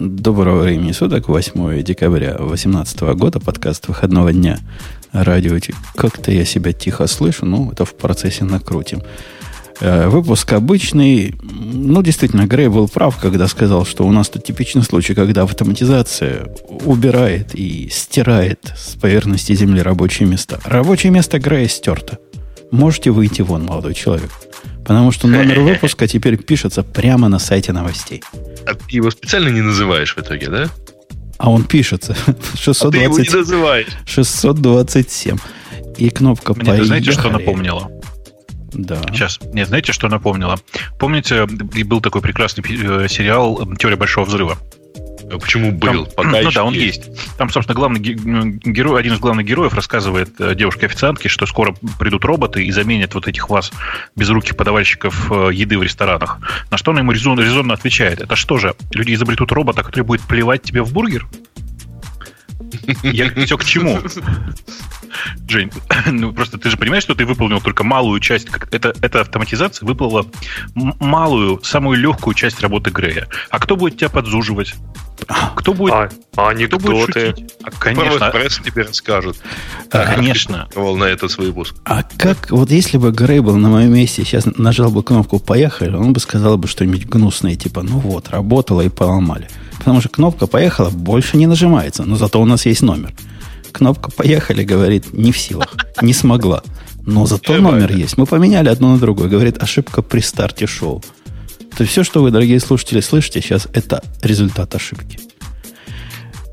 Доброго времени суток, 8 декабря 2018 года, подкаст выходного дня радио. Как-то я себя тихо слышу, ну, это в процессе накрутим. Э, выпуск обычный. Ну, действительно, Грей был прав, когда сказал, что у нас тут типичный случай, когда автоматизация убирает и стирает с поверхности Земли рабочие места. Рабочее место Грея стерто. Можете выйти вон, молодой человек. Потому что номер выпуска теперь пишется прямо на сайте новостей. А ты его специально не называешь в итоге, да? А он пишется. 620, а ты его не называешь. 627. И кнопка Мне поехали. знаете, что напомнило? Да. Сейчас. Нет, знаете, что напомнило? Помните, был такой прекрасный э, сериал «Теория большого взрыва»? А почему был? Там, Пока ну да, он есть. есть. Там, собственно, главный герой, один из главных героев рассказывает э, девушке-официантке, что скоро придут роботы и заменят вот этих вас безруких подавальщиков э, еды в ресторанах. На что она ему резонно, резонно отвечает. Это что же, люди изобретут робота, который будет плевать тебе в бургер? Я все к чему? Жень, ну просто ты же понимаешь, что ты выполнил только малую часть. Это, эта автоматизация выполнила малую, самую легкую часть работы Грея. А кто будет тебя подзуживать? Кто будет, а, а. Кто будет шутить? А, конечно. Пресс тебе расскажут. А, конечно. На этот свой выпуск. А как, вот если бы Грей был на моем месте, сейчас нажал бы кнопку «Поехали», он бы сказал бы что-нибудь гнусное, типа «Ну вот, работало и поломали». Потому что кнопка «Поехала» больше не нажимается, но зато у нас есть номер. Кнопка «Поехали» говорит «не в силах», не смогла. Но зато номер есть. Мы поменяли одно на другое. Говорит «ошибка при старте шоу». То есть все, что вы, дорогие слушатели, слышите сейчас, это результат ошибки.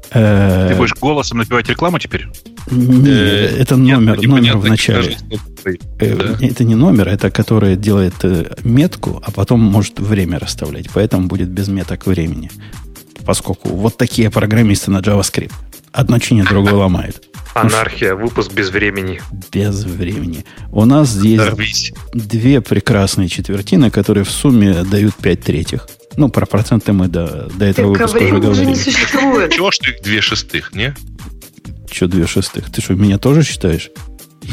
Ты будешь голосом напевать рекламу теперь? Нет, э, это номер, номер в начале. Э, это не номер, это который делает э, метку, а потом может время расставлять. Поэтому будет без меток времени. Поскольку вот такие программисты на JavaScript. Одно чинит, другое ломает. Анархия, выпуск без времени. Без времени. У нас здесь Дорвись. две прекрасные четвертины, которые в сумме дают 5 третьих. Ну, про проценты мы до, до этого так, выпуска уже говорили. Чего ж ты две шестых, не? Че две шестых? Ты что, меня тоже считаешь?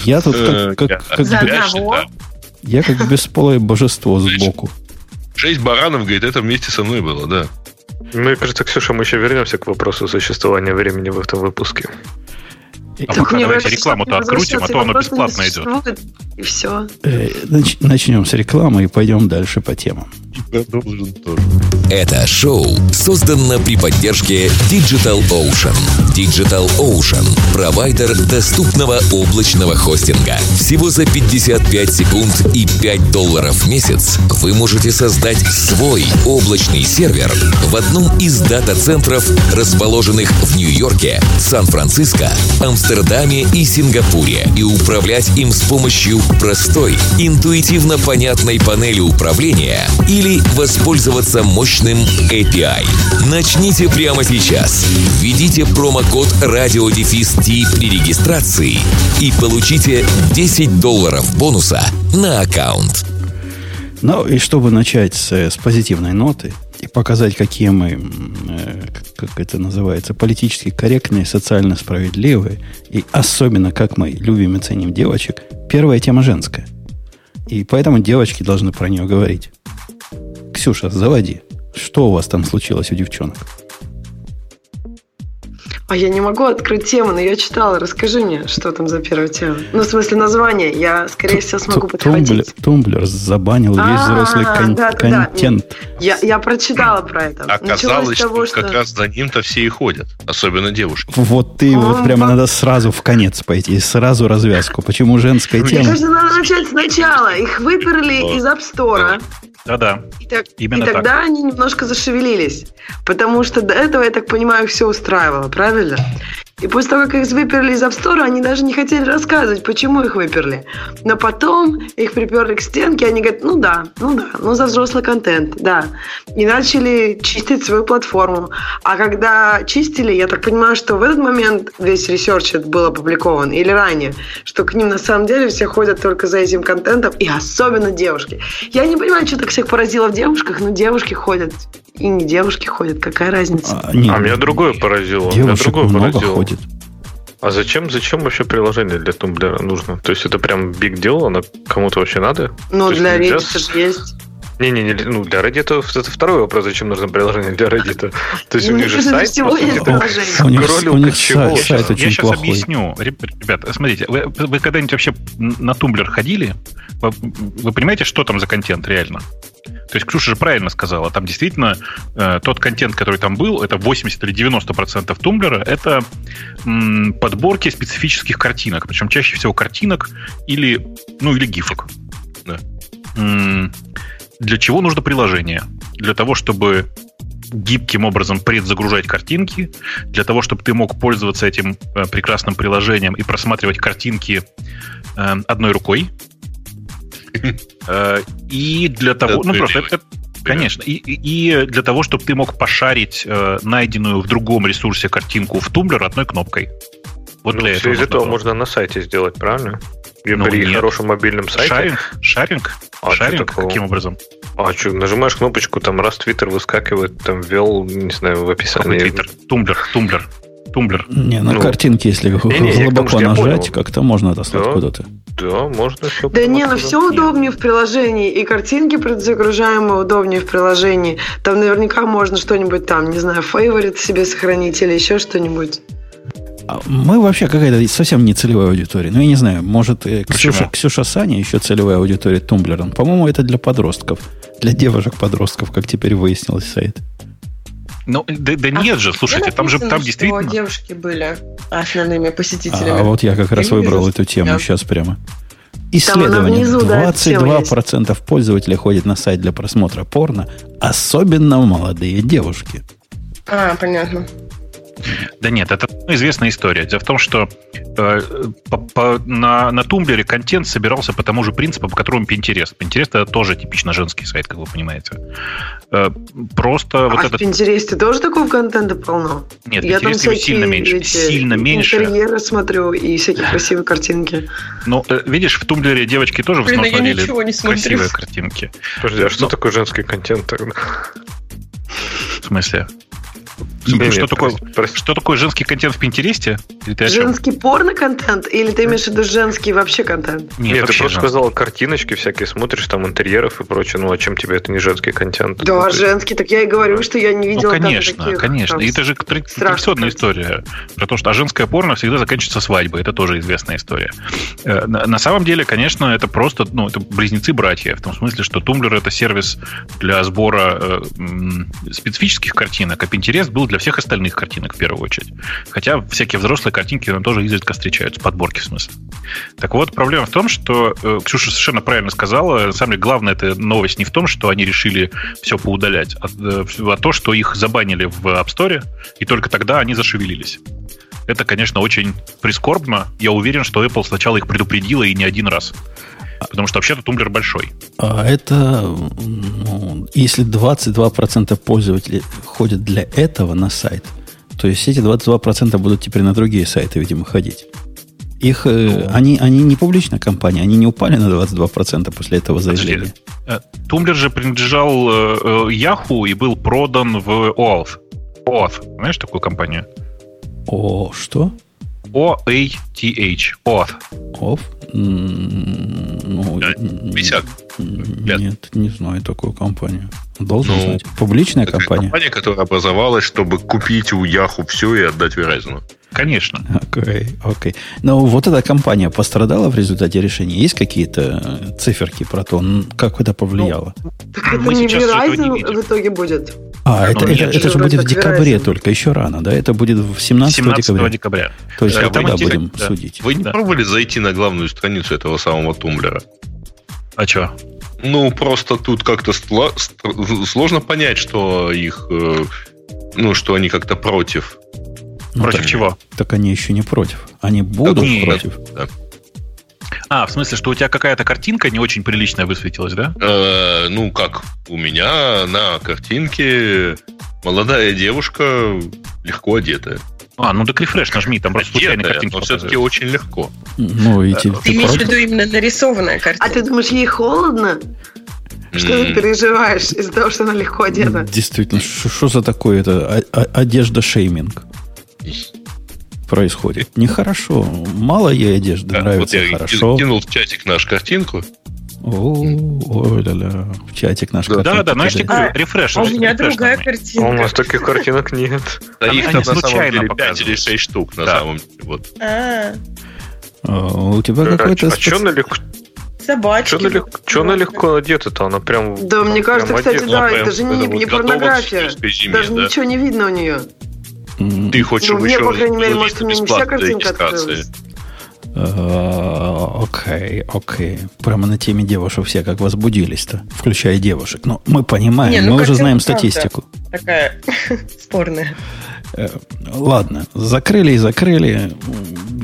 Я тут как... как, как За одного? Я как бесполое божество сбоку. Шесть баранов, говорит, это вместе со мной было, да. Мне кажется, Ксюша, мы еще вернемся к вопросу существования времени в этом выпуске. А так пока давайте рекламу-то открутим, а то оно бесплатно идет. И все. Э, начнем с рекламы и пойдем дальше по темам. Это шоу создано при поддержке Digital Ocean. Digital Ocean – провайдер доступного облачного хостинга. Всего за 55 секунд и 5 долларов в месяц вы можете создать свой облачный сервер в одном из дата-центров, расположенных в Нью-Йорке, Сан-Франциско, Амстердаме и Сингапуре, и управлять им с помощью простой, интуитивно понятной панели управления или воспользоваться мощным API. Начните прямо сейчас. Введите промокод RadioDefist при регистрации и получите 10 долларов бонуса на аккаунт. Ну и чтобы начать с, с позитивной ноты и показать, какие мы, э, как это называется, политически корректные, социально справедливые, и особенно как мы любим и ценим девочек, первая тема женская. И поэтому девочки должны про нее говорить. Ксюша, заводи. Что у вас там случилось у девчонок? А я не могу открыть тему, но я читала. Расскажи мне, что там за первая тема. Ну, в смысле, название. Я, скорее всего, смогу подхватить. Тумблер забанил весь взрослый контент. Я прочитала про это. Оказалось, что как раз за ним-то все и ходят. Особенно девушки. Вот ты вот прямо надо сразу в конец пойти. Сразу развязку. Почему женская тема? Мне кажется, надо начать сначала. Их выперли из App Store. Да-да. И, так, Именно и тогда так. они немножко зашевелились. Потому что до этого, я так понимаю, их все устраивало, правильно? verdad. И после того, как их выперли из App Store, они даже не хотели рассказывать, почему их выперли. Но потом их приперли к стенке, и они говорят, ну да, ну да, ну за взрослый контент, да. И начали чистить свою платформу. А когда чистили, я так понимаю, что в этот момент весь ресерч был опубликован, или ранее, что к ним на самом деле все ходят только за этим контентом, и особенно девушки. Я не понимаю, что так всех поразило в девушках, но девушки ходят и не девушки ходят, какая разница? А, нет, а меня другое поразило. Девушек меня другое много поразило. Ходит. А зачем, зачем вообще приложение для Tumblr'а нужно? То есть это прям big deal, оно кому-то вообще надо? Ну, для Reddit же есть. Не-не-не, ну для Reddit это второй вопрос, зачем нужно приложение для Reddit. То есть у них же сайт, всего есть приложение. У них, Кролик у них чего? сайт, сайт очень Я сейчас плохой. объясню. Реб- Ребята, смотрите, вы, вы когда-нибудь вообще на Tumblr ходили? Вы, вы понимаете, что там за контент реально? То есть Ксюша же правильно сказала, там действительно э, тот контент, который там был, это 80 или 90 процентов Tumblr'а, это м, подборки специфических картинок, причем чаще всего картинок или, ну, или гифок. Да. М, Для чего нужно приложение? Для того, чтобы гибким образом предзагружать картинки, для того, чтобы ты мог пользоваться этим э, прекрасным приложением и просматривать картинки э, одной рукой. Э, И для того, ну просто это, конечно, и, для того, чтобы ты мог пошарить э, найденную в другом ресурсе картинку в Тумблер одной кнопкой. Вот Ну, для все этого из этого можно на сайте сделать, правильно? И Ну, при нет. хорошем мобильном сайте. Шаринг? Шаринг? А Шаринг? такого? Каким образом? А что, нажимаешь кнопочку, там раз Twitter выскакивает, там ввел, не знаю, в описании. твиттер? Тумблер, Тумблер, Тумблер. Не, на Ну, картинке, если глубоко что я нажать, как-то можно отослать Да. куда-то. Да, можно все. Да не, ну все удобнее в приложении, и картинки предзагружаемые удобнее в приложении. Там наверняка можно что-нибудь там, не знаю, favorite себе сохранить или еще что-нибудь. А Мы вообще какая-то совсем не целевая аудитория. Ну, я не знаю, может, э, Ксюша? Ксюша Саня еще целевая аудитория Тумблера. По-моему, это для подростков. Для девушек-подростков, как теперь выяснилось сайт. Ну, да, да нет же, слушайте, там же там действительно... Что девушки были основными посетителями. А вот я как раз выбрал вижу, эту тему я- сейчас прямо. Исследование. внизу, да, эта тема 22% пользователей ходят на сайт для просмотра порно, особенно молодые девушки. А, понятно. Да нет, это ну, известная история. Дело в том, что э, по- по- на, на Tumblr'е контент собирался по тому же принципу, по которому Pinterest. Pinterest это тоже типично женский сайт, как вы понимаете. Э, просто вот а этот... в Pinterest'е тоже такого контента полно? Нет, Я там Pinterest его сильно всякие меньше. эти Сильно меньше. Интерьеры смотрю и всякие красивые картинки. Но э, видишь, в Tumblr'е девочки тоже в Блин, основном я смотрели ничего не смотрю. красивые картинки. Подожди, а что Ну. такое женский контент тогда? В смысле? Не, что, такое, прости, что такое женский контент в Пинтересте? Женский порно-контент? Или ты имеешь в виду женский вообще контент? Нет, Нет, ты просто сказал картиночки всякие, смотришь там интерьеров и прочее. Ну, а чем тебе это не женский контент? Ну, Да, ты- женский. Так я и говорю, что я не Ну, видела даже конечно, таких, конечно. там, И это же традиционная история. Про то, что а женское порно всегда заканчивается свадьбой. Это тоже известная история. Э, На, на самом деле, конечно, это просто, ну, это близнецы-братья. В том смысле, что Tumblr это сервис для сбора э, м, специфических картинок, а Pinterest был для всех остальных картинок в первую очередь. Хотя всякие взрослые картинки там тоже изредка встречаются, подборки в смысле. Так вот, проблема в том, что э, Ксюша совершенно правильно сказала. На самом деле, главная эта новость не в том, что они решили все поудалять, а, э, а то, что их забанили в App Store, и только тогда они зашевелились. Это, конечно, очень прискорбно. Я уверен, что Apple сначала их предупредила и не один раз. Потому что вообще-то Tumblr большой. А это, ну, если 22% пользователей ходят для этого на сайт, то есть эти 22% будут теперь на другие сайты, видимо, ходить. Их, э, они, они не публичная компания, они не упали на 22% после этого заявления. Э, Tumblr же принадлежал э, э, Yahoo и был продан в Oath. OAuth. Знаешь такую компанию? О, что? O-A-T-H. OAuth. Оф? М, Ну, Висяк. Нет, не знаю такую компанию. Должен Ну, знать. Публичная компания? компания, которая образовалась, чтобы купить у Яху все и отдать Verizon. Конечно. Окей, окей. Но вот эта компания пострадала в результате решения? Есть какие-то э, циферки про то, как это повлияло? Так это Мы не сейчас не Verizon видим. в итоге будет. А, это, ну, это, это же будет в декабре только, еще рано, да? Это будет в 17, 17 декабря. декабря. То есть Э, тогда там будем да. судить. Вы не Да. пробовали зайти на главную страницу этого самого тумблера? А что? Ну, просто тут как-то сложно понять, что их... э, Ну, что они как-то против. Ну, Против так, чего? Так они еще не против. Они будут нет. против. А, в смысле, что у тебя какая-то картинка не очень приличная высветилась, да? Э, ну, как у меня на картинке молодая девушка легко одетая. А, ну так рефреш нажми, там просто случайно картинка но все-таки очень легко. Ну, и ты, Ты ты имеешь в виду именно нарисованная А картина? ты думаешь, ей холодно? Что ты переживаешь из-за того, что она легко одета? Действительно, что за такое это о- о- одежда шейминг происходит? Нехорошо. Мало ей одежды, да, нравится вот я хорошо. кинул в чатик наш картинку. О, ля-ля. В чатик наш Да, какой-то Да, да, знаешь, кидает. говорю, А, рефреш. А у меня другая нажми. А у картинка. нас таких картинок нет. Да их там на самом случайно деле 5 показывают. или 6 штук на самом деле. Вот. А, У тебя какой-то... А что налегко, собачки. чё налегко, одето-то? Она прям... Да, мне кажется, кстати, да, это же не, порнография. Даже да. ничего не видно у нее. Ты хочешь, Ну, чтобы мне, еще по крайней мере, может, у меня не вся картинка а, Окей, окей. Прямо на теме девушек все как возбудились-то, включая девушек. Но мы понимаем, Не, ну, мы уже знаем статистику. Такая спорная. Э, Ладно, закрыли и закрыли.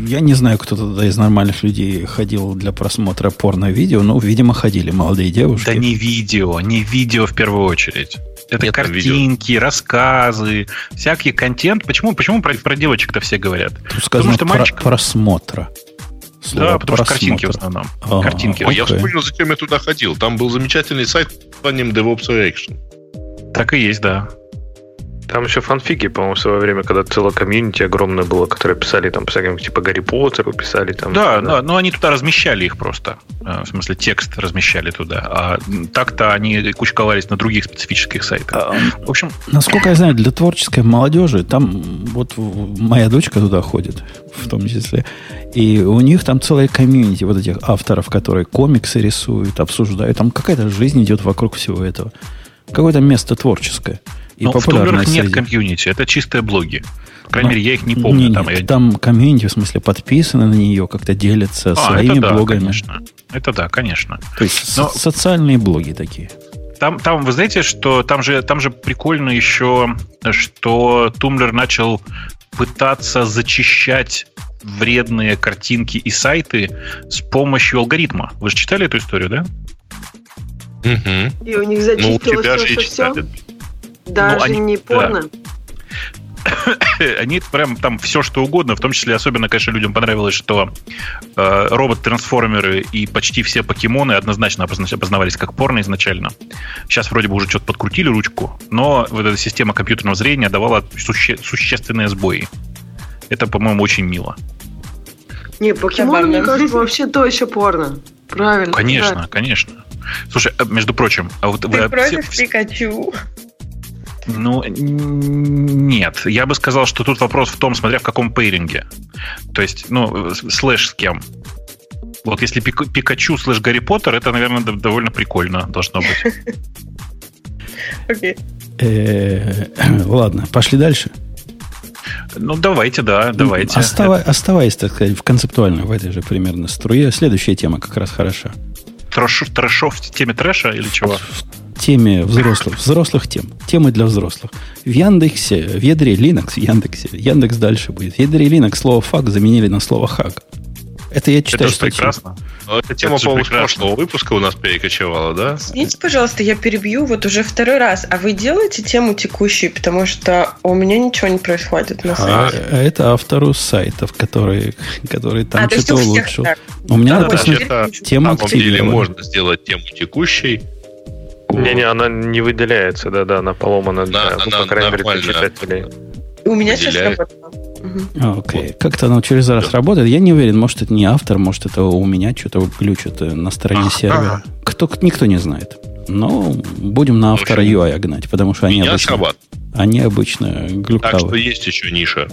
Я не знаю, кто туда из нормальных людей ходил для просмотра порно-видео, но, видимо, ходили молодые девушки. Да не видео, не видео в первую очередь. Это Нет картинки, рассказы, всякий контент. Почему, почему про, про девочек-то все говорят? Тут сказано Потому что про- мальчик- просмотра. Слово да, потому что картинки в основном. А, картинки. А я Окей. вспомнил, зачем я туда ходил. Там был замечательный сайт под названием DevOps Reaction. Так и есть, да. Там еще фанфики, по-моему, в свое время, когда целое комьюнити огромное было, которые писали там всяким, типа Гарри Поттеру, писали там. Да, да, но они туда размещали их просто. Э, В смысле, текст размещали туда. А так-то они кучковались на других специфических сайтах. А, В общем, Насколько я знаю, для творческой молодежи, там вот моя дочка туда ходит, в том числе, и у них там целая комьюнити вот этих авторов, которые комиксы рисуют, обсуждают. Там какая-то жизнь идет вокруг всего этого. Какое-то место творческое. И ну, в нет среди. комьюнити, это чистые блоги. По крайней Ну, мере, я их не помню. Не, там, нет, я- там комьюнити, в смысле, подписаны на нее, как-то делятся А, своими это да, блогами. конечно. Это да, конечно. То есть Но- со- социальные блоги такие. Там, там, вы знаете, что там же, там же прикольно еще, что Tumblr начал пытаться зачищать вредные картинки и сайты с помощью алгоритма. Вы же читали эту историю, да? Мгм. И у них Ну, у зачистилось тебя то, же и что все. Даже Ну, они- не порно. Они прям там все что угодно, в том числе особенно, конечно, людям понравилось, что э, робот-трансформеры и почти все покемоны однозначно опозна- опознавались как порно изначально. Сейчас вроде бы уже что-то подкрутили ручку, но вот эта система компьютерного зрения давала суще- существенные сбои. Это, по-моему, очень мило. Не, покемоны, мне кажется, вообще то еще порно. Правильно. Конечно, конечно. Слушай, э, между прочим, а вот Ты вы против все- Пикачу? Ну, нет. Я бы сказал, что тут вопрос в том, смотря в каком пейринге. То есть, ну, слэш с кем. Вот если Пик- Пикачу слэш Гарри Поттер, это, наверное, довольно прикольно должно быть. Окей. Э, Ладно, пошли дальше. Ну, давайте, да, давайте. Остава- Оставаясь, так сказать, в концептуально в этой же примерно струе, следующая тема как раз хороша. Трэш, трэшов в теме трэша или чего? В теме взрослых, взрослых тем. Темы для взрослых. В Яндексе, в ядре Linux, в Яндексе, Яндекс дальше будет. В ядре Linux слово fuck заменили на слово hug. Это я читаю Это же прекрасно. Эта тема, прекрасно. прошлого выпуска у нас перекочевала, да? Извините, пожалуйста, я перебью вот уже второй раз. А вы делаете тему текущую, потому что у меня ничего не происходит на А, сайте. а это автору сайтов, который, который там А, что-то улучшил. так. У меня Да-да, написано это тему На самом деле активировали. можно сделать тему текущей. Не-не, она не выделяется, да-да, она поломана для, Да, ну, она по крайней мере, для читателей. У меня сейчас выделяет. работало. Мгм. А, Окей. Как-то оно через раз работает. Я не уверен, может, это не автор, может, это у меня что-то глючит э, на стороне Ага. сервера. Кто, никто не знает. Но будем на автора UI гнать, потому что они Меня обычно, срабатывает. они обычно Так что глюкавы. есть еще ниша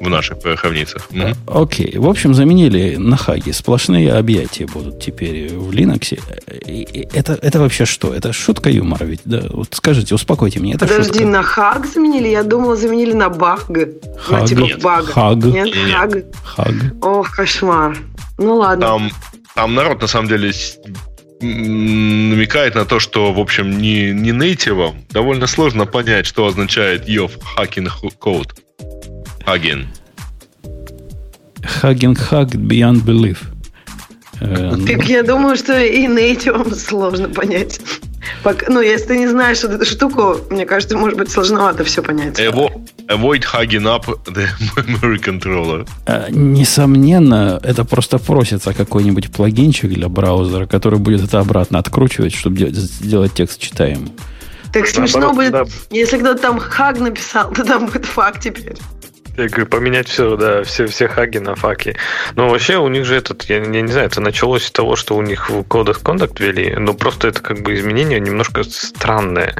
в наших пороховницах. Мгм. Окей. В общем, заменили на хаги. Сплошные объятия будут теперь в Linux. И- и Это, это вообще что? Это шутка юмора ведь? Да? Вот скажите, успокойте меня. Это Подожди, шутка. на хаг заменили? Я думала, заменили на баг. Хаг. Ну, типа Нет. бага. Хаг. Нет, Не-не. хаг. Хаг. Ох, кошмар. Ну ладно. Там, там народ, на самом деле, намекает на то, что, в общем, не, не нейтивом довольно сложно понять, что означает your hacking code. Hacking. Hugging hug beyond belief. Э, Так я думаю, что и нейтивом сложно понять. Ну, если ты не знаешь эту штуку, мне кажется, может быть сложновато все понять. Avoid hugging up the memory controller. Э, Несомненно, это просто просится какой-нибудь плагинчик для браузера, который будет это обратно откручивать, чтобы де- сделать текст читаемым. Так смешно Наоборот, будет, да. если кто-то там хаг написал, то там будет факт теперь. Я говорю, поменять все, да, все, все хаги на факи. Но вообще у них же этот, я, я не знаю, это началось с того, что у них в кодах контакт ввели, но просто это как бы изменение немножко странное.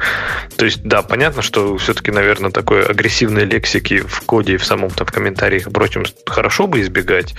То есть, да, понятно, что все-таки, наверное, такой агрессивной лексики в коде и в самом там в комментариях и прочем хорошо бы избегать,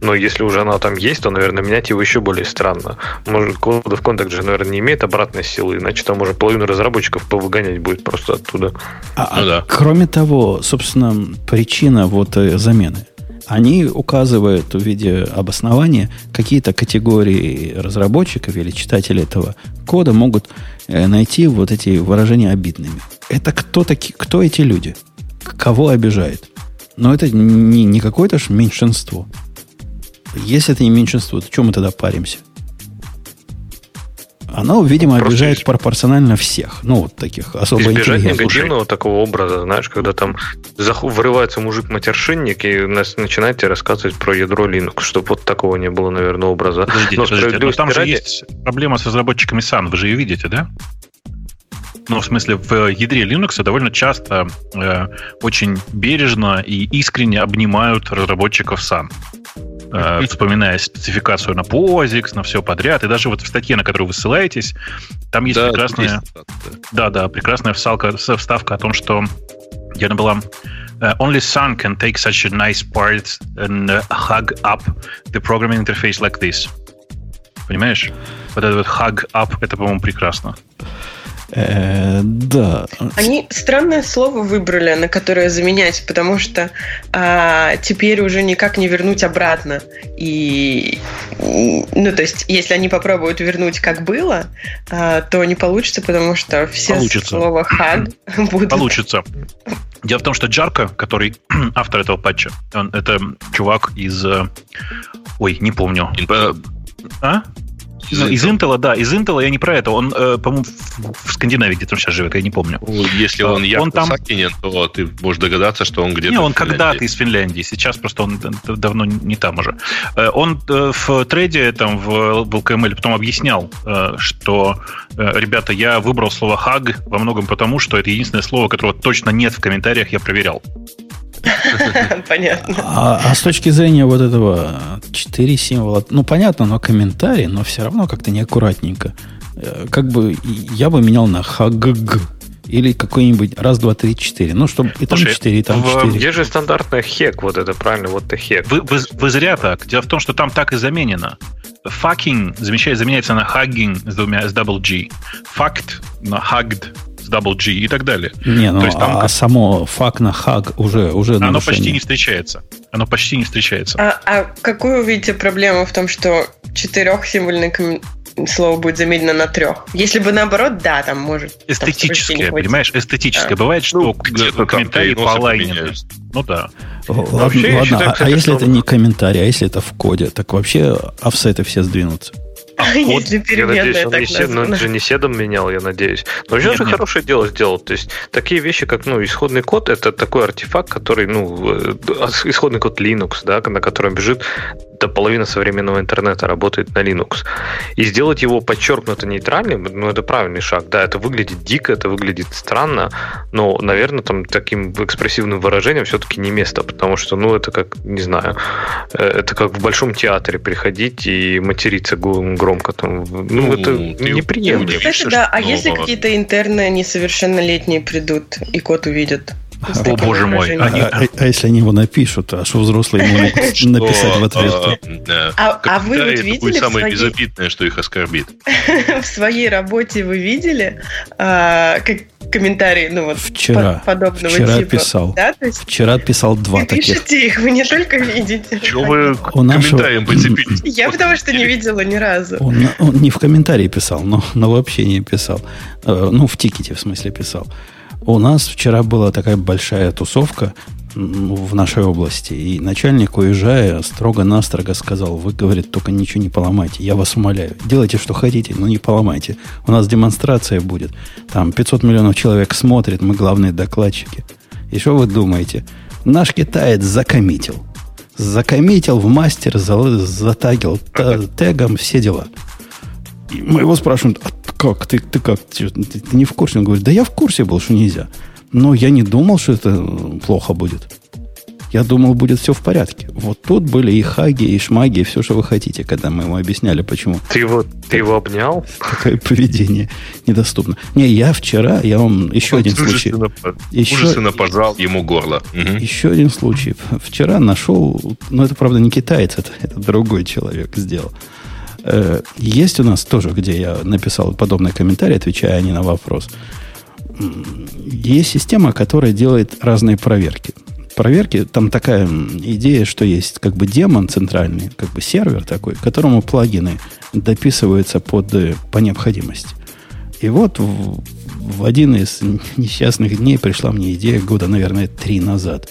но если уже она там есть, то, наверное, менять его еще более странно. Может, кодов контакт же, наверное, не имеет обратной силы, иначе там уже половину разработчиков повыгонять будет просто оттуда. А, ну, да. Кроме того, собственно, причина причина вот э, замены. Они указывают в виде обоснования какие-то категории разработчиков или читателей этого кода могут э, найти вот эти выражения обидными. Это кто, таки, кто эти люди? Кого обижает? Но это не, не какое-то ж меньшинство. Если это не меньшинство, то чем мы тогда паримся? Оно, видимо, Просто обижает из... пропорционально всех. Ну, вот таких особо Избежать негативного такого образа, знаешь, когда там врывается мужик-матершинник и нас начинает тебе рассказывать про ядро Linux, чтобы вот такого не было, наверное, образа. Подождите, но, подождите, но там ради... же есть проблема с разработчиками SAN, вы же ее видите, да? Ну, в смысле, в ядре Linux довольно часто э, очень бережно и искренне обнимают разработчиков SAN э, вспоминая спецификацию на POSIX, на все подряд, и даже вот в статье, на которую вы ссылаетесь, там есть да, прекрасная, да, да, прекрасная вставка, вставка о том, что я была Uh, only Sun can take such a nice part and uh, hug up the programming interface like this. Понимаешь? Вот этот вот hug up, это, по-моему, прекрасно. Э, да. Они странное слово выбрали, на которое заменять, потому что а, теперь уже никак не вернуть обратно. И, ну, то есть, если они попробуют вернуть как было, а, то не получится, потому что все получится. слова хаг будут... Получится. Дело в том, что Джарка, который автор этого патча, он, это чувак из... Э, ой, не помню. А? Из, ну, из Intel, да, из Intel я не про это. Он, э, по-моему, в, в Скандинавии где-то сейчас живет, я не помню. Ну, если он, он он там... Сакинен, то ты можешь догадаться, что он где-то Не, он когда-то из Финляндии. Сейчас просто он давно не там уже. Э, он э, в трейде там в, в LKML потом объяснял, э, что, ребята, я выбрал слово «хаг» во многом потому, что это единственное слово, которого точно нет в комментариях, я проверял. Понятно. А, а с точки зрения вот этого 4 символа, ну, понятно, но комментарий, но все равно как-то неаккуратненько. Э, как бы я бы менял на хагг. Или какой-нибудь раз, два, три, четыре. Ну, чтобы и там четыре, и там четыре. Где же стандартная хек, вот это правильно, вот это хек. Вы, вы, вы зря так. Дело в том, что там так и заменено. Fucking замещает, заменяется на hugging с двумя, с double G. Fact на hugged Double G и так далее. Не, ну, То есть, там, а, само фак на хак уже, уже Оно нарушение. почти не встречается. Оно почти не встречается. А, а какую вы видите проблему в том, что четырехсимвольный ком... слово будет заменено на трех? Если бы наоборот, да, там может... Эстетическое, понимаешь? Эстетическое. А. Бывает, что ну, комментарии по лайнину. Ну да. Ладно, вообще, ладно считаю, а, кстати, а если что... это не комментарий, а если это в коде, так вообще офсеты все сдвинутся. А Если я надеюсь, он, не сед, ну, он же не седом менял, я надеюсь. Но вообще же хорошее дело сделал. То есть такие вещи, как ну, исходный код, это такой артефакт, который, ну, э, исходный код Linux, да, на котором бежит до половины современного интернета работает на Linux. И сделать его подчеркнуто нейтральным, ну, это правильный шаг. Да, это выглядит дико, это выглядит странно, но, наверное, там таким экспрессивным выражением все-таки не место, потому что, ну, это как, не знаю, э, это как в большом театре приходить и материться громко там. Ну, ну это неприемлемо. Кстати, да, а если какие-то интерны несовершеннолетние придут и код увидят? О, боже мой. Они... А, а если они его напишут, а что взрослые ему могут написать в ответ? А, а вы вот видели самое безобидное, что их оскорбит. В своей работе вы видели а, как комментарии, ну вот вчера, подобного вчера типа. Писал. Да? То есть вчера писал два вы таких. Пишите их, вы не только видите. Чего вы к комментариям прицепились? Я потому что не видела ни разу. Он, он не в комментарии писал, но, но вообще не писал. Э, ну, в тикете, в смысле, писал. У нас вчера была такая большая тусовка в нашей области, и начальник, уезжая, строго-настрого сказал, вы, говорит, только ничего не поломайте, я вас умоляю, делайте, что хотите, но не поломайте. У нас демонстрация будет, там 500 миллионов человек смотрит, мы главные докладчики. И что вы думаете? Наш китаец закоммитил. Закоммитил в мастер, затагил тегом, все дела. И мы его спрашиваем, а как? Ты, ты как? Ты, ты, не в курсе? Он говорит, да я в курсе был, что нельзя. Но я не думал, что это плохо будет. Я думал, будет все в порядке. Вот тут были и хаги, и шмаги, и все, что вы хотите, когда мы ему объясняли, почему. Ты его, ты его обнял? Такое поведение недоступно. Не, я вчера, я вам еще Он один случай. Еще, ужасенно пожал ему горло. Угу. Еще один случай. Вчера нашел, ну это правда не китаец, это, это другой человек сделал. Э, есть у нас тоже, где я написал подобный комментарий, отвечая не на вопрос. Есть система, которая делает разные проверки проверки, там такая идея, что есть как бы демон центральный, как бы сервер такой, которому плагины дописываются под, э, по необходимости. И вот в, в один из несчастных дней пришла мне идея года, наверное, три назад.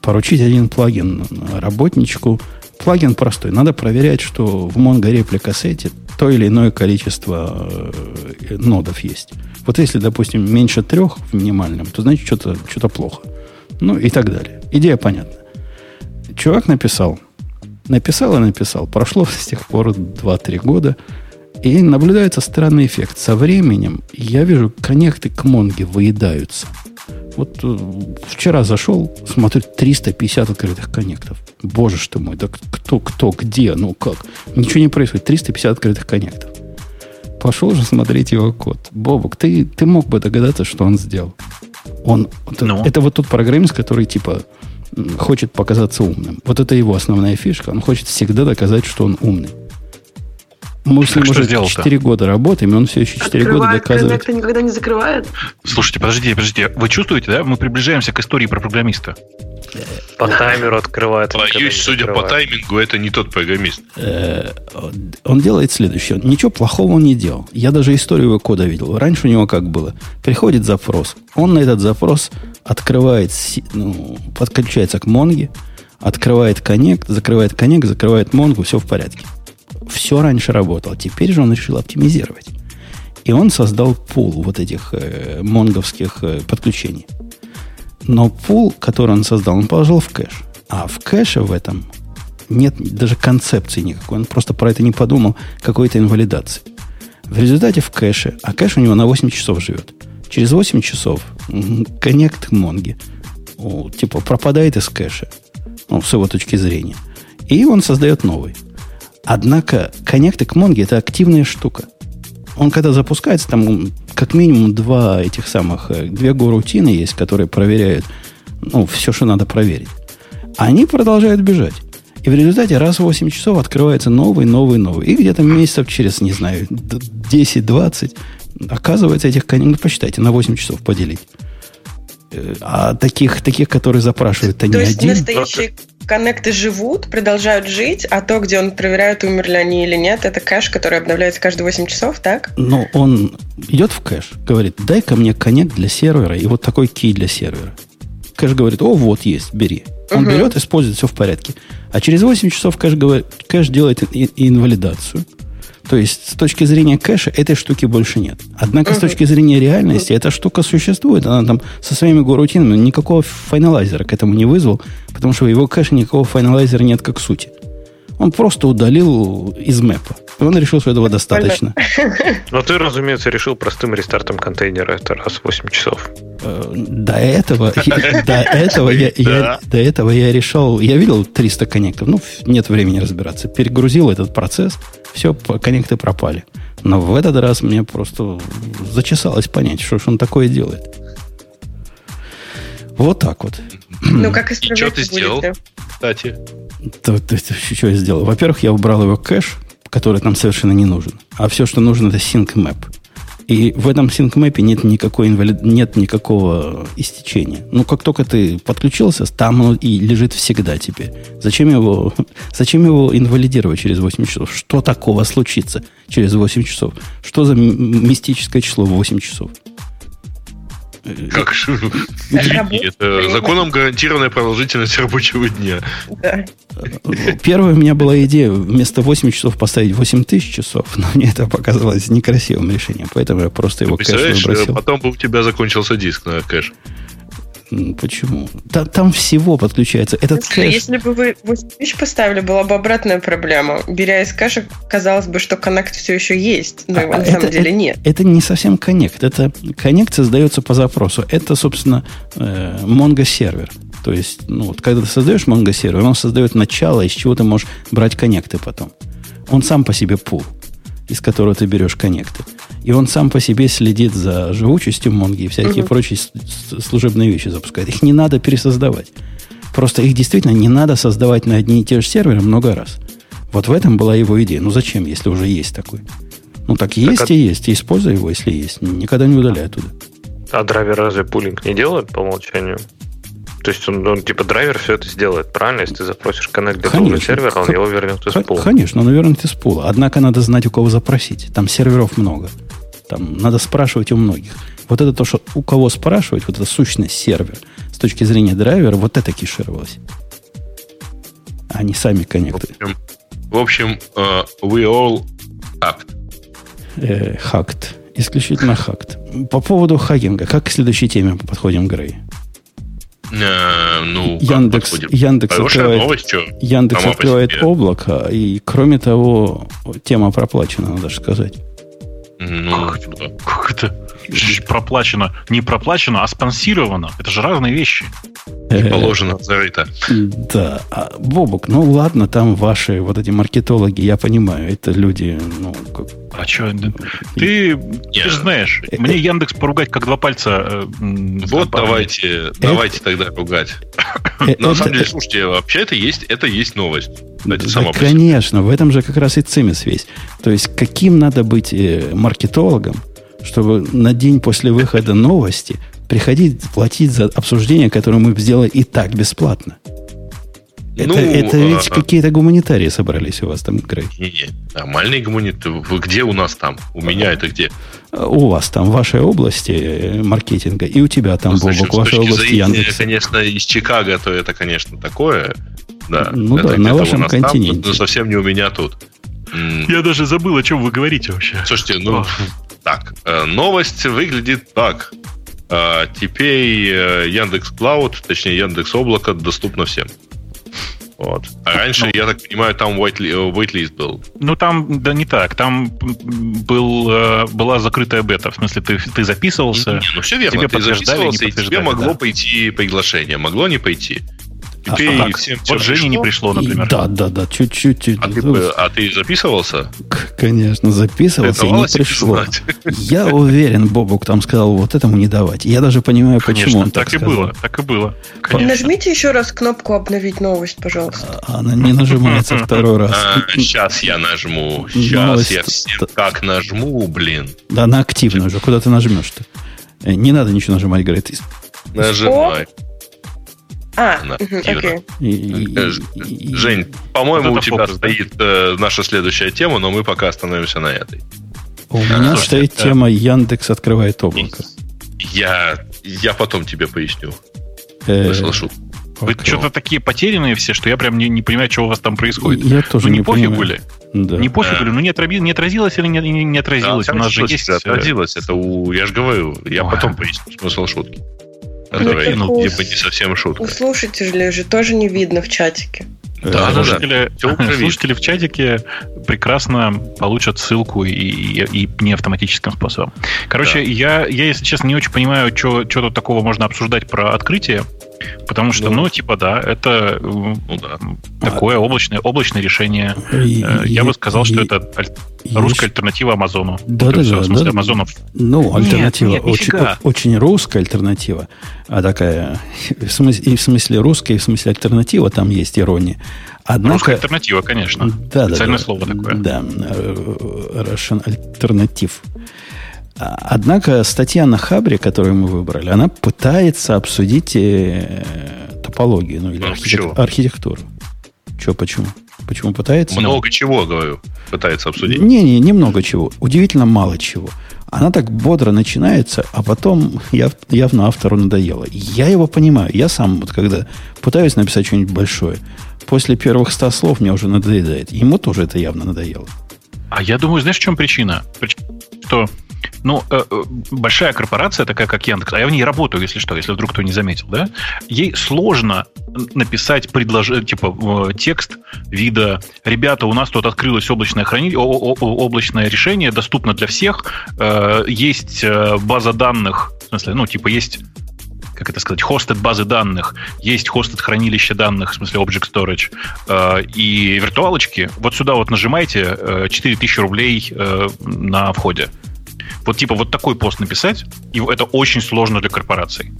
Поручить один плагин работничку. Плагин простой. Надо проверять, что в Mongo реплика сете то или иное количество э, нодов есть. Вот если, допустим, меньше трех в минимальном, то значит что-то что плохо. Ну и так далее. Идея понятна. Чувак написал. Написал и написал. Прошло с тех пор 2-3 года. И наблюдается странный эффект. Со временем я вижу, коннекты к Монге выедаются. Вот э, вчера зашел, смотрю, 350 открытых коннектов. Боже что мой, да кто, кто, где, ну как? Ничего не происходит. 350 открытых коннектов. Пошел же смотреть его код. Бобок, ты, ты мог бы догадаться, что он сделал. Он, ну. это, вот тот программист, который типа хочет показаться умным. Вот это его основная фишка. Он хочет всегда доказать, что он умный. Мы с ним уже 4 года работаем, и он все еще 4 года доказывает. Открывает никогда не закрывает. Слушайте, подождите, подождите. Вы чувствуете, да? Мы приближаемся к истории про программиста. По таймеру открывает. Боюсь, судя по таймингу, это не тот программист. Э, он делает следующее. Ничего плохого он не делал. Я даже историю его кода видел. Раньше у него как было. Приходит запрос. Он на этот запрос открывает, ну, подключается к Монге, открывает коннект, закрывает коннект, закрывает Монгу, все в порядке. Все раньше работало. Теперь же он решил оптимизировать. И он создал пул вот этих э, монговских э, подключений. Но пул, который он создал, он положил в кэш. А в кэше в этом нет даже концепции никакой. Он просто про это не подумал, какой-то инвалидации. В результате в кэше, а кэш у него на 8 часов живет. Через 8 часов коннект Монги типа пропадает из кэша, ну, с его точки зрения. И он создает новый. Однако коннекты к Монге это активная штука. Он когда запускается, там как минимум два этих самых, э, две горутины есть, которые проверяют, ну, все, что надо проверить. Они продолжают бежать. И в результате раз в 8 часов открывается новый, новый, новый. И где-то месяцев через, не знаю, 10-20, оказывается, этих коней, ну, посчитайте, на 8 часов поделить. Э, а таких, таких, которые запрашивают, то, то не один. Настоящие коннекты живут, продолжают жить, а то, где он проверяет, умерли они или нет, это кэш, который обновляется каждые 8 часов, так? Ну, он идет в кэш, говорит, дай-ка мне коннект для сервера и вот такой кей для сервера. Кэш говорит, о, вот есть, бери. Он угу. берет, использует, все в порядке. А через 8 часов кэш, говорит, кэш делает инвалидацию. То есть, с точки зрения кэша, этой штуки больше нет. Однако, uh-huh. с точки зрения реальности, эта штука существует. Она там со своими горутинами никакого файналайзера к этому не вызвал, потому что в его кэше никакого файналайзера нет как сути. Он просто удалил из мэпа. И он решил, что этого достаточно. Но ты, разумеется, решил простым рестартом контейнера. Это раз в 8 часов. Э, до этого, до этого я, я, до этого я решил, я видел 300 коннектов, ну, нет времени разбираться. Перегрузил этот процесс, все, коннекты пропали. Но в этот раз мне просто зачесалось понять, что же он такое делает. Вот так вот. Ну, как исправлять Что ты сделал, кстати? То, то, то, что я сделал? Во-первых, я убрал его кэш, который там совершенно не нужен. А все, что нужно, это sync map. И в этом SyncMap нет, никакой инвалид... нет никакого истечения. Ну, как только ты подключился, там оно и лежит всегда теперь. Зачем его, зачем его инвалидировать через 8 часов? Что такого случится через 8 часов? Что за мистическое число 8 часов? Как же? Это законом гарантированная продолжительность рабочего дня. Первая у меня была идея вместо 8 часов поставить 8 тысяч часов, но мне это показалось некрасивым решением, поэтому я просто его кэш выбросил. Потом бы у тебя закончился диск на кэш. Почему? Там, там всего подключается. Этот если, кэш... если бы вы 8 тысяч поставили, была бы обратная проблема. Беря из кэша, казалось бы, что коннект все еще есть, но а, его на это, самом деле это, нет. Это не совсем коннект. Это коннект создается по запросу. Это, собственно, э, Mongo сервер. То есть, ну, вот, когда ты создаешь Mongo сервер, он создает начало, из чего ты можешь брать коннекты потом. Он сам по себе пул, из которого ты берешь коннекты. И он сам по себе следит за живучестью Монги и всякие угу. прочие служебные вещи запускает. Их не надо пересоздавать. Просто их действительно не надо создавать на одни и те же серверы много раз. Вот в этом была его идея. Ну зачем, если уже есть такой? Ну так, так есть а... и есть. И используй его, если есть. Никогда не удаляй оттуда. А драйвер разве пулинг не делает по умолчанию? То есть он, он типа драйвер все это сделает, правильно? Если ты запросишь коннект для конечно, сервера, он его вернет из пула. Конечно, он вернет из пула. Однако надо знать, у кого запросить. Там серверов много. Там надо спрашивать у многих. Вот это то, что у кого спрашивать, вот эта сущность сервер с точки зрения драйвера, вот это кешировалось. А не сами коннекты. В общем, в общем uh, we all hacked. Э, hacked. Исключительно хакт. По поводу хакинга, как к следующей теме подходим, Грей? Э, ну, Яндекс, Яндекс открывает, новость, что? Яндекс открывает облако, и кроме того, тема проплачена, надо же сказать. Ну, как, это? как это? Проплачено. Не проплачено, а спонсировано. Это же разные вещи. Не э, положено за это. Да. А, Бобок, ну ладно, там ваши вот эти маркетологи, я понимаю, это люди, ну, как... А что, ты, ты же знаешь, э, мне Яндекс поругать как два пальца. Вот давайте, давайте тогда ругать. На самом деле, слушайте, вообще это есть, это есть новость. Да, конечно, в этом же как раз и цимис весь. То есть, каким надо быть э, маркетологом, чтобы на день после выхода новости приходить платить за обсуждение, которое мы сделали и так бесплатно. Это, ну, это ведь а, какие-то гуманитарии собрались у вас там, Грей. Не, не, нормальные гуманитарии. Вы где у нас там? У а, меня это где? У вас там, в вашей области э, маркетинга, и у тебя там, ну, Бобок, в вашей области Яндекс. конечно, из Чикаго, то это, конечно, такое. Да, ну это да, на вашем континенте. Там, но совсем не у меня тут. Я даже забыл, о чем вы говорите вообще. Слушайте, ну. Так, э, новость выглядит так. А, теперь э, Яндекс Клауд, точнее Яндекс Облако доступно всем. Вот. А раньше, ну, я так понимаю, там waitlist был. Ну, там, да не так. Там был, э, была закрытая бета. В смысле, ты, ты записывался. Не, ну, все верно. Тебе ты записывался, и тебе могло да. пойти приглашение. Могло не пойти. Теперь а, всем вот Жене не пришло, например. Да, да, да, чуть-чуть. А, ты, а ты записывался? Конечно, записывался и не пришло. Я уверен, Бобук там сказал, вот этому не давать. Я даже понимаю, Конечно, почему он так, так и сказал. было, так и было. Конечно. Нажмите еще раз кнопку «Обновить новость», пожалуйста. А, она не нажимается второй раз. Сейчас я нажму. Сейчас я всем как нажму, блин. Да, на активную уже. Куда ты нажмешь-то? Э, не надо ничего нажимать, говорит. Нажимай. А, окей. Жень, по-моему, у тебя стоит э, наша следующая тема, но мы пока остановимся на этой. У меня стоит тема Яндекс открывает облако. Я, я потом тебе поясню. Э, Слышу. Вы что-то такие потерянные все, что я прям не, не понимаю, что у вас там происходит. Я тоже ну, не, не пофиг были. Да. Не пофиг были, ну не, отрази, не отразилось или не, не, не отразилось. Да, у нас же есть... Э, отразилось, это у... Я же говорю, я Ой. потом поясню смысл шутки. Которая, ну, ну, типа не совсем шутка. У слушателей же тоже не видно в чатике. Да, слушатели, да. слушатели в чатике прекрасно получат ссылку и, и, и не автоматическим способом. Короче, да. я, я, если честно, не очень понимаю, что тут такого можно обсуждать про открытие. Потому что, ну, ну типа, да, это ну, да. такое облачное, облачное решение. И, э, Я и, бы сказал, и, что это аль- русская альтернатива Амазону. Да, да, да. В смысле, да, Амазонов. Ну, альтернатива. Нет, нет, очень, очень русская альтернатива. А такая, в смысле, и в смысле русская, и в смысле альтернатива, там есть ирония. Однако, Русская альтернатива, конечно. Да, Специальное да, слово такое. Да, э, Russian альтернатив. А, однако статья на Хабре, которую мы выбрали, она пытается обсудить э, топологию, ну или ну, архитек... архитектуру. Че, почему? Почему пытается? Много чего, говорю, пытается обсудить. Не-не, немного чего. Удивительно мало чего. Она так бодро начинается, а потом яв, явно автору надоело. Я его понимаю. Я сам, вот когда пытаюсь написать что-нибудь большое, после первых ста слов мне уже надоедает. Ему тоже это явно надоело. А я думаю, знаешь, в чем причина? Что ну, э, э, большая корпорация, такая как Яндекс, а я в ней работаю, если что, если вдруг кто не заметил, да, ей сложно написать предложение, типа текст вида «Ребята, у нас тут открылось облачное, храни... облачное решение, доступно для всех, э, есть база данных, в смысле, ну, типа, есть как это сказать, хостед базы данных, есть хостед хранилище данных, в смысле Object Storage, э, и виртуалочки, вот сюда вот нажимайте э, 4000 рублей э, на входе. Вот типа вот такой пост написать, и это очень сложно для корпораций.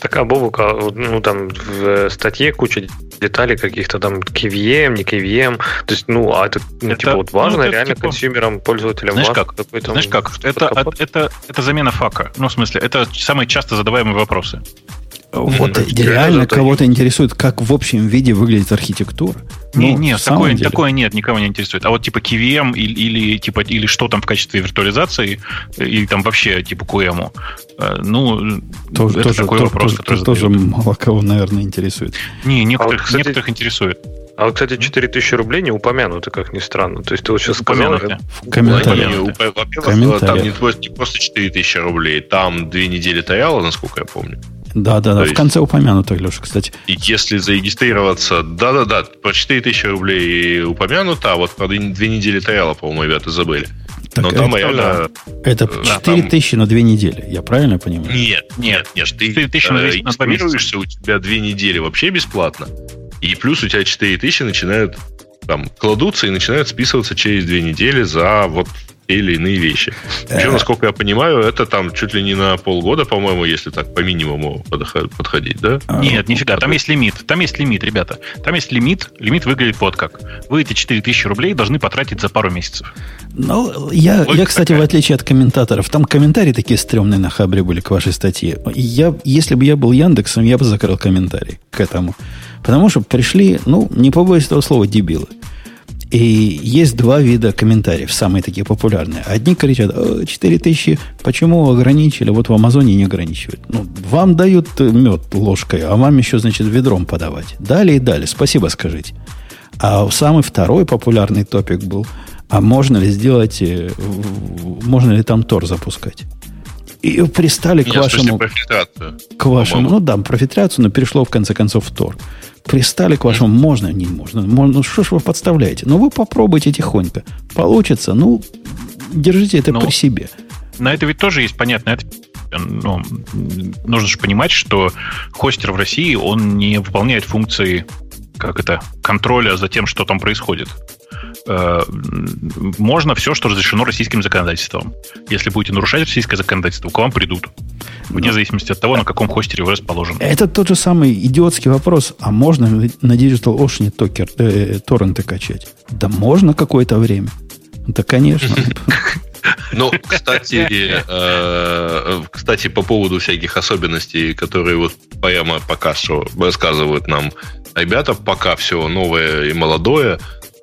Так, а Бобук, ну там в статье куча деталей каких-то там KVM, не KVM. То есть, ну, а это, ну, это типа, вот важно ну, реально типа, консюмерам, пользователям. Знаешь как? Знаешь как? Это, это, это, это замена фака. Ну, в смысле, это самые часто задаваемые вопросы. Вот mm-hmm. реально кого-то интересует, как в общем виде выглядит архитектура. Не, ну, нет, такое, такое нет, никого не интересует. А вот типа KVM или, или типа или что там в качестве виртуализации, или там вообще типа QEM, э, ну, тоже, это тоже, такой то, вопрос, то, который тоже мало кого, наверное, интересует. Не, некоторых, а вот, кстати, некоторых интересует. А вот, кстати, 4000 рублей не упомянуты, как ни странно. То есть ты вот сейчас сказал... В комментариях. Во-первых, там не, не просто 4000 рублей, там две недели таяла, насколько я помню. Да, да, да. В конце упомянуто, Леша, кстати. И если зарегистрироваться, да, да, да, по 4000 рублей упомянуто, а вот про две недели таяла, по-моему, ребята забыли. Так Но это, там реально... Это 4 тысячи на две недели, я правильно понимаю? Нет, нет, нет. Ты э, регистрируешься, у тебя две недели вообще бесплатно. И плюс у тебя 4 тысячи начинают там кладутся и начинают списываться через две недели за вот те или иные вещи. Причем, э. насколько я понимаю, это там чуть ли не на полгода, по-моему, если так по минимуму подходить, да? А, Нет, нифига, там есть лимит. Там есть лимит, ребята. Там есть лимит. Лимит выглядит вот как. Вы эти 4000 рублей должны потратить за пару месяцев. Ну, я, я кстати, такая. в отличие от комментаторов, там комментарии такие стрёмные на Хабре были к вашей статье. Я, если бы я был Яндексом, я бы закрыл комментарий к этому. Потому что пришли, ну, не побоюсь этого слова, дебилы. И есть два вида комментариев, самые такие популярные. Одни кричат, 4000, почему ограничили, вот в Амазоне не ограничивают. Ну, вам дают мед ложкой, а вам еще, значит, ведром подавать. Далее и далее, спасибо скажите. А самый второй популярный топик был, а можно ли сделать, э, можно ли там Тор запускать? И пристали к вашему... К вашему, ну да, про фильтрацию, но перешло в конце концов в Тор пристали к вашему можно, не можно. можно ну, что ж вы подставляете? Ну, вы попробуйте тихонько. Получится, ну, держите это Но при себе. На это ведь тоже есть понятно. Это, ну, нужно же понимать, что хостер в России, он не выполняет функции как это, контроля за тем, что там происходит. Э, можно все, что разрешено российским законодательством. Если будете нарушать российское законодательство, к вам придут. Вне Но... зависимости от того, на каком хостере вы расположены. Это тот же самый идиотский вопрос. А можно на Digital Ocean токер, э, торренты качать? Да можно какое-то время. Да, конечно. Ну, кстати, э, кстати, по поводу всяких особенностей, которые вот прямо пока что рассказывают нам ребята, пока все новое и молодое,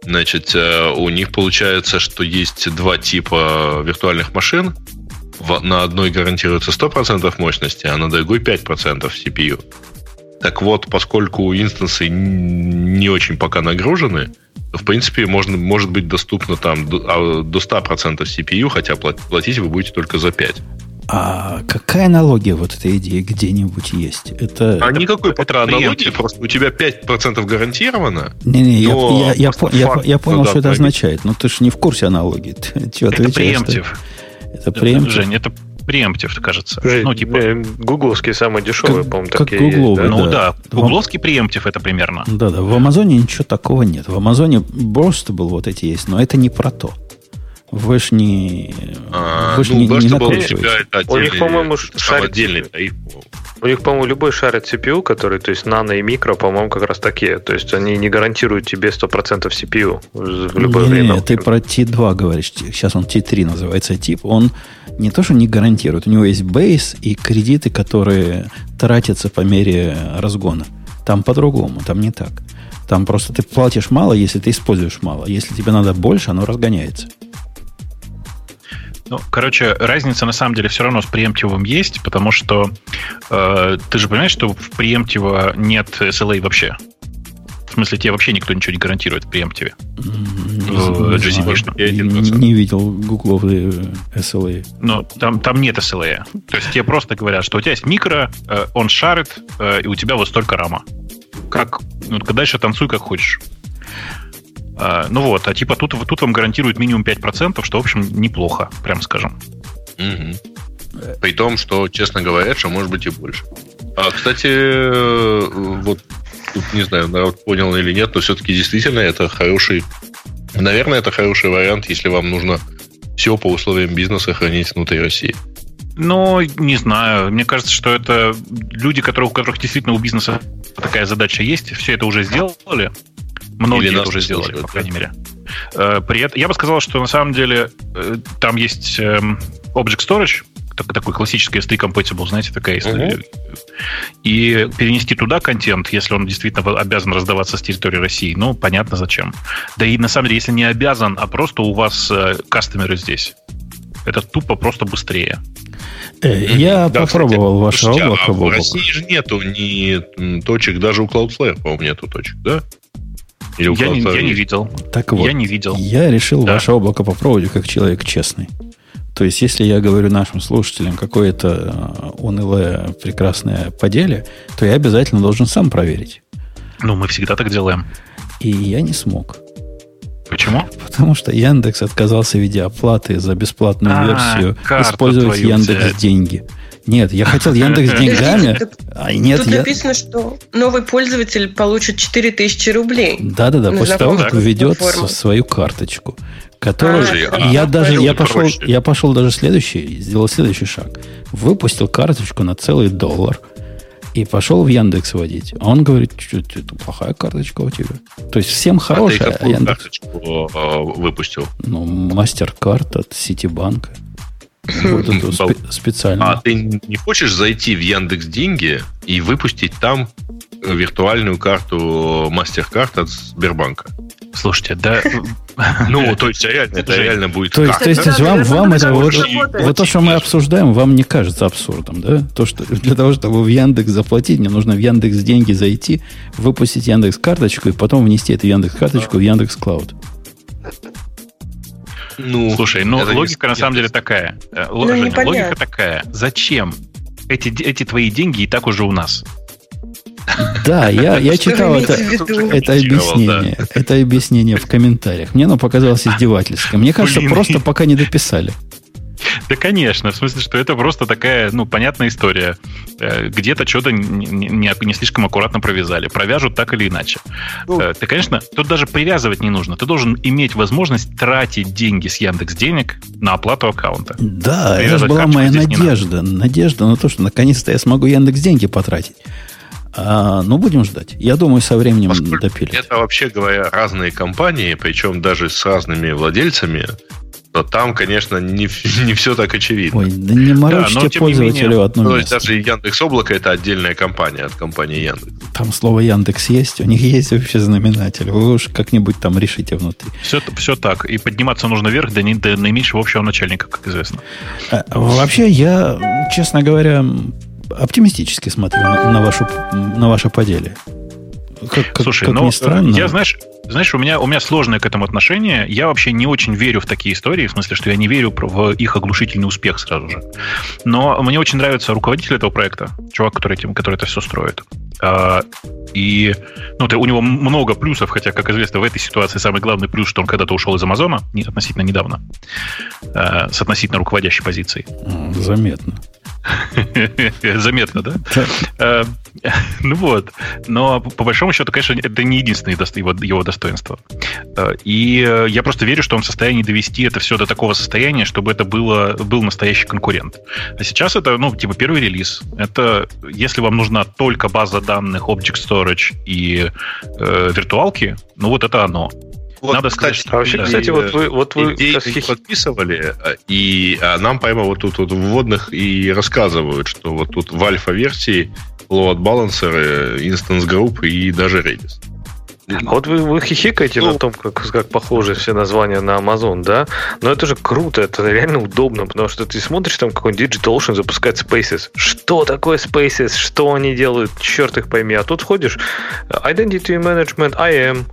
Значит, э, у них получается, что есть два типа виртуальных машин. На одной гарантируется 100% мощности, а на другой 5% CPU. Так вот, поскольку инстансы не очень пока нагружены, в принципе, можно, может быть доступно там до 100% CPU, а, хотя платить вы будете только за 5. А какая аналогия вот этой идеи где-нибудь есть? Это, а это, никакой это аналогии, просто у тебя 5% гарантировано. Не-не, я, я, я, я, я понял, что это означает. Но ты же не в курсе аналогии. Ты, чего, это преемптив. Это преемптив? Жень, это преемптив, кажется. Жень, ну, типа... Э, гугловский самый дешевый, по-моему, как такие гугловый, есть, да? Ну да, гугловский преемптив это примерно. Да-да, в Амазоне ничего такого нет. В Амазоне просто был вот эти есть, но это не про то. Вы ж не... А, вы ж ну, не, не накручиваете. У них, по-моему, шарит... отдельный тариф. У них, по-моему, любой шарит CPU, который, то есть нано и микро, по-моему, как раз такие. То есть они не гарантируют тебе 100% CPU в любое не, время. Нет, ты про T2 говоришь. Сейчас он T3 называется тип. Он не то, что не гарантирует. У него есть бейс и кредиты, которые тратятся по мере разгона. Там по-другому, там не так. Там просто ты платишь мало, если ты используешь мало. Если тебе надо больше, оно разгоняется. Ну, короче, разница на самом деле все равно с преемптивом есть, потому что э, ты же понимаешь, что в преемптиво нет SLA вообще. В смысле, тебе вообще никто ничего не гарантирует в преемптиве. GCP. Не, не видел гугловые SLA. Ну, там, там нет SLA. То есть тебе просто говорят, что у тебя есть микро, э, он шарит, э, и у тебя вот столько рама. Как, ну, дальше танцуй как хочешь. А, ну вот, а типа тут, тут вам гарантируют минимум 5%, что, в общем, неплохо, прям скажем. Угу. При том, что, честно говоря, что может быть и больше. А, кстати, э, вот тут не знаю, народ понял или нет, но все-таки действительно это хороший, наверное, это хороший вариант, если вам нужно все по условиям бизнеса хранить внутри России. Ну, не знаю. Мне кажется, что это люди, которые, у которых действительно у бизнеса такая задача есть, все это уже сделали. Многие это уже сделали, по крайней мере. Э, при этом, я бы сказал, что на самом деле э, там есть эм, Object Storage, такой классический ST Compatible, знаете, такая история. Uh-huh. И перенести туда контент, если он действительно обязан раздаваться с территории России, ну, понятно зачем. Да и на самом деле, если не обязан, а просто у вас э, кастомеры здесь, это тупо просто быстрее. Я да, попробовал кстати, ваше облако. А в России же нету ни точек, даже у Cloudflare, по-моему, нету точек, да? Или я, не, я не видел. Так вот, я не видел. Я решил да. ваше облако попробовать как человек честный. То есть, если я говорю нашим слушателям какое-то э, унылое прекрасное поделие, то я обязательно должен сам проверить. Ну, мы всегда так делаем. И я не смог. Почему? Потому что Яндекс отказался в виде оплаты за бесплатную а, версию использовать Яндекс взять. деньги. Нет, я хотел Яндекс деньгами. А нет, Тут я... написано, что новый пользователь получит 4000 рублей. Да-да-да, после того, как введет свою карточку. Которую а, я а, даже я пошел, я пошел даже следующий, сделал следующий шаг. Выпустил карточку на целый доллар и пошел в Яндекс водить. А он говорит, что это плохая карточка у тебя. То есть всем хорошая. А ты какую а Яндекс... карточку э, выпустил? Ну, мастер-карт от Ситибанка. Вот эту спе- специально. А ты не хочешь зайти в Яндекс Деньги и выпустить там виртуальную карту MasterCard от Сбербанка? Слушайте, да... Ну, то есть реально, это реально будет То есть, то есть вам, вам это вот, вот то, что мы обсуждаем, вам не кажется абсурдом, да? То, что для того, чтобы в Яндекс заплатить, мне нужно в Яндекс деньги зайти, выпустить Яндекс карточку и потом внести эту Яндекс карточку в Яндекс Клауд. Ну, Слушай, ну логика на самом деле такая. Э, ну, Женя, логика такая. Зачем? Эти, эти твои деньги и так уже у нас. Да, я, я читал это, это объяснение. Это объяснение в комментариях. Мне оно показалось издевательским. Мне кажется, просто пока не дописали. Да, конечно. В смысле, что это просто такая, ну, понятная история. Э, где-то что-то не, не, не слишком аккуратно провязали. Провяжут так или иначе. Ну, э, ты, конечно, тут даже привязывать не нужно. Ты должен иметь возможность тратить деньги с Яндекс денег на оплату аккаунта. Да, это же была моя надежда. Надежда на то, что наконец-то я смогу Яндекс деньги потратить. А, ну, будем ждать. Я думаю, со временем Поскольку допилят. Это, вообще говоря, разные компании, причем даже с разными владельцами, то там, конечно, не, не все так очевидно. Ой, да не морочьте да, пользователю менее, одно То есть даже Яндекс Облако это отдельная компания от компании Яндекс. Там слово Яндекс есть, у них есть вообще знаменатель. Вы уж как-нибудь там решите внутри. Все, все так. И подниматься нужно вверх до, до наименьшего общего начальника, как известно. А, вообще, я, честно говоря, оптимистически смотрю на, на, вашу, на ваше поделие. Как, как, Слушай, как ну, странно. я, знаешь, знаешь, у меня, у меня сложное к этому отношение. Я вообще не очень верю в такие истории, в смысле, что я не верю в их оглушительный успех сразу же. Но мне очень нравится руководитель этого проекта, чувак, который, этим, который это все строит. А, и ну, у него много плюсов, хотя, как известно, в этой ситуации самый главный плюс, что он когда-то ушел из Амазона, относительно недавно, а, с относительно руководящей позицией. Заметно. Заметно, да? Э, ну вот. Но по большому счету, конечно, это не единственное его, его достоинство. Э, и я просто верю, что он в состоянии довести это все до такого состояния, чтобы это было, был настоящий конкурент. А сейчас это, ну, типа первый релиз. Это, если вам нужна только база данных, Object Storage и э, виртуалки, ну вот это оно. Вот, Надо сказать, кстати, а вообще, да. кстати, вот вы, вот вы сейчас подписывали, э, и а нам прямо вот тут вот вводных и рассказывают, что вот тут в альфа-версии load balancer, instance group и даже Redis. А вот вы, вы хихикаете ну, на том, как, как похожи все названия на Amazon, да? Но это же круто, это реально удобно, потому что ты смотришь, там какой-нибудь DigitalOcean запускает Spaces. Что такое Spaces? Что они делают? Черт их пойми. А тут входишь Identity Management, IAM,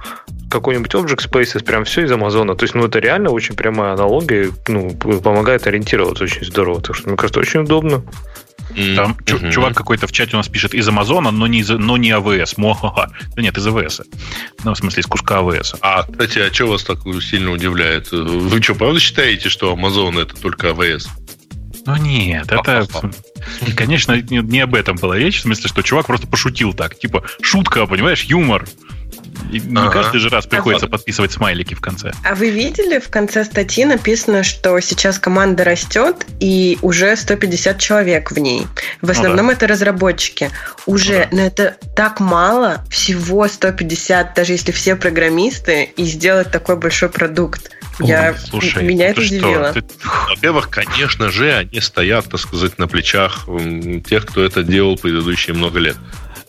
какой-нибудь Object Spaces, прям все из Амазона. То есть, ну, это реально очень прямая аналогия, ну, помогает ориентироваться очень здорово. Так что, мне кажется, очень удобно. Там mm-hmm. чувак какой-то в чате у нас пишет из Амазона, но не, из, но не АВС. Мо-ха-ха. Да нет, из АВС. Ну, в смысле, из куска АВС. А, кстати, а что вас так сильно удивляет? Вы что, правда считаете, что Амазон это только АВС? Ну нет, это, конечно, не об этом была речь, в смысле, что чувак просто пошутил так, типа шутка, понимаешь, юмор. И не ага. каждый же раз приходится а подписывать смайлики в конце. А вы видели, в конце статьи написано, что сейчас команда растет, и уже 150 человек в ней. В основном ну, да. это разработчики. Уже, ну, да. но это так мало, всего 150, даже если все программисты, и сделать такой большой продукт. Ой, Я, слушай, меня это удивило. Ты, во-первых, конечно же, они стоят, так сказать, на плечах тех, кто это делал предыдущие много лет.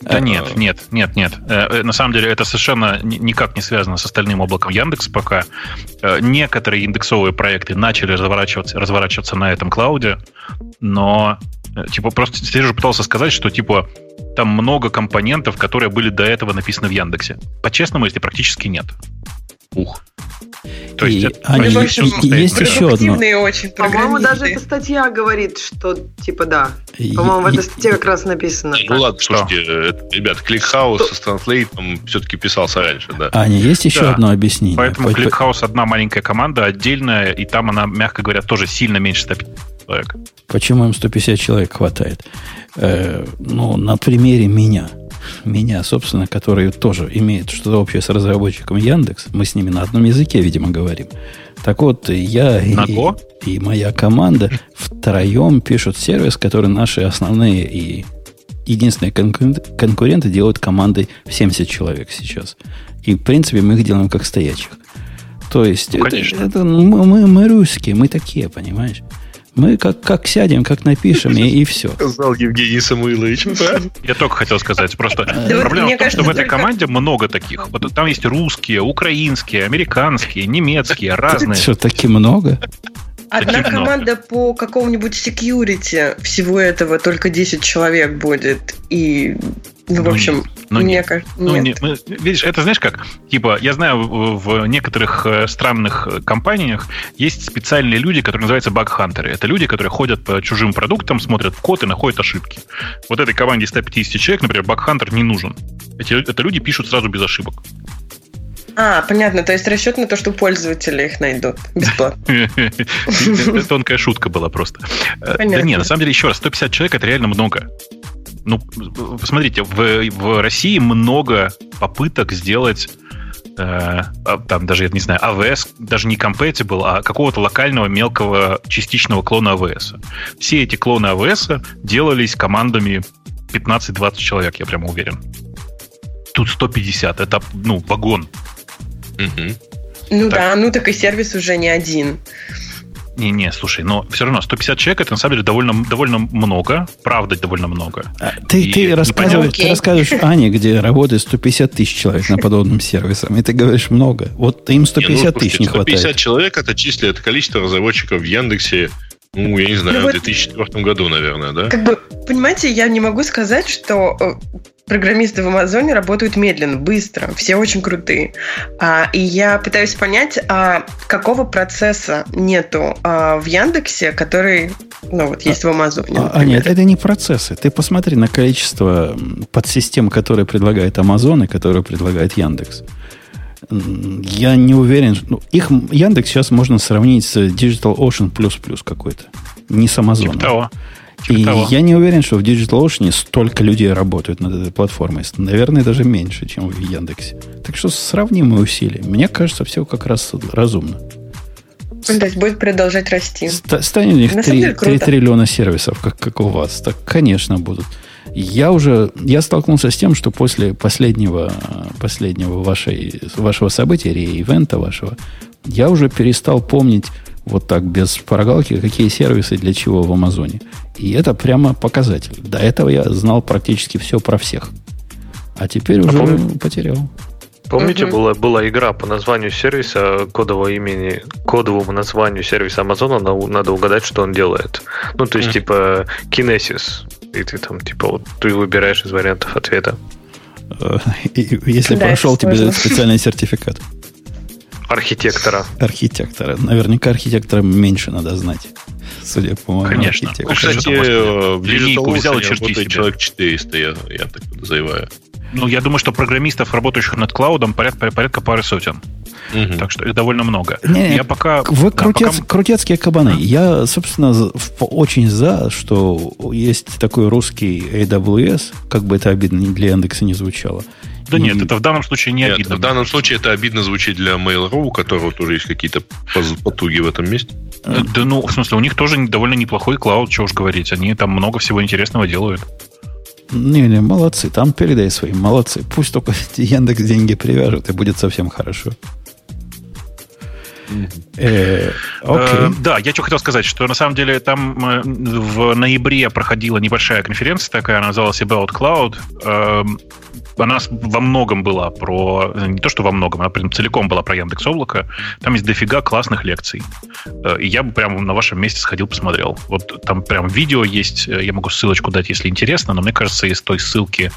Да нет, нет, нет, нет. Э, э, на самом деле это совершенно никак не связано с остальным облаком Яндекс пока. Э, некоторые индексовые проекты начали разворачиваться, разворачиваться на этом клауде, но типа просто Сережа пытался сказать, что типа там много компонентов, которые были до этого написаны в Яндексе. По-честному, если практически нет. Ух. То есть, и, это, они, и, есть еще одно. Очень По-моему, даже эта статья говорит, что типа да. По-моему, в этой статье как раз написано. Ну ладно, слушайте, это, ребят, ClickHouse с Translate все-таки писался раньше, да. Аня, есть еще да. одно объяснение. Поэтому ClickHouse одна маленькая команда, отдельная, и там она, мягко говоря, тоже сильно меньше 150 человек. Почему им 150 человек хватает? Э, ну, на примере меня – меня, собственно, который тоже имеет что-то общее с разработчиком Яндекс. Мы с ними на одном языке, видимо, говорим. Так вот, я и, и моя команда втроем пишут сервис, который наши основные и единственные конкуренты делают командой в 70 человек сейчас. И, в принципе, мы их делаем как стоячих. То есть, ну, это, это, мы, мы, мы русские, мы такие, понимаешь? Мы как, как сядем, как напишем, и, и все. Сказал Евгений Самуилович. Я только хотел сказать. Просто проблема в том, что в этой команде много таких. Вот там есть русские, украинские, американские, немецкие, разные. Что, таки много? Одна команда по какому-нибудь security всего этого только 10 человек будет. И ну, в ну, общем, ну, мне кажется, ну, нет. Не, видишь, это знаешь как? Типа, я знаю, в, некоторых э, странных компаниях есть специальные люди, которые называются баг-хантеры. Это люди, которые ходят по чужим продуктам, смотрят в код и находят ошибки. Вот этой команде 150 человек, например, баг-хантер не нужен. Эти, это люди пишут сразу без ошибок. А, понятно. То есть расчет на то, что пользователи их найдут бесплатно. Тонкая шутка была просто. Да не, на самом деле, еще раз, 150 человек это реально много. Ну, посмотрите, в, в России много попыток сделать э, а, там даже, я не знаю, AWS, даже не compatible, а какого-то локального мелкого частичного клона AWS. Все эти клоны AWS делались командами 15-20 человек, я прямо уверен. Тут 150, это, ну, вагон. Угу. Ну так. да, ну так и сервис уже не один. Не-не, слушай, но все равно 150 человек это на самом деле довольно, довольно много, правда довольно много. А, ты, ты, рассказываешь, ты рассказываешь Ане, где работает 150 тысяч человек на подобном сервисом, и ты говоришь много. Вот им 150 не, ну, тысяч не 150 хватает. 150 человек это число, это количество разработчиков в Яндексе, ну, я не знаю, ну, в 2004 году, наверное, да? Как бы, понимаете, я не могу сказать, что э, программисты в Амазоне работают медленно, быстро, все очень крутые. А, и я пытаюсь понять, а какого процесса нету а, в Яндексе, который ну, вот есть а, в Амазоне. А, а нет, это не процессы. Ты посмотри на количество подсистем, которые предлагает Амазон и которые предлагает Яндекс. Я не уверен. Ну, их Яндекс сейчас можно сравнить с Digital Ocean какой-то. Не с Амазоном. Типа того. Типа и того. я не уверен, что в DigitalOcean столько людей работают над этой платформой. Наверное, даже меньше, чем в Яндексе. Так что сравнимые усилия. Мне кажется, все как раз разумно. То есть будет продолжать расти. Станет у них 3, 3 триллиона сервисов, как, как у вас. Так, конечно, будут. Я уже я столкнулся с тем, что после последнего, последнего вашей, вашего события, ивента вашего, я уже перестал помнить вот так, без прогалки, какие сервисы для чего в Амазоне. И это прямо показатель. До этого я знал практически все про всех. А теперь уже а потерял. Помните, угу. была, была игра по названию сервиса, кодового имени, кодовому названию сервиса Амазона, надо угадать, что он делает. Ну, то есть, mm. типа, Kinesis. И ты там, типа, вот ты выбираешь из вариантов ответа. Если прошел, тебе специальный сертификат. Архитектора. Архитектора. Наверняка архитектора меньше надо знать. Судя по моему Конечно. Ну, кстати, э, в линейку взял и черти человек 400, я, я так подозреваю. Ну, я думаю, что программистов, работающих над клаудом, порядка, порядка пары сотен. Угу. Так что их довольно много. Не, я пока... Вы да, крутец, пока... крутецкие кабаны. Я, собственно, очень за, что есть такой русский AWS, как бы это обидно для Яндекса не звучало. Да нет, это в данном случае не нет, обидно. В данном случае это обидно звучит для Mail.ru, у которого тоже есть какие-то потуги в этом месте. Э, да ну, в смысле, у них тоже довольно неплохой клауд, чего уж говорить. Они там много всего интересного делают. Не-не, молодцы, там передай своим, молодцы. Пусть только Яндекс деньги привяжут, и будет совсем хорошо. Э, э, да, я что хотел сказать, что на самом деле там э, в ноябре проходила небольшая конференция такая, она называлась About Cloud. Она во многом была про... Не то, что во многом, она прям целиком была про Яндекс Облако. Там есть дофига классных лекций. И я бы прямо на вашем месте сходил, посмотрел. Вот там прям видео есть, я могу ссылочку дать, если интересно, но мне кажется, из той ссылки,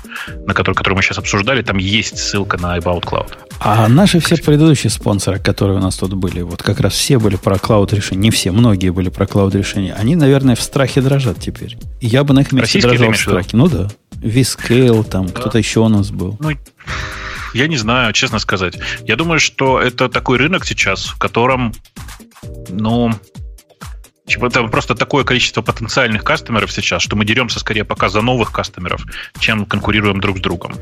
на которую, которую мы сейчас обсуждали, там есть ссылка на About Cloud. А наши все предыдущие спонсоры, которые у нас тут были, вот как раз все были про cloud решения, не все, многие были про cloud решения, они, наверное, в страхе дрожат теперь. Я бы на их месте Российские дрожал в страхе. Ну да. Vscale, там да. кто-то еще у нас был. Ну, я не знаю, честно сказать. Я думаю, что это такой рынок сейчас, в котором, ну, Типа, это просто такое количество потенциальных кастомеров сейчас, что мы деремся скорее пока за новых кастомеров, чем конкурируем друг с другом.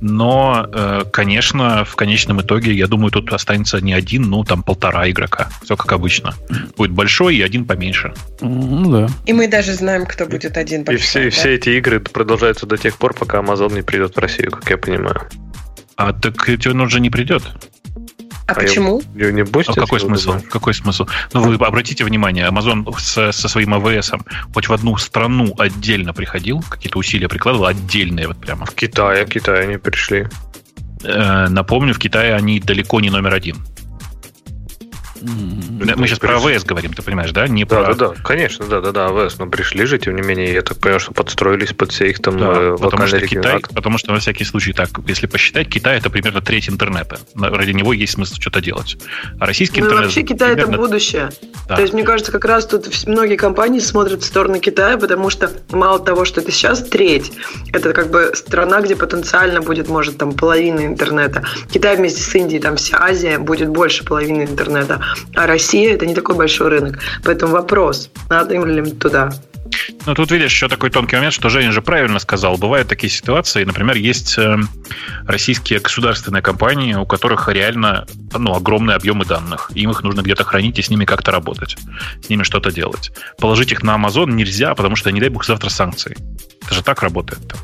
Но, э, конечно, в конечном итоге, я думаю, тут останется не один, ну, там полтора игрока. Все как обычно. Будет большой и один поменьше. Ну да. И мы даже знаем, кто будет один большой. И все, да? все эти игры продолжаются до тех пор, пока Amazon не придет в Россию, как я понимаю. А так он уже не придет. А, а почему? Не а какой смысл? Вызывать? Какой смысл? Ну, вы обратите внимание, Amazon со, со своим АВС хоть в одну страну отдельно приходил, какие-то усилия прикладывал, отдельные вот прямо. В Китае, в Китае они пришли. Э, напомню, в Китае они далеко не номер один. Мы сейчас про АВС говорим, ты понимаешь, да? Не да, про... да, да, конечно, да, да, да, АВС, но пришли же, тем не менее, я так понимаю, что подстроились под все их там да, э, потому что Китай, Потому что, на всякий случай, так, если посчитать, Китай это примерно треть интернета. Ради него есть смысл что-то делать. А российский ну, интернет... вообще Китай примерно... это будущее. Да. То есть, мне кажется, как раз тут многие компании смотрят в сторону Китая, потому что мало того, что это сейчас треть, это как бы страна, где потенциально будет, может, там половина интернета. Китай вместе с Индией, там вся Азия будет больше половины интернета. А Россия это не такой большой рынок. Поэтому вопрос, надо им ли туда. Ну, тут видишь еще такой тонкий момент, что Женя же правильно сказал. Бывают такие ситуации, например, есть э, российские государственные компании, у которых реально ну, огромные объемы данных. Им их нужно где-то хранить и с ними как-то работать, с ними что-то делать. Положить их на Amazon нельзя, потому что, не дай бог, завтра санкции. Это же так работает.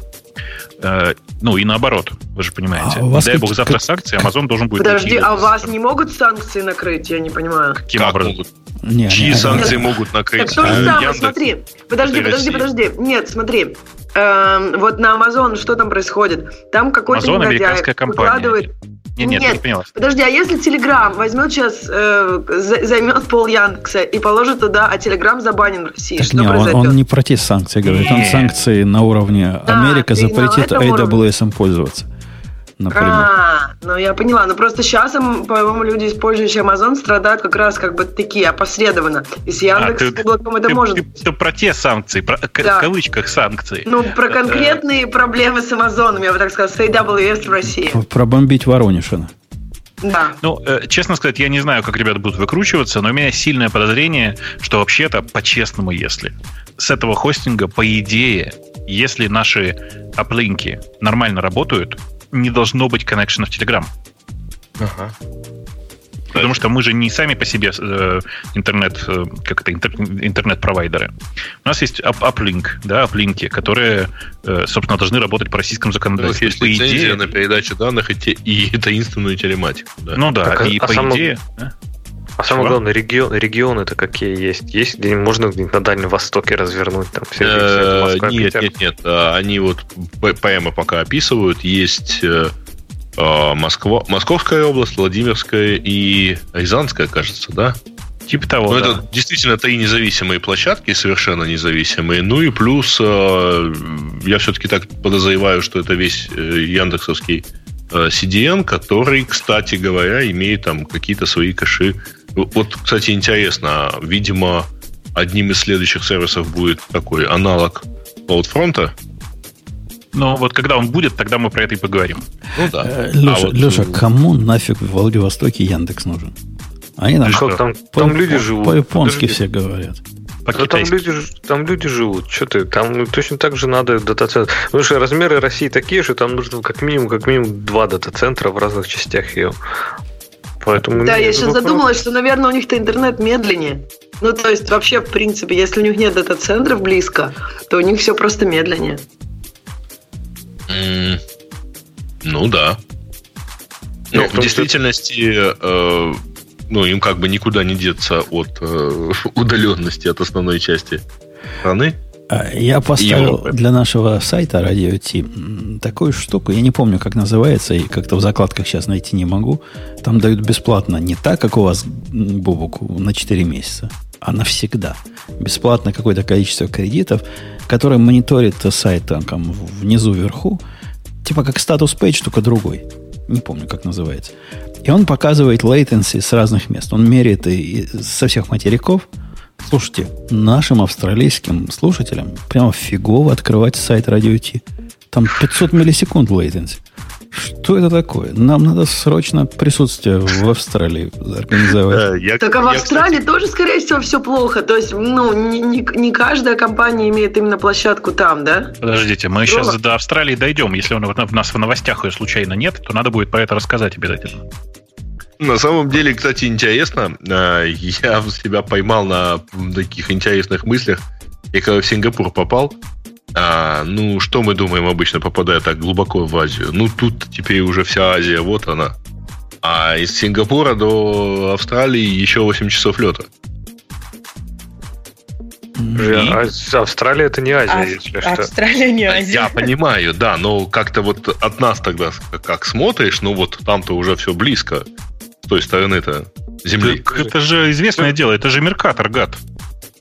Э, ну и наоборот, вы же понимаете. А Дай бог завтра как... санкции, Amazon должен будет... Подожди, а вас не могут санкции накрыть? Я не понимаю. Каким как образом? Могут? Не, Чьи не, санкции не. могут накрыть? Так то же самое, Яндекс, смотри. Подожди, подожди, подожди. Нет, смотри. Эм, вот на Amazon что там происходит? Там какой-то Amazon американская компания. Выкладывает... Нет, нет, нет, не поняла. Подожди, а если Telegram возьмет сейчас, э, займет пол Яндекса и положит туда, а Telegram забанен в России, так что не, произойдет? Он, он не про те санкции говорит, он санкции на уровне да, Америка запретит AWS им пользоваться например. А, ну я поняла. Но просто сейчас, по-моему, люди, использующие Amazon, страдают как раз как бы такие опосредованно. И с Яндекс а, облаком это ты, может ты, ты, про те санкции, про, да. в кавычках санкции. Ну, про э, конкретные проблемы с Amazon, я бы так сказал, с AWS в России. Пробомбить Воронежина. Да. Ну, э, честно сказать, я не знаю, как ребята будут выкручиваться, но у меня сильное подозрение, что вообще-то, по-честному, если с этого хостинга, по идее, если наши аплинки нормально работают, не должно быть коннекшена в Telegram. Ага. Потому что мы же не сами по себе э, интернет, э, как это, интер, интернет-провайдеры. У нас есть uplink, да, аплинки, которые, э, собственно, должны работать по российскому законодательству. есть по лицензия идее, на передачу данных и, те, и таинственную телематику. Да. Ну да, так, и а по само... идее... А? А самое главное, регион, регионы-то какие есть? Есть где можно на Дальнем Востоке развернуть там все, э, Нет, нет, нет. А, они вот прямо пока описывают. Есть э, а, Москва, Московская область, Владимирская и Рязанская, кажется, да? Типа того. Но да. это действительно три независимые площадки, совершенно независимые. Ну и плюс э, я все-таки так подозреваю, что это весь яндексовский CDN, который, кстати говоря, имеет там какие-то свои кэши вот, кстати, интересно. Видимо, одним из следующих сервисов будет такой аналог CloudFront. Но вот когда он будет, тогда мы про это и поговорим. Ну да. Э, Леша, а вот... Леша, кому нафиг в Владивостоке Яндекс нужен? Они нам, что, там, по, там люди живут. По-японски все говорят. По да там люди, там люди живут. Что ты? Там точно так же надо дата-центр. Потому что размеры России такие, что там нужно как минимум, как минимум два дата-центра в разных частях ее. Поэтому да, я сейчас задумалась, что, наверное, у них-то интернет медленнее. Ну, то есть, вообще, в принципе, если у них нет дата-центров близко, то у них все просто медленнее. Mm, ну да. Ну, в действительности, э, ну, им как бы никуда не деться от э, удаленности от основной части страны. А, я поставил и... для нашего сайта Radio T такую штуку, я не помню, как называется, и как-то в закладках сейчас найти не могу. Там дают бесплатно не так, как у вас, Бубуку, на 4 месяца, а навсегда. Бесплатно какое-то количество кредитов, которое мониторит сайт там, там внизу вверху, типа как статус пейдж, только другой. Не помню, как называется. И он показывает latency с разных мест. Он меряет и со всех материков. Слушайте, нашим австралийским слушателям прямо фигово открывать сайт Radio T. Там 500 миллисекунд latency. Что это такое? Нам надо срочно присутствие в Австралии организовать. Я, так а в Австралии кстати... тоже, скорее всего, все плохо. То есть, ну, не, не, не каждая компания имеет именно площадку там, да? Подождите, мы Здорово. сейчас до Австралии дойдем. Если в нас в новостях ее случайно нет, то надо будет про это рассказать обязательно. На самом деле, кстати, интересно. А, я себя поймал на таких интересных мыслях. Я когда в Сингапур попал, а, ну, что мы думаем обычно, попадая так глубоко в Азию? Ну, тут теперь уже вся Азия, вот она. А из Сингапура до Австралии еще 8 часов лета. И... Австралия это не Азия, а, если что. Австралия не Азия. Я понимаю, да, но как-то вот от нас тогда как смотришь, ну вот там-то уже все близко. С той стороны-то земли. Это, это же известное дело, это же Меркатор, гад.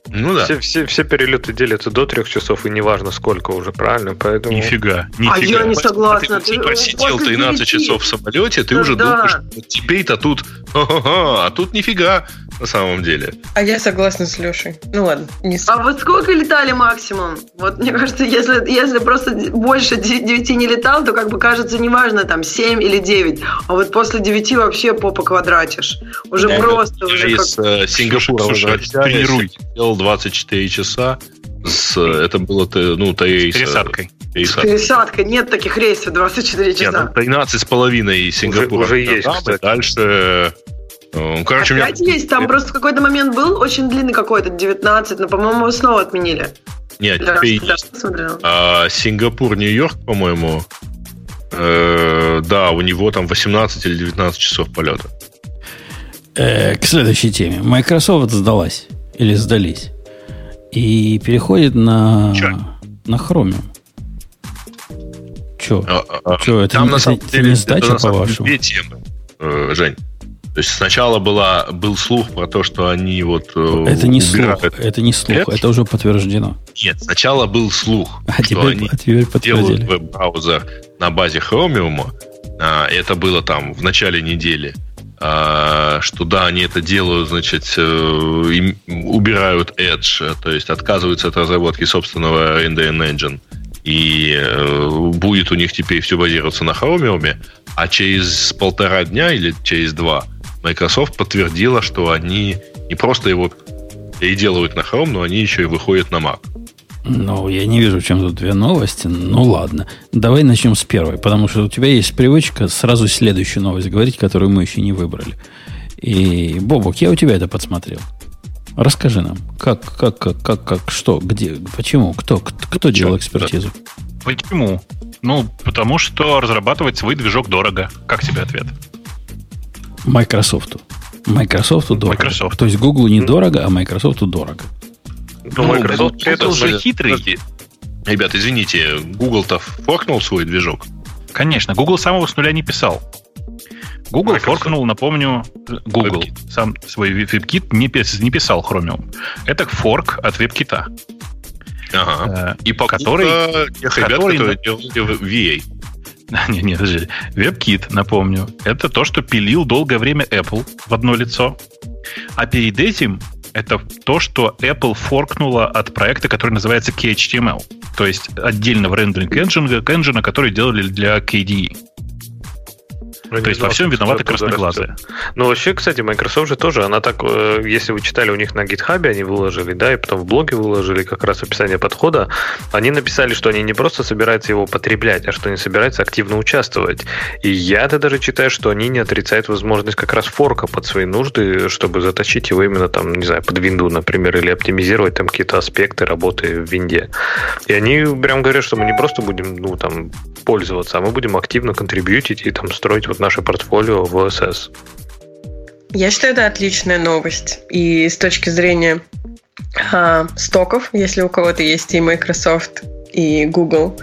Ну да. Все, все, все перелеты делятся до трех часов, и неважно сколько уже, правильно? Поэтому... Нифига, нифига. А я не согласна. Ты, ты просидел 13 часов в самолете, ты да, уже да. думаешь, вот теперь-то тут, а тут нифига на самом деле. А я согласна с Лешей. Ну ладно. Не с... А вот сколько летали максимум? Вот мне кажется, если, если просто больше 9 не летал, то как бы кажется неважно, там 7 или 9. А вот после 9 вообще попа квадратишь. Уже да, просто. Уже из как... Э, Сингапура слушай, тренируй. Делал 24 часа. С, это было ну, рейс. С пересадкой. С пересадкой. Нет таких рейсов 24 часа. Нет, ну, 13 с половиной Сингапура. Уже, уже есть, Дальше короче, Опять меня... есть, там просто в какой-то момент был очень длинный какой-то, 19, но, по-моему, снова отменили. Нет, теперь а, Сингапур, Нью-Йорк, по-моему, э, да, у него там 18 или 19 часов полета. Э, к следующей теме. Microsoft сдалась или сдались и переходит на, Че? на Chromium. Че? А, а, Че, это, там, не, на самом это, деле, не сдача, по-вашему? Две темы, э, Жень. То есть сначала была, был слух про то, что они вот э, Это не убирают. слух, это не слух, это, это уже подтверждено. Нет, сначала был слух, а что теперь, они а теперь делают веб-браузер на базе Chromium. А, это было там в начале недели. А, что да, они это делают, значит, э, убирают Edge, то есть отказываются от разработки собственного NDN Engine. И э, будет у них теперь все базироваться на Chromium, а через полтора дня или через два Microsoft подтвердила, что они не просто его переделывают на Chrome, но они еще и выходят на Mac. Ну, я не вижу, в чем тут две новости. Ну, ладно. Давай начнем с первой, потому что у тебя есть привычка сразу следующую новость говорить, которую мы еще не выбрали. И, Бобок, я у тебя это подсмотрел. Расскажи нам, как, как, как, как, как что, где, почему, кто, кто, кто делал экспертизу? Почему? Ну, потому что разрабатывать свой движок дорого. Как тебе ответ? Microsoft. Microsoft дорого. Microsoft. То есть Google недорого, а Microsoft дорого. Ну, Microsoft это уже хитрый. Ребят, извините, Google-то форкнул свой движок? Конечно, Google самого с нуля не писал. Google Microsoft. форкнул, напомню, Google WebKit. сам свой WebKit не, не писал Chromium. Это форк от WebKit. Ага. Э, и по который, тех ребят, который... которые делали VA. Нет, нет, подожди. WebKit, напомню, это то, что пилил долгое время Apple в одно лицо. А перед этим это то, что Apple форкнула от проекта, который называется KHTML. То есть отдельного рендеринг engine, engine который делали для KDE. Ну, То есть во всем виноваты красноглазые. Ну, вообще, кстати, Microsoft же тоже, она так, э, если вы читали у них на GitHub, они выложили, да, и потом в блоге выложили как раз описание подхода, они написали, что они не просто собираются его потреблять, а что они собираются активно участвовать. И я-то даже читаю, что они не отрицают возможность как раз форка под свои нужды, чтобы заточить его именно там, не знаю, под винду, например, или оптимизировать там какие-то аспекты работы в винде. И они прям говорят, что мы не просто будем, ну, там, пользоваться, а мы будем активно контрибьютить и там строить вот наше портфолио в OSS. Я считаю, это отличная новость. И с точки зрения а, стоков, если у кого-то есть и Microsoft, и Google,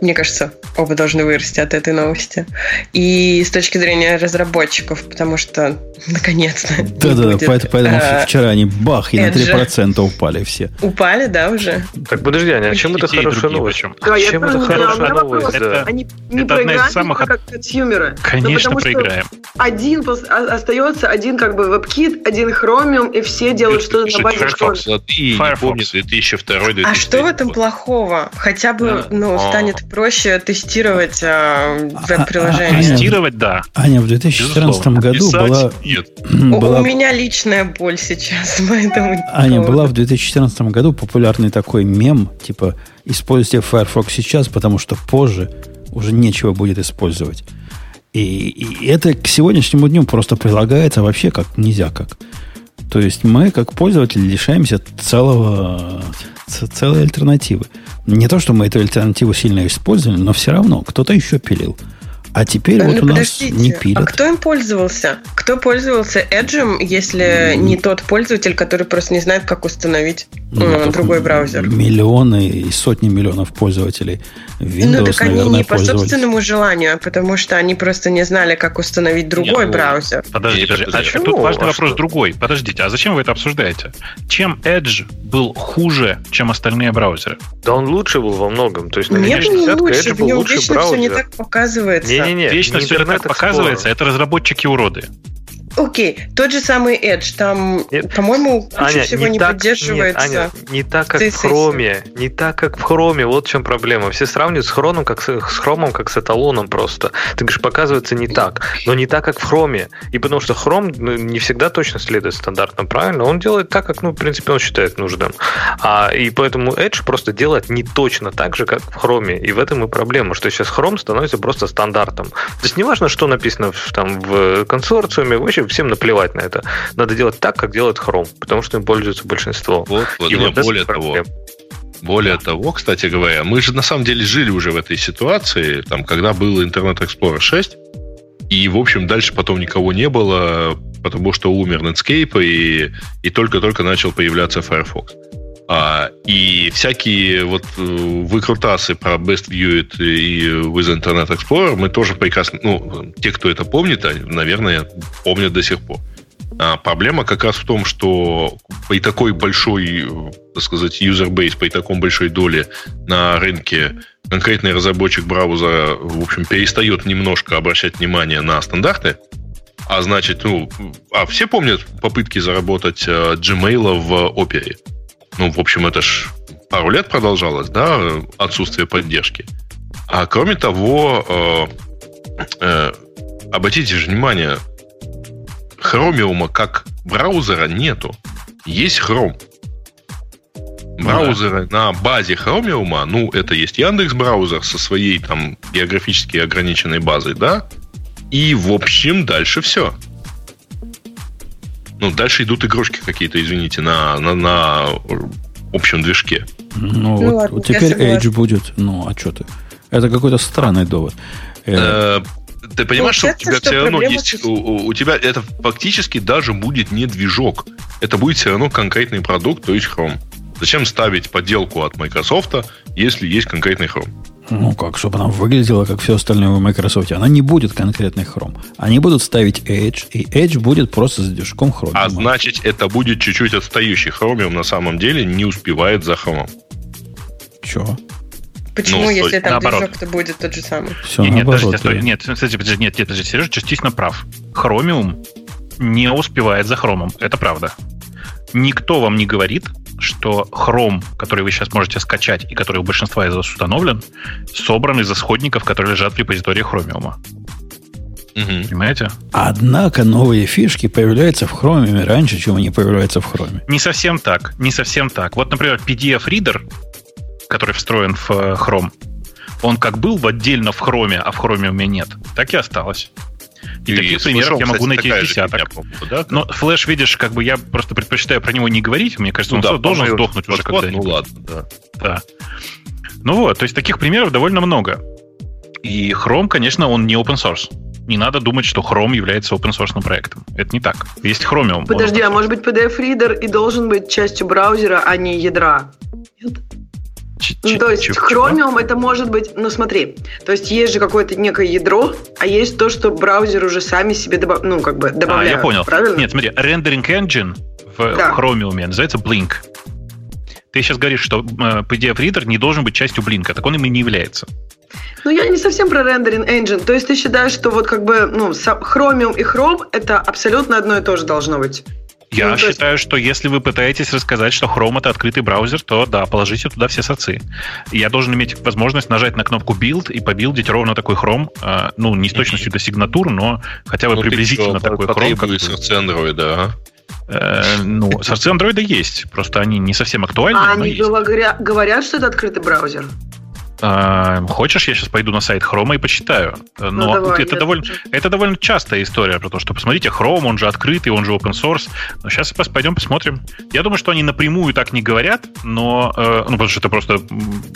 мне кажется, оба должны вырасти от этой новости. И с точки зрения разработчиков, потому что наконец-то. Да-да-да, поэтому, поэтому а, вчера они бах, и на 3% упали все. Упали, да, уже? Так, подожди, Аня, а чем это хорошая новость? Да, чем это хорошая новость? Они не проиграют, как консюмеры. Конечно, проиграем. Один остается, один как бы WebKit, один Chromium, и все делают что-то на базе. Firefox 2002 А что в этом плохого? Хотя бы, ну, станет проще тестировать э, веб-приложение. А, тестировать, да. Аня, в 2014 году была... Нет. была... У меня личная боль сейчас, поэтому... Аня, была в 2014 году популярный такой мем, типа, используйте Firefox сейчас, потому что позже уже нечего будет использовать. И, и это к сегодняшнему дню просто прилагается вообще как нельзя как. То есть мы, как пользователи, лишаемся целого, целой альтернативы. Не то, что мы эту альтернативу сильно использовали, но все равно кто-то еще пилил. А теперь ну, вот у нас не пилят. А кто им пользовался? Кто пользовался Edge, если не тот пользователь, который просто не знает, как установить ну, э, другой браузер? Миллионы и сотни миллионов пользователей Windows, Ну, так они не по собственному желанию, а потому что они просто не знали, как установить другой Нет, ну, браузер. Подожди, подожди. А тут важный а вопрос что? другой. Подождите, а зачем вы это обсуждаете? Чем Edge был хуже, чем остальные браузеры? Да он лучше был во многом. То есть на Нет, не лучше. Edge был лучше браузер. все не так показывается. Не-не-не. Вечно не все так показывается. Это разработчики уроды. Окей, тот же самый Edge, там, по-моему, куча Аня, всего не, не так, поддерживается. Нет, Аня, не так, как в Chrome. Не так, как в Chrome. Вот в чем проблема. Все сравнивают с Chrome, как с, с Chrome, как с эталоном просто. Ты говоришь, показывается не так. Но не так, как в Chrome. И потому что Chrome ну, не всегда точно следует стандартам, правильно? Он делает так, как, ну, в принципе, он считает нужным. А, и поэтому Edge просто делает не точно так же, как в Chrome. И в этом и проблема, что сейчас Chrome становится просто стандартом. То есть неважно, что написано в, там, в консорциуме, вообще вообще всем наплевать на это. Надо делать так, как делает Chrome, потому что им пользуется большинство. Вот, вот, И вот более того, более того, кстати говоря, мы же на самом деле жили уже в этой ситуации, там, когда был Internet Explorer 6, и, в общем, дальше потом никого не было, потому что умер Netscape, и, и только-только начал появляться Firefox. А, и всякие вот э, выкрутасы про Best Viewed и With Internet Explorer мы тоже прекрасно, ну, те, кто это помнит, наверное, помнят до сих пор. А проблема как раз в том, что при такой большой, так сказать, юзербейс, при таком большой доле на рынке конкретный разработчик браузера, в общем, перестает немножко обращать внимание на стандарты, а значит, ну, а все помнят попытки заработать э, Gmail в Opera? Ну, в общем, это ж пару лет продолжалось, да, отсутствие поддержки. А кроме того, э, э, обратите же внимание, Chromium как браузера нету. Есть Chrome. Браузеры да. на базе Chromium, ну, это есть Яндекс браузер со своей там географически ограниченной базой, да? И, в общем, дальше все. Ну, дальше идут игрушки какие-то, извините, на, на, на общем движке. Ну, ну вот, ладно, вот теперь Edge будет. Ну, а что ты? Это какой-то странный довод. Э, ты понимаешь, что у тебя все равно есть... У, у тебя это фактически даже будет не движок. Это будет все равно конкретный продукт, то есть Chrome. Зачем ставить подделку от Microsoft, если есть конкретный Chrome? Ну как, чтобы она выглядела, как все остальное в Microsoft. Она не будет конкретный Chrome. Они будут ставить Edge, и Edge будет просто с движком Chrome. А значит, это будет чуть-чуть отстающий Chromium на самом деле не успевает за Chrome. Чего? Почему, ну, если там наоборот. движок-то будет тот же самый? Все, нет, наоборот, подожди, стой, нет, кстати, подожди, нет, нет, подожди, Сережа частично прав. Chromium не успевает за Хромом, это правда. Никто вам не говорит, что Chrome, который вы сейчас можете скачать и который у большинства из вас установлен, собран из исходников, которые лежат в репозитории Chromium. Угу. Понимаете? Однако новые фишки появляются в Chromium раньше, чем они появляются в Chrome. Не совсем так. Не совсем так. Вот, например, PDF-ридер, который встроен в э, Chrome, он как был в отдельно в Chrome, а в Chrome у меня нет, так и осталось. И, и таких примеров я могу найти десяток. да? Но флеш, видишь, как бы я просто предпочитаю про него не говорить. Мне кажется, ну, он да, должен сдохнуть уже когда-нибудь. Ну ладно, да. да. Ну вот, то есть таких примеров довольно много. И Chrome, конечно, он не open source. Не надо думать, что Chrome является open source проектом. Это не так. Есть Chromium. Подожди, а может быть PDF-ридер и должен быть частью браузера, а не ядра? Нет? Ну, то есть Chromium это может быть, ну смотри, то есть есть же какое-то некое ядро, а есть то, что браузер уже сами себе добав, ну как бы добавляют. А, я понял. Правильно? Нет, смотри, rendering engine в да. Chromium называется Blink. Ты сейчас говоришь, что э, PDF-ридер не должен быть частью Blink, так он им и не является. Ну, я не совсем про рендеринг engine. То есть ты считаешь, что вот как бы, ну, Chromium и Chrome это абсолютно одно и то же должно быть? Я ну, считаю, есть... что если вы пытаетесь рассказать, что Chrome это открытый браузер, то да, положите туда все соцы. Я должен иметь возможность нажать на кнопку Build и побилдить ровно такой Chrome. Э, ну, не с точностью до сигнатур, но хотя бы ну, приблизительно что, такой Chrome. Как сорцы Android, да. Э, ну, сорцы Android есть, просто они не совсем актуальны. А они говорят, что это открытый браузер? А, хочешь, я сейчас пойду на сайт Chrome и почитаю. Но ну, давай, это, довольно, это довольно частая история про то, что посмотрите, Chrome, он же открытый, он же open source. Но сейчас пойдем посмотрим. Я думаю, что они напрямую так не говорят, но э, ну, потому что это просто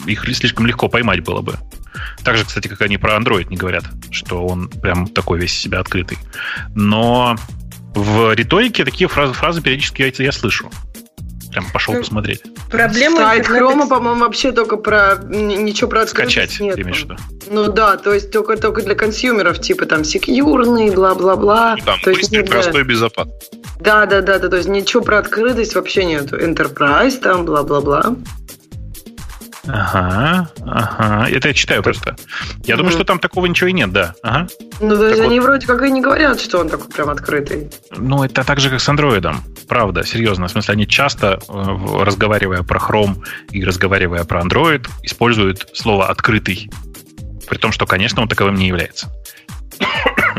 их слишком легко поймать было бы. Так же, кстати, как они про Android не говорят, что он прям такой весь себя открытый. Но в риторике такие фразы, фразы периодически я, я слышу прям пошел ну, посмотреть. Проблема Сайт Хрома, по-моему, вообще только про ничего про скачать. Нет. Ну да, то есть только только для консюмеров, типа там секьюрный, бла-бла-бла. Ну, там то быстрый, есть, простой, да. безопасный. Да, да, да, да, то есть ничего про открытость вообще нет. Enterprise там, бла-бла-бла. Ага, ага. Это я читаю просто. Я думаю, что там такого ничего и нет, да. Ага. Ну, то есть они вот. вроде как и не говорят, что он такой прям открытый. Ну, это так же, как с андроидом. Правда, серьезно. В смысле, они часто, э, разговаривая про Chrome и разговаривая про Android, используют слово «открытый». При том, что, конечно, он таковым не является.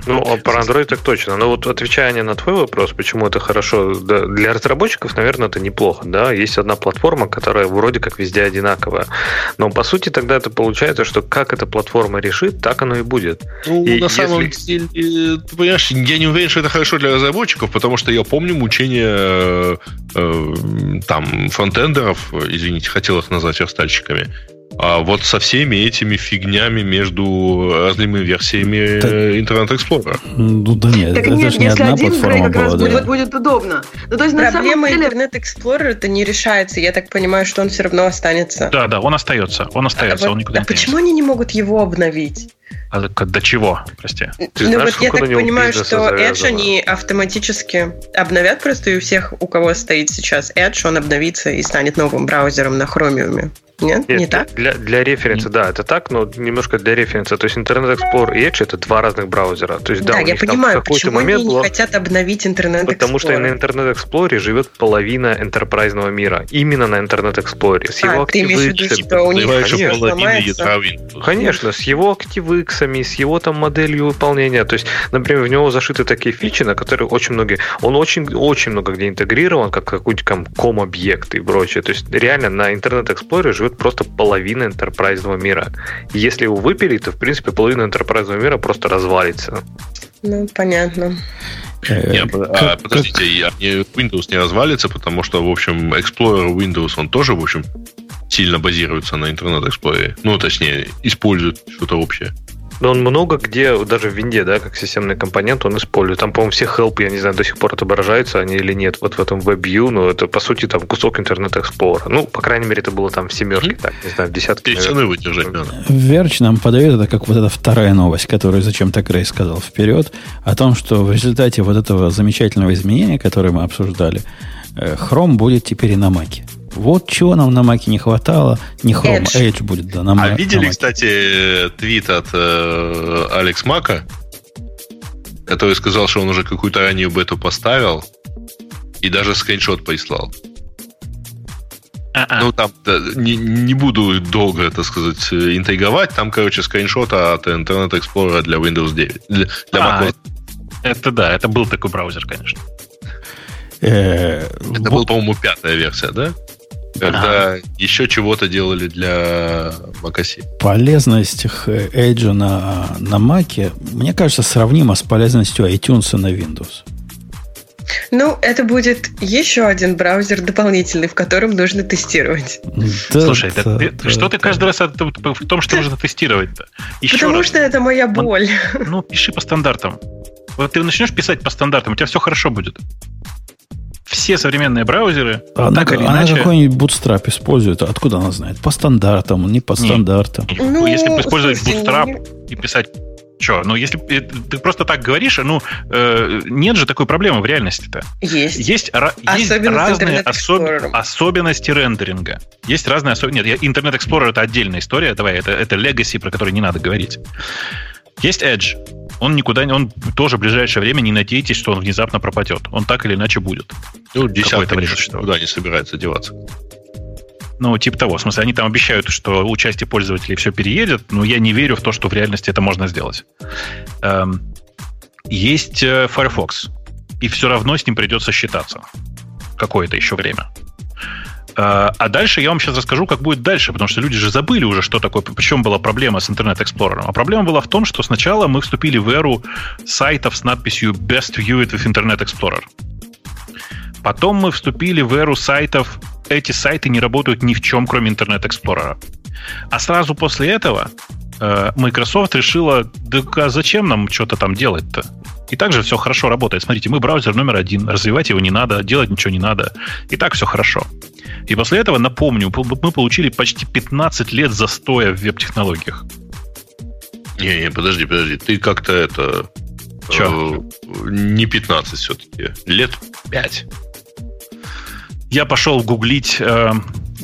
Ну, а про Android так точно. Но вот отвечая не на твой вопрос, почему это хорошо, да, для разработчиков, наверное, это неплохо. Да? Есть одна платформа, которая вроде как везде одинаковая. Но по сути тогда это получается, что как эта платформа решит, так оно и будет. Ну, и на если... самом деле, ты понимаешь, я не уверен, что это хорошо для разработчиков, потому что я помню мучение э, там фронтендеров, извините, хотел их назвать верстальщиками, а вот со всеми этими фигнями между разными версиями так, Internet Explorer. Ну да нет, так это нет, же не одна один платформа как была, раз да. будет, будет удобно. Ну, то есть, Проблема деле... Internet Explorer это не решается. Я так понимаю, что он все равно останется. Да, да, он остается. Он остается, а, он никуда а не почему они не могут его обновить? А до чего, прости? Ты ну знаешь, вот я так понимаю, что Edge они автоматически обновят просто и у всех, у кого стоит сейчас Edge, он обновится и станет новым браузером на Chromium. Нет, Нет не так? Для, для референса, да, это так, но немножко для референса. То есть Internet Explorer и Edge это два разных браузера. То есть, да, да я понимаю, почему они не было... хотят обновить Internet Explorer. Потому что на Internet Explorer живет половина энтерпрайзного мира. Именно на Internet Explorer. С его а, ты имеешь в виду, что у них конечно, конечно, с его ActiveX, с его там моделью выполнения. То есть, например, в него зашиты такие фичи, на которые очень многие... Он очень, очень много где интегрирован, как какой-нибудь ком-объект и прочее. То есть, реально на Internet Explorer живет существует просто половина энтерпрайзного мира. Если его выпилить, то, в принципе, половина энтерпрайзного мира просто развалится. Ну, понятно. Э, Нет, а, подождите, Windows не развалится, потому что, в общем, Explorer Windows, он тоже, в общем, сильно базируется на Internet Explorer. Ну, точнее, использует что-то общее. Но он много где, даже в винде, да, как системный компонент, он использует. Там, по-моему, все help, я не знаю, до сих пор отображаются они или нет, вот в этом WebView, но это, по сути, там кусок Internet Explorer. Ну, по крайней мере, это было там в семерке, mm-hmm. так, не знаю, в десятке. цены выдержать надо. Верч нам подает это как вот эта вторая новость, которую зачем-то Грей сказал вперед, о том, что в результате вот этого замечательного изменения, которое мы обсуждали, э, Chrome будет теперь и на Маке. Вот чего нам на Маке не хватало. Не Chrome, Edge, Edge будет, да, на А видели, на кстати, твит от э, Алекс Мака, который сказал, что он уже какую-то раннюю бету поставил, И даже скриншот прислал. А-а. Ну, там да, не, не буду долго, так сказать, интриговать. Там, короче, скриншот от Internet Explorer для Windows 9. Для, для а, Mac Это да, это был такой браузер, конечно. Э, это был, по-моему, пятая версия, да? Когда ага. еще чего-то делали для macOS. Полезность Edge на, на Mac, мне кажется, сравнима с полезностью iTunes на Windows. Ну, это будет еще один браузер дополнительный, в котором нужно тестировать. Да, Слушай, да, да, ты, да, что ты каждый раз в том, что нужно тестировать-то? Еще Потому раз. что это моя боль. Ну, пиши по стандартам. Вот ты начнешь писать по стандартам, у тебя все хорошо будет. Все современные браузеры, она, так или она иначе... какой-нибудь Bootstrap использует. Откуда она знает? По стандартам, не по стандартам. Ну, если использовать Bootstrap и писать Че, ну если ты просто так говоришь, ну э, нет же такой проблемы в реальности-то. Есть. Есть, есть разные особ... особенности рендеринга. Есть разные особенности. Нет, Internet Explorer это отдельная история. Давай, это, это legacy, про который не надо говорить. Есть Edge. Он никуда не, он тоже в ближайшее время не надейтесь, что он внезапно пропадет. Он так или иначе будет. Ну, десятка время никуда не собирается деваться. Ну, типа того. В смысле, они там обещают, что участие пользователей все переедет, но я не верю в то, что в реальности это можно сделать. Эм, есть э, Firefox, и все равно с ним придется считаться какое-то еще время. Э, а дальше я вам сейчас расскажу, как будет дальше, потому что люди же забыли уже, что такое, почему была проблема с Internet Explorer. А проблема была в том, что сначала мы вступили в эру сайтов с надписью Best Viewed with Internet Explorer. Потом мы вступили в эру сайтов эти сайты не работают ни в чем, кроме Internet Explorer. А сразу после этого э, Microsoft решила, да а зачем нам что-то там делать-то? И также все хорошо работает. Смотрите, мы браузер номер один, развивать его не надо, делать ничего не надо. И так все хорошо. И после этого, напомню, мы получили почти 15 лет застоя в веб-технологиях. Не-не, подожди, подожди. Ты как-то это... Че? Э, не 15 все-таки. Лет 5 я пошел гуглить э,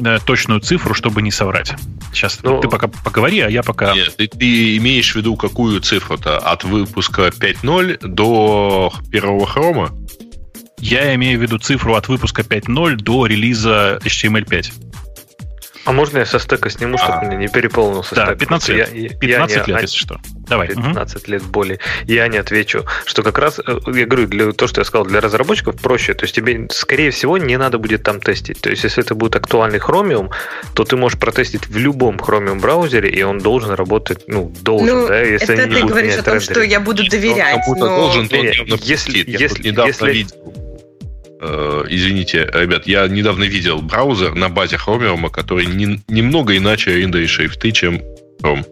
э, точную цифру, чтобы не соврать. Сейчас ну, ты пока поговори, а я пока... Нет, ты, ты имеешь в виду какую цифру-то? От выпуска 5.0 до первого хрома? Я имею в виду цифру от выпуска 5.0 до релиза HTML5. А можно я со стека сниму, чтобы а. не переполнился да, стек? 15 лет, я, 15 я лет, не, если что. Давай. 15 угу. лет боли. Я не отвечу, что как раз, э, я говорю, для то, что я сказал, для разработчиков проще. То есть тебе, скорее всего, не надо будет там тестить. То есть если это будет актуальный Chromium, то ты можешь протестить в любом Chromium браузере, и он должен работать, ну, должен, ну, да, если это ты говоришь о том, что я буду доверять. Он кому-то но... должен, то он если, если, недавно если... Э, извините, ребят, я недавно видел браузер на базе Chromium, который не, немного иначе рендерит шрифты, чем Chrome.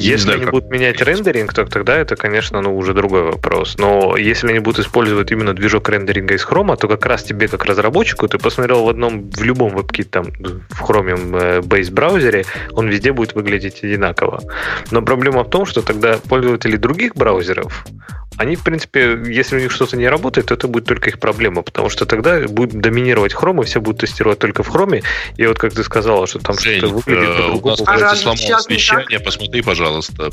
Если знаю, они как... будут менять рендеринг, то тогда это, конечно, ну, уже другой вопрос. Но если они будут использовать именно движок рендеринга из Chrome, то как раз тебе, как разработчику, ты посмотрел в одном, в любом WebKit, там, в Chromium э, Base браузере, он везде будет выглядеть одинаково. Но проблема в том, что тогда пользователи других браузеров, они, в принципе, если у них что-то не работает, то это будет только их проблема, потому что тогда будет доминировать Chrome, и все будут тестировать только в Chrome. И вот как ты сказала, что там что-то выглядит э, по-другому. У нас, кстати, сломалось вещание, посмотри, пожалуйста,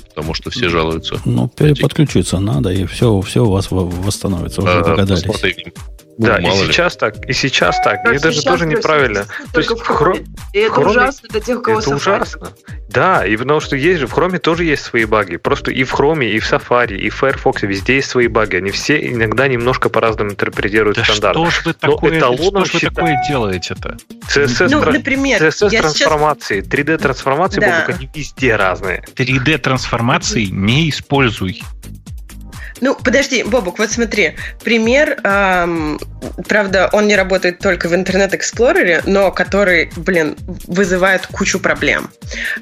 потому что все жалуются. Ну, переподключиться надо, и все, все у вас восстановится, уже догадались. Посмотри, да, ну, и сейчас ли. так, и сейчас так. Мне даже тоже неправильно. То есть в хро... И это хроме... ужасно для тех, у кого Это ужасно. Да, и потому что есть же, в Chrome тоже есть свои баги. Просто и в Chrome, и в Safari, и в Firefox везде есть свои баги. Они все иногда немножко по-разному интерпретируют да стандарт. что ж вы такое, что ж вы такое делаете-то? CSS, ну, например, CSS-трансформации, сейчас... 3D-трансформации, да. Бобук, они везде разные. 3D-трансформации не используй. Ну, подожди, Бобук, вот смотри. Пример, эм, правда, он не работает только в Explorer, но который, блин, вызывает кучу проблем.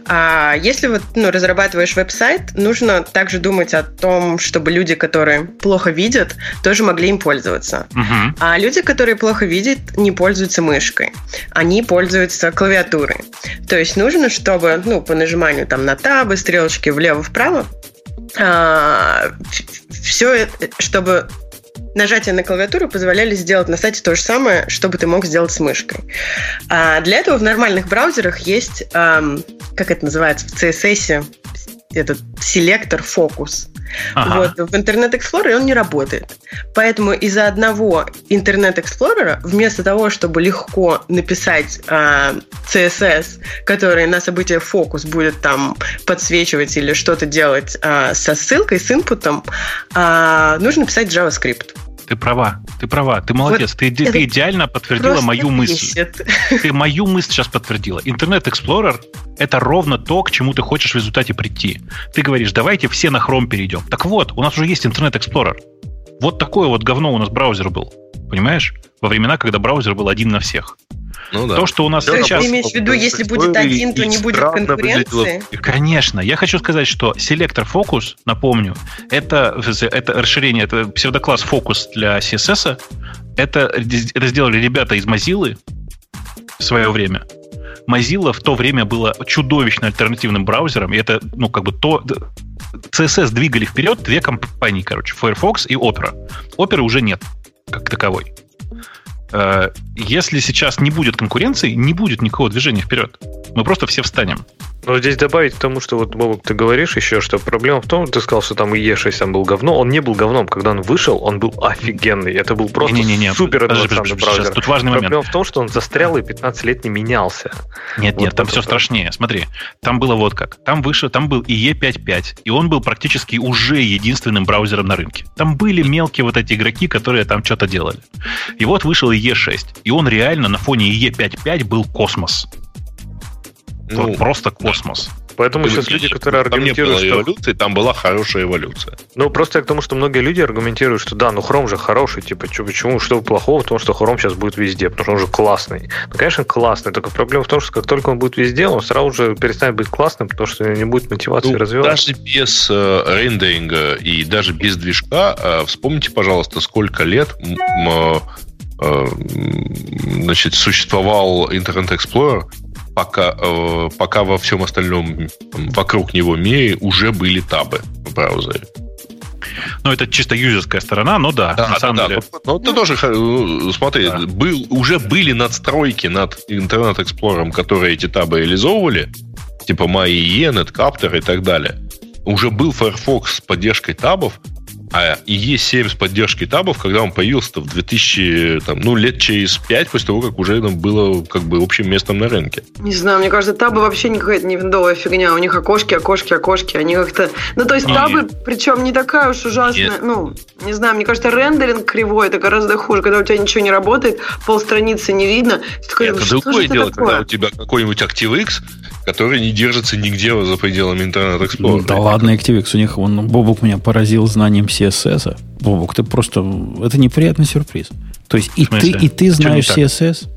А если вот, ну, разрабатываешь веб-сайт, нужно также думать о том, чтобы люди, которые плохо видят, тоже могли им пользоваться. Uh-huh. А люди, которые плохо видят, не пользуются мышкой. Они пользуются клавиатурой. То есть нужно, чтобы, ну, по нажиманию там на табы, стрелочки влево-вправо, все, чтобы нажатия на клавиатуру позволяли сделать на сайте то же самое, что бы ты мог сделать с мышкой. А для этого в нормальных браузерах есть, как это называется, в CSS, этот селектор фокус. Ага. Вот, в Internet Explorer он не работает. Поэтому из-за одного Internet Explorer, вместо того, чтобы легко написать э, CSS, который на событие фокус будет там подсвечивать или что-то делать э, со ссылкой, с инпутом, э, нужно писать JavaScript. Ты права, ты права, ты молодец. Вот ты, ты идеально подтвердила мою мысль. Ты мою мысль сейчас подтвердила. Интернет Explorer – это ровно то, к чему ты хочешь в результате прийти. Ты говоришь, давайте все на Chrome перейдем. Так вот, у нас уже есть Интернет Explorer. Вот такое вот говно у нас браузер был. Понимаешь? Во времена, когда браузер был один на всех. Ну, да. То, что у нас то сейчас... Ты имеешь в виду, если будет один, то не будет конкуренции? Конечно. Я хочу сказать, что селектор фокус, напомню, это, это расширение, это псевдокласс фокус для CSS. Это, это сделали ребята из Mozilla в свое время. Mozilla в то время было чудовищно альтернативным браузером, и это, ну, как бы то... CSS двигали вперед две компании, короче, Firefox и Opera. Opera уже нет, как таковой. Э, если сейчас не будет конкуренции, не будет никакого движения вперед. Мы просто все встанем. Но здесь добавить к тому, что вот, Бобок, ты говоришь еще, что проблема в том, ты сказал, что там и E6 там был говно. Он не был говном. Когда он вышел, он был офигенный. Это был просто не, не, не, супер адвансивный браузер. Сейчас, тут важный Проблема момент. в том, что он застрял и 15 лет не менялся. Нет, вот нет, там все это. страшнее. Смотри, там было вот как. Там выше, там был и E5.5, и он был практически уже единственным браузером на рынке. Там были мелкие вот эти игроки, которые там что-то делали. И вот вышел и E6, и он реально на фоне E5.5 был космос. Ну, вот просто космос. Поэтому сейчас люди, которые аргументируют, там не было что... эволюции, там была хорошая эволюция. Ну, просто я к тому, что многие люди аргументируют, что да, ну Chrome же хороший, типа, что, почему, что плохого в том, что Chrome сейчас будет везде, потому что он же классный. Ну, конечно, классный, только проблема в том, что как только он будет везде, он сразу же перестанет быть классным, потому что не будет мотивации ну, развиваться. Даже без э, рендеринга и даже без движка, э, вспомните, пожалуйста, сколько лет э, значит, существовал Internet Explorer, пока, э, пока во всем остальном вокруг него мире уже были табы в браузере. Ну, это чисто юзерская сторона, но да, да на самом да, деле. Но ты тоже, э, смотри, да. был, уже были надстройки над Internet Explorer, которые эти табы реализовывали, типа MyE, Netcapter и так далее. Уже был Firefox с поддержкой табов, а E7 с поддержкой табов, когда он появился в 2000, там, ну, лет через 5 после того, как уже там было как бы общим местом на рынке. Не знаю, мне кажется, табы вообще не какая-то не виндовая фигня. У них окошки, окошки, окошки. Они как-то... Ну, то есть табы, причем не такая уж ужасная... Нет. Ну, не знаю, мне кажется, рендеринг кривой, это гораздо хуже. Когда у тебя ничего не работает, пол страницы не видно. Ты такой, это другое дело, такое? когда у тебя какой-нибудь ActiveX, который не держится нигде за пределами Internet Explorer. Да ладно, ActiveX, у них, он, Бобук меня поразил знанием CSS. Бобук, ты просто... Это неприятный сюрприз. То есть и ты, и ты знаешь CSS?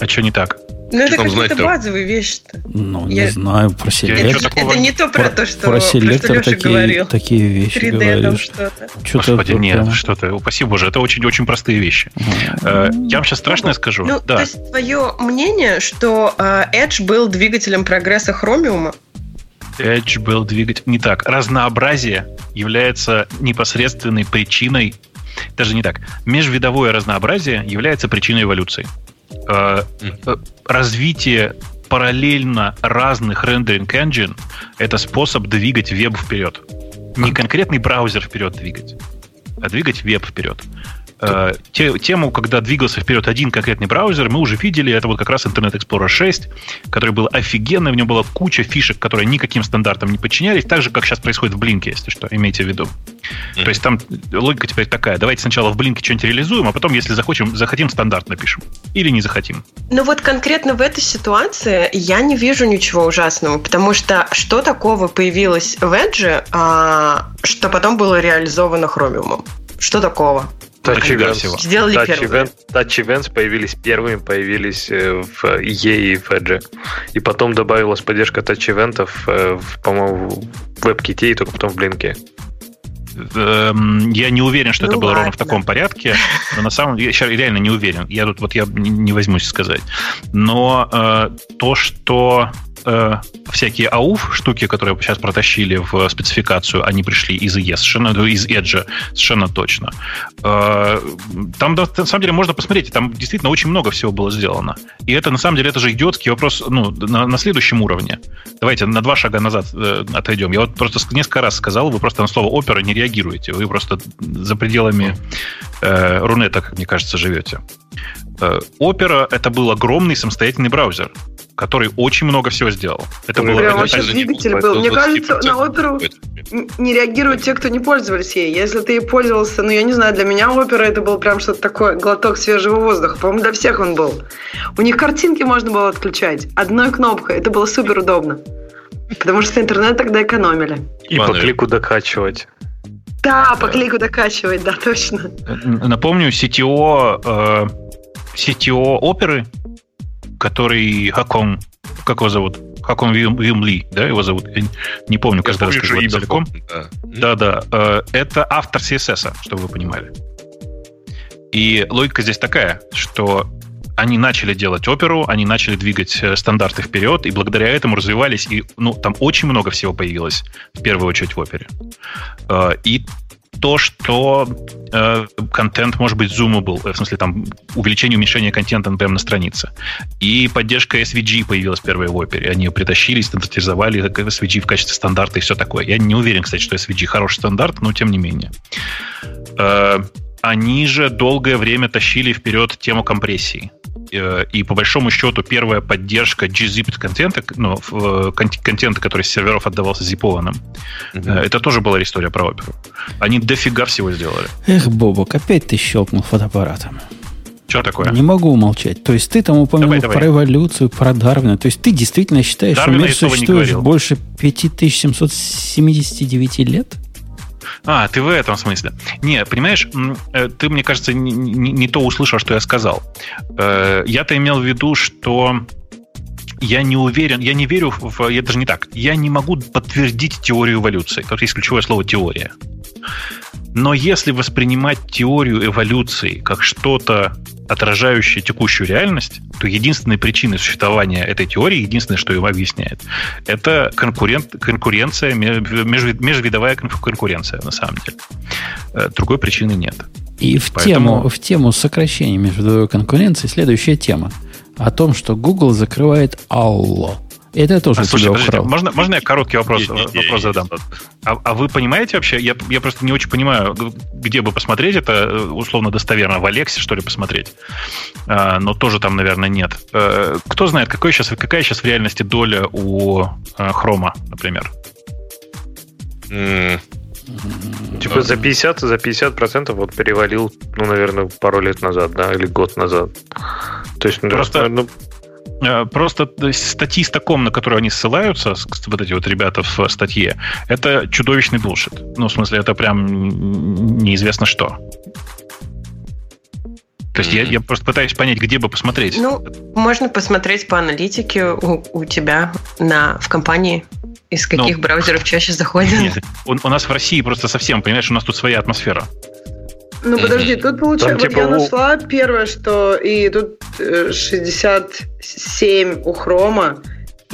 А что не так? Ну, это какие-то базовые вещи-то. Ну, я... не знаю, про селектор. Это, это не то про, про то, что, про селектор про такие, говорил. такие вещи 3D говоришь. что-то. что-то Господи, нет, прям... что-то. Упаси Боже, это очень-очень простые вещи. Mm-hmm. Я вам сейчас страшное ну, скажу. Ну, да. То есть твое мнение, что uh, Edge был двигателем прогресса Chromium? Edge был двигателем... Не так. Разнообразие является непосредственной причиной даже не так. Межвидовое разнообразие является причиной эволюции. Э, развитие параллельно разных рендеринг engine это способ двигать веб вперед. Не конкретный браузер вперед двигать, а двигать веб вперед. Э, те, тему, когда двигался вперед один конкретный браузер, мы уже видели. Это вот как раз Internet Explorer 6, который был офигенный. В нем была куча фишек, которые никаким стандартам не подчинялись. Так же, как сейчас происходит в Блинке, если что, имейте в виду. Mm-hmm. То есть там логика теперь такая. Давайте сначала в Блинке что-нибудь реализуем, а потом, если захотим, захотим, стандарт напишем. Или не захотим. Ну вот конкретно в этой ситуации я не вижу ничего ужасного, потому что что такого появилось в Edge, а, что потом было реализовано Chromium? Что такого? Touch Events. Сделали Touch, event, Touch Events появились первыми, появились э, в EA и в Edge. И потом добавилась поддержка Touch Events, э, в, по-моему, в WebKit и только потом в Blink. Эм, я не уверен, что ну, это было ладно. ровно в таком порядке, но на самом деле я реально не уверен. Я тут вот я не возьмусь сказать. Но э, то, что э, всякие AUF штуки, которые сейчас протащили в спецификацию, они пришли из ES, совершенно, из Edge, совершенно точно. Э, там, на самом деле, можно посмотреть, там действительно очень много всего было сделано. И это, на самом деле, это же идиотский вопрос ну, на, на следующем уровне. Давайте на два шага назад э, отойдем. Я вот просто несколько раз сказал, вы просто на слово опера не реагируете. Вы просто за пределами э, Рунета, как мне кажется, живете. Э, опера это был огромный самостоятельный браузер который очень много всего сделал. Это было прям вообще двигатель был. Мне кажется, на оперу не реагируют те, кто не пользовались ей. Если ты ей пользовался, ну, я не знаю, для меня опера это был прям что-то такое, глоток свежего воздуха. По-моему, для всех он был. У них картинки можно было отключать одной кнопкой. Это было супер удобно. Потому что интернет тогда экономили. И по клику докачивать. Да, по клику докачивать, да, точно. Напомню, CTO, э, CTO оперы который Хакон, как его зовут? Хакон Вим, Вим Ли, да, его зовут? Я не помню, как это рассказывать целиком. Да, да. да. Э, это автор CSS, чтобы вы понимали. И логика здесь такая, что они начали делать оперу, они начали двигать э, стандарты вперед, и благодаря этому развивались, и ну, там очень много всего появилось, в первую очередь в опере. Э, и то, что э, контент может быть zoomable, в смысле там увеличение, уменьшение контента, например, на странице. И поддержка SVG появилась первая в опере. Они ее притащили, стандартизовали SVG в качестве стандарта и все такое. Я не уверен, кстати, что SVG хороший стандарт, но тем не менее. Э, они же долгое время тащили вперед тему компрессии. Э, и по большому счету первая поддержка gzipped контента, ну, э, контента, который с серверов отдавался зипованным, угу. это тоже была история про оперу. Они дофига всего сделали. Эх, Бобок, опять ты щелкнул фотоаппаратом. Что такое? Не могу умолчать. То есть ты там упомянул давай, давай. про эволюцию, про Дарвина. То есть ты действительно считаешь, Дарвина что мир существует больше 5779 лет? А, ты в этом смысле. Не, понимаешь, э, ты, мне кажется, не, не, не то услышал, что я сказал. Э, я-то имел в виду, что я не уверен, я не верю в... Я даже не так. Я не могу подтвердить теорию эволюции. Тут есть ключевое слово «теория». Но если воспринимать теорию эволюции как что-то отражающее текущую реальность, то единственной причиной существования этой теории, единственное, что его объясняет, это конкурент, конкуренция, межвидовая конкуренция, на самом деле. Э, другой причины нет. И в, Поэтому... тему, в тему сокращения межвидовой конкуренции следующая тема. О том, что Google закрывает Allo. Это тоже а, слушай, подождите, можно, можно я короткий вопрос, не, вопрос задам? А, а вы понимаете вообще, я, я просто не очень понимаю, где бы посмотреть это, э, условно достоверно, в Алексе, что ли, посмотреть? А, но тоже там, наверное, нет. А, кто знает, какой сейчас, какая сейчас в реальности доля у а, Хрома, например? Mm. Типа за 50, за 50 процентов вот перевалил, ну, наверное, пару лет назад, да, или год назад. То есть, Просто... ну, Э, просто статистаком, на который они ссылаются, вот эти вот ребята в статье, это чудовищный булшит. Ну, в смысле, это прям неизвестно что. То есть mm-hmm. я, я просто пытаюсь понять, где бы посмотреть. Ну, можно посмотреть по аналитике у, у тебя на, в компании, из каких ну, браузеров чаще заходят. Нет, у, у нас в России просто совсем, понимаешь, у нас тут своя атмосфера. Ну, подожди, тут получается, вот типа, я нашла первое, что и тут 67 э, у Хрома,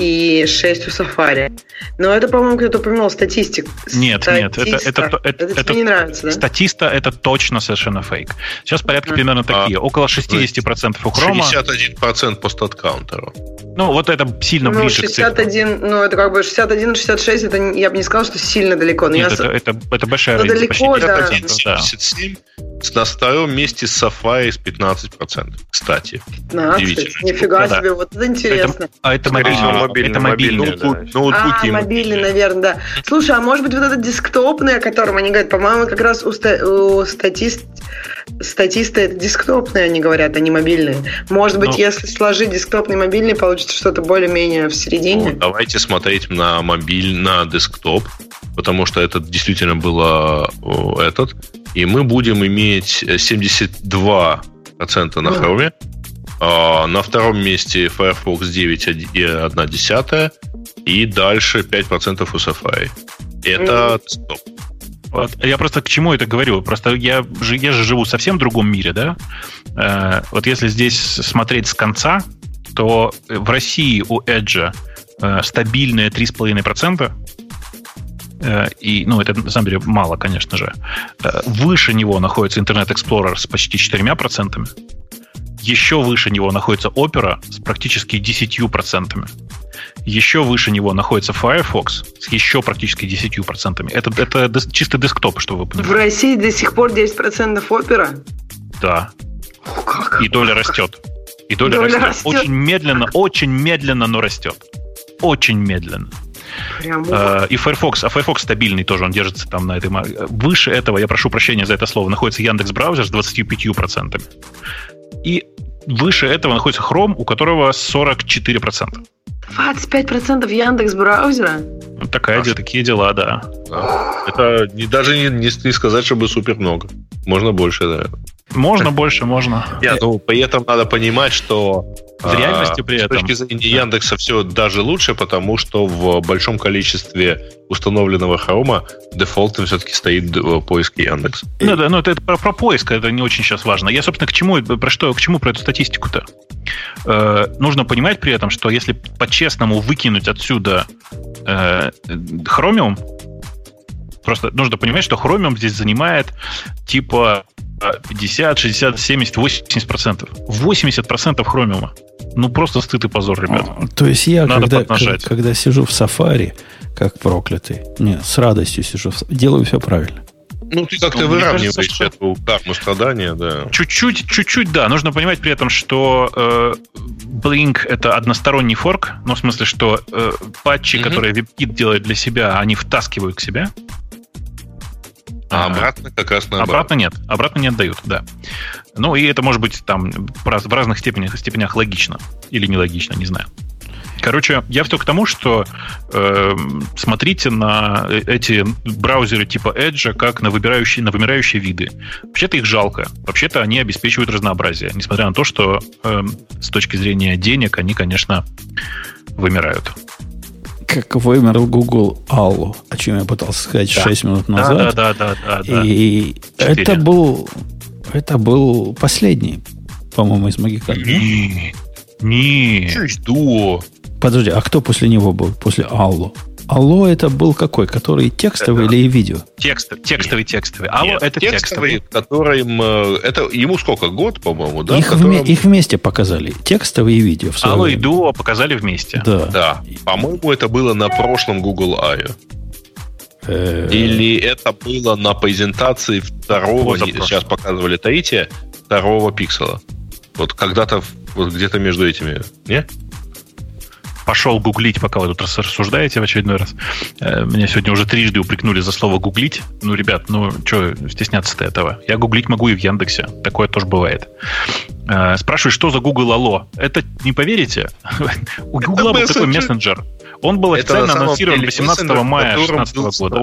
и 6 у Safari. Но это, по-моему, кто-то упомянул статистик. Нет, статиста. нет, это, это, это, это, это не нравится, да? Статиста это точно совершенно фейк. Сейчас порядки mm. примерно такие. А, Около 60% у Chrome. 61% по статкаунтеру. Ну, вот это сильно ну, ближе 61, к Ну, это как бы 61 66, это я бы не сказал, что сильно далеко. Но Нет, я... это, это, это большая разница. Далеко, да. 77, на втором месте Safari с 15%. Кстати. 15? Нифига да. себе, вот это интересно. Это, а это мобильный мобильный, это мобильный. Ноутбук, да. ноутбуки. А, мобильный, наверное, да. Слушай, а может быть вот этот десктопный, о котором они говорят, по-моему, как раз у, ста- у статист статисты это десктопные, они говорят, а не мобильные. Может быть, ну, если сложить десктопный и мобильный, получится что-то более-менее в середине. Ну, давайте смотреть на мобиль, на десктоп, потому что это действительно было этот. И мы будем иметь 72% на Chrome, а, на втором месте Firefox 9.1 и дальше 5% у Safari. Это стоп. Вот. Я просто к чему это говорю? Просто я же, я же живу совсем в другом мире, да? Э, вот если здесь смотреть с конца, то в России у Edge э, стабильные 3,5%, э, и, ну, это на самом деле мало, конечно же. Э, выше него находится Internet Explorer с почти 4%. Еще выше него находится Opera с практически 10%. Еще выше него находится Firefox с еще практически 10%. Это, это чисто десктоп, чтобы вы понимали. В России до сих пор 10% Opera? Да. Как? И доля растет. И доля, доля растет. растет. Очень медленно, очень медленно, но растет. Очень медленно. Прям... Э, и Firefox, а Firefox стабильный тоже, он держится там на этой... Выше этого, я прошу прощения за это слово, находится Яндекс Браузер с 25%. И выше этого находится Chrome, у которого 44%. 25% Яндекс браузера? Ну, такая, а такие дела, да. да. Это не, даже не, не, не сказать, чтобы супер много. Можно больше, наверное. Можно больше, можно. Нет, ну, при этом надо понимать, что в реальности при этом. С точки зрения Яндекса все даже лучше, потому что в большом количестве установленного хрома дефолтом все-таки стоит поиск Яндекс. Ну да, ну это, это про, про поиск, это не очень сейчас важно. Я, собственно, к чему, про что, к чему про эту статистику-то? Э, нужно понимать при этом, что если по-честному выкинуть отсюда э, Chromium, просто нужно понимать, что Chromium здесь занимает типа 50, 60, 70, 80 процентов. 80 процентов хромиума. Ну, просто стыд и позор, ребят. А, то есть я, Надо когда, поднажать. когда сижу в сафари, как проклятый, не, с радостью сижу, делаю все правильно. Ну, ты как-то ну, выравниваешь кажется, эту карму страдания, да. Чуть-чуть, чуть-чуть, да. Нужно понимать при этом, что э, Blink это односторонний форк, ну, в смысле, что э, патчи, mm-hmm. которые WebKit делает для себя, они втаскивают к себе. А обратно как раз наоборот. Обратно нет. Обратно не отдают, да. Ну, и это может быть там в разных степенях, степенях логично. Или нелогично, не знаю. Короче, я все к тому, что э, смотрите на эти браузеры типа Edge как на выбирающие, на вымирающие виды. Вообще-то их жалко. Вообще-то они обеспечивают разнообразие, несмотря на то, что э, с точки зрения денег они, конечно, вымирают как вымерл Google Allo, о чем я пытался сказать да. 6 минут назад. Да, да, да, да. да, И 4. это был, это был последний, по-моему, из Магикана. Не, не. Дуо. Подожди, а кто после него был? После Allo? Алло это был какой? Который текстовый это... или видео? Текст, текстовый, текстовый. Алло Нет, это текстовый. текстовый. Которым, э, это ему сколько? Год, по-моему, да? Их, которым... вме, их вместе показали. Текстовый и видео. В Алло время. и Дуо показали вместе. Да. Да. По-моему, это было на прошлом Google I.O. Э, или это было на презентации второго, сейчас показывали третье, второго пиксела. Вот когда-то вот где-то между этими, не? Пошел гуглить, пока вы тут рассуждаете в очередной раз. Э, меня сегодня уже трижды упрекнули за слово гуглить. Ну, ребят, ну, что стесняться-то этого? Я гуглить могу и в Яндексе. Такое тоже бывает. Э, спрашиваю, что за Google Allo? Это не поверите? У Google был такой мессенджер. Он был официально анонсирован 18 мая 2016 года.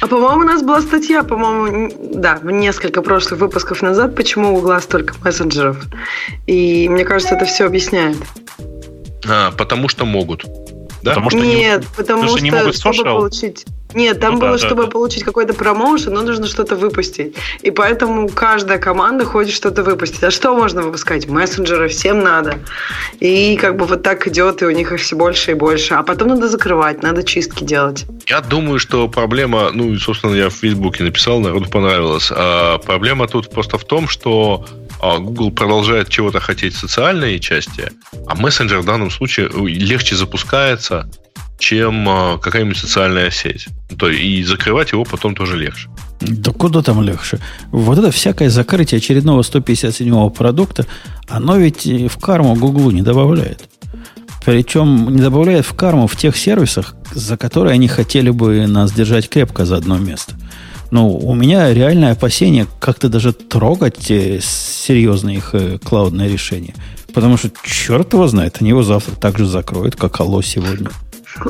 А по-моему, у нас была статья, по-моему, да, несколько прошлых выпусков назад, почему у Google столько мессенджеров. И мне кажется, это все объясняет. А, потому что могут. Да? Потому что Нет, не, потому, потому что, что не могут чтобы получить... Нет, там ну, было, да, чтобы да. получить какой-то промоушен, но нужно что-то выпустить. И поэтому каждая команда хочет что-то выпустить. А что можно выпускать? Мессенджеры всем надо. И как бы вот так идет, и у них их все больше и больше. А потом надо закрывать, надо чистки делать. Я думаю, что проблема, ну, собственно, я в Фейсбуке написал, народу понравилось. А проблема тут просто в том, что а Google продолжает чего-то хотеть в социальной части, а мессенджер в данном случае легче запускается, чем а, какая-нибудь социальная сеть. То и закрывать его потом тоже легче. Да куда там легче? Вот это всякое закрытие очередного 157-го продукта, оно ведь в карму Google не добавляет. Причем не добавляет в карму в тех сервисах, за которые они хотели бы нас держать крепко за одно место. Ну, у меня реальное опасение как-то даже трогать э, серьезные их э, клаудные решения. Потому что черт его знает, они его завтра так же закроют, как Алло сегодня.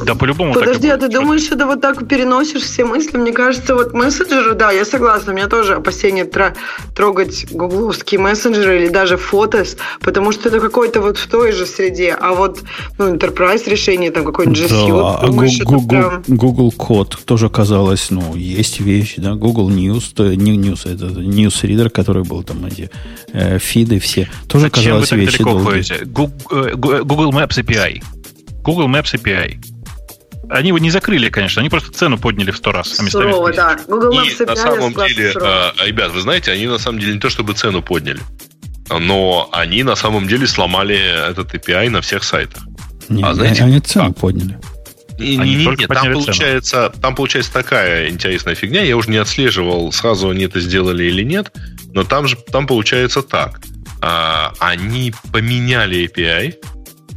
Да, по-любому. Подожди, а ты думаешь, это вот так переносишь все мысли? Мне кажется, вот мессенджеры, да, я согласна, у меня тоже опасение тра- трогать гугловские мессенджеры или даже фотос, потому что это какой-то вот в той же среде, а вот ну, enterprise решение, там какой-нибудь G да, а думаешь, Google, прям... Google код тоже казалось, ну, есть вещи, да, Google News, то, не News, это News Reader, который был там эти э, фиды все, тоже Зачем казалось вы так вещи далеко Google, э, Google Maps API. Google Maps API. Они его не закрыли, конечно, они просто цену подняли в сто раз. А сурово, да. Google Maps и API на самом деле, а, ребят, вы знаете, они на самом деле не то чтобы цену подняли, но они на самом деле сломали этот API на всех сайтах. Не, а знаете, они цену как? подняли. И, не, не, не, там получается, там получается такая интересная фигня. Я уже не отслеживал, сразу они это сделали или нет, но там же там получается так. А, они поменяли API,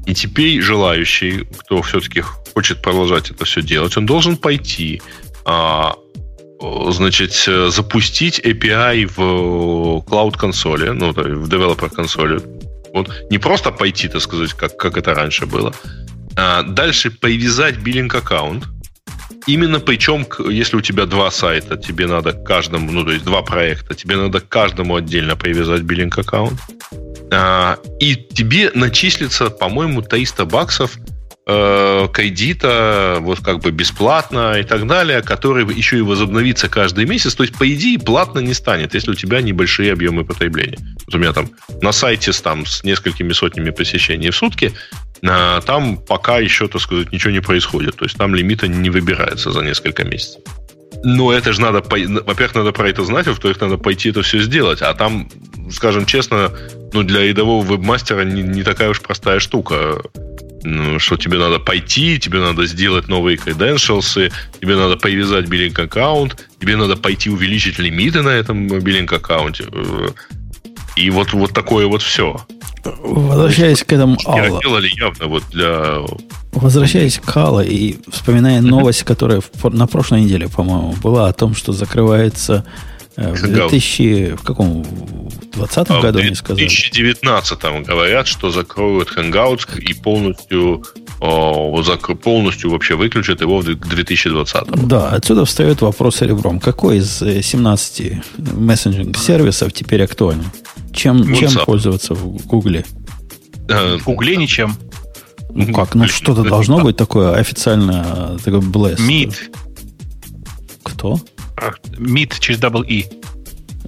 и теперь желающий, кто все-таки хочет продолжать это все делать, он должен пойти, а, значит, запустить API в Cloud консоли, ну, в Developer консоли. Вот не просто пойти, так сказать, как, как это раньше было. А дальше привязать биллинг аккаунт. Именно причем, если у тебя два сайта, тебе надо каждому, ну, то есть два проекта, тебе надо каждому отдельно привязать биллинг аккаунт. А, и тебе начислится, по-моему, 300 баксов э, кредита, вот как бы бесплатно и так далее, который еще и возобновится каждый месяц. То есть, по идее, платно не станет, если у тебя небольшие объемы потребления. Вот у меня там на сайте с, там, с несколькими сотнями посещений в сутки, а, там пока еще, так сказать, ничего не происходит. То есть, там лимита не выбирается за несколько месяцев. Но это же надо, во-первых, надо про это знать, во-вторых, надо пойти это все сделать. А там, скажем честно, ну, для рядового вебмастера не, не такая уж простая штука. Что тебе надо пойти, тебе надо сделать новые credentials, тебе надо привязать биллинг аккаунт, тебе надо пойти увеличить лимиты на этом биллинг аккаунте. И вот, вот такое вот все. Возвращаясь к этому Алла. делали явно вот для... Возвращаясь к Алла и вспоминая новость, которая на прошлой неделе, по-моему, была о том, что закрывается в 2000... В каком? В 2020 а году, они сказали? В 2019 говорят, что закроют Hangouts и полностью о, полностью вообще выключат его к 2020. Да, отсюда встает вопрос ребром. Какой из 17 э, мессенджинг-сервисов теперь актуален? Чем, чем пользоваться в Гугле? Э, в Гугле ничем. Ну как, ну что-то должно быть такое официально, такой blast. Meet. Кто? Meet через double E.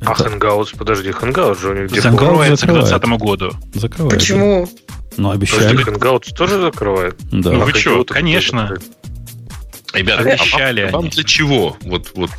А Hangouts, подожди, Hangouts же у них закрывается к 2020 году. Закрывается. Почему? Ну, обещали. Подожди, Hangouts тоже закрывает? Да. Ну, вы что, конечно. Ребята, обещали а вам, вам для чего? Вот, вот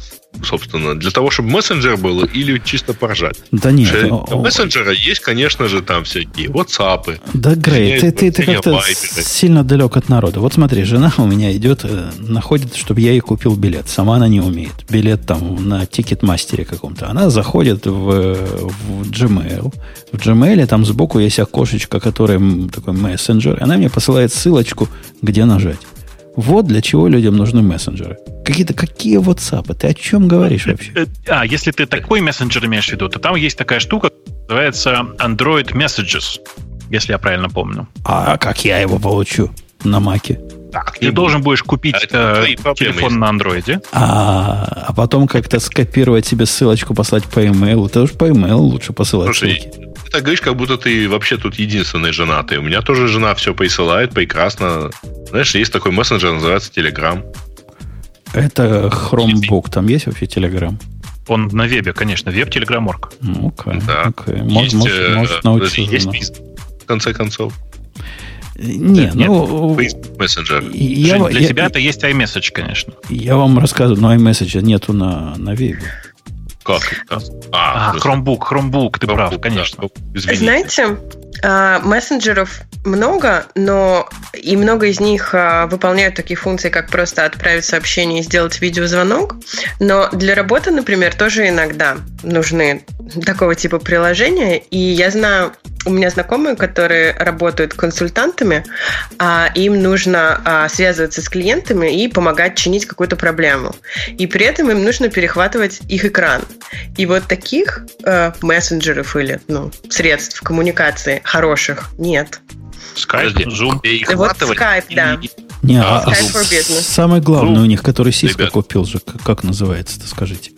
собственно, для того, чтобы мессенджер был или чисто поржать? Да нет. Для мессенджера есть, конечно же, там всякие WhatsApp. Да, Грей, ты, ты, ты как-то сильно далек от народа. Вот смотри, жена у меня идет, э, находит, чтобы я ей купил билет. Сама она не умеет. Билет там на тикет-мастере каком-то. Она заходит в, в Gmail. В Gmail там сбоку есть окошечко, которое такой мессенджер. Она мне посылает ссылочку, где нажать. Вот для чего людям нужны мессенджеры. Какие-то какие WhatsApp? Ты о чем говоришь вообще? Э, а, если ты такой мессенджер имеешь в виду, то там есть такая штука, называется Android Messages, если я правильно помню. А как я его получу на Маке? Так, ты должен будешь купить а э, телефон на андроиде. А, а потом как-то скопировать себе ссылочку, послать по имейлу. Ты уж по имейлу лучше посылать Слушай, ссылки. Ты так говоришь, как будто ты вообще тут единственный женатый. У меня тоже жена все присылает прекрасно. Знаешь, есть такой мессенджер, называется Telegram. Это Chromebook. Там есть вообще Telegram? Он на вебе, конечно. Веб Telegram.org. Ну, окей. Да. окей. Может, есть, может, э, может научиться. Есть, в конце концов. Не, ну... Мессенджер. Я, для я, тебя это есть iMessage, конечно. Я вам рассказываю, но iMessage нету на, на вебе. Как? А, а Chromebook, Chromebook, ты Chromebook, прав, конечно. Знаете, а, мессенджеров много, но и много из них а, выполняют такие функции, как просто отправить сообщение и сделать видеозвонок. Но для работы, например, тоже иногда нужны такого типа приложения. И я знаю, у меня знакомые, которые работают консультантами, а им нужно а, связываться с клиентами и помогать чинить какую-то проблему. И при этом им нужно перехватывать их экран. И вот таких э, мессенджеров или ну, средств коммуникации хороших нет. Skype, Zoom. Вот Skype, да. Не, а, а самое главное Zoom. у них, который Cisco Ребят. купил же, как называется-то, скажите?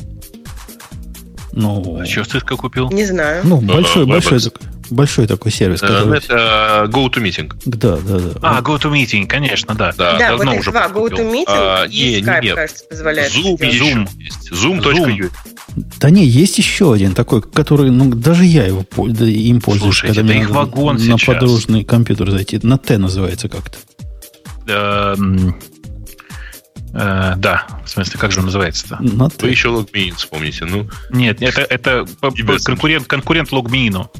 Ну, а что Cisco купил? Не знаю. Ну, большой, большой, большой такой сервис. Uh, который... Это GoToMeeting. Да, да, да. А, GoToMeeting, конечно, да. Да, да вот их два. GoToMeeting а, и не, Skype, нет. кажется, позволяет. Zoom, Zoom. Zoom. Zoom. Да не, есть еще один такой, который, ну, даже я его им пользуюсь, Слушайте, когда мне их вагон на сейчас. подружный компьютер зайти. На Т называется как-то. Э, э, да, в смысле, как же он называется-то? Ну, Вы еще логмин вспомните, ну. Нет, это, это конкурент, конкурент логмину.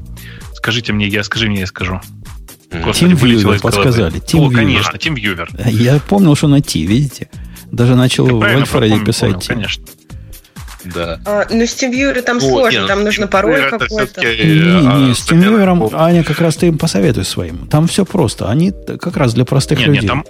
Скажите мне, я скажи мне, я скажу. Господи, TeamViewer подсказали. Team О, конечно, TeamViewer. Я помнил, что на T, видите? Даже начал в Альфреде писать. Помню, конечно. Да. А, но ну, с TeamViewer там О, сложно, нет, там нужно пароль какой-то. Не, не, с TeamViewer, Аня, как раз ты им посоветуй своим. Там все просто. Они как раз для простых нет, людей. Нет, там,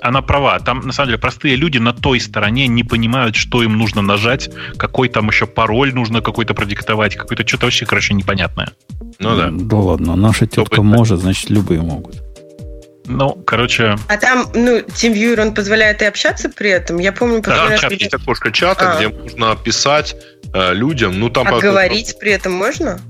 она права. Там, на самом деле, простые люди на той стороне не понимают, что им нужно нажать, какой там еще пароль нужно какой-то продиктовать, какой-то что-то вообще, короче, непонятное. Ну да. Да ладно, наша тетка может, значит, любые могут. Ну, короче... А там, ну, TeamViewer, он позволяет и общаться при этом? Я помню... Да, там чат, есть окошко чата, а. где можно писать э, людям, ну там... А говорить при этом можно?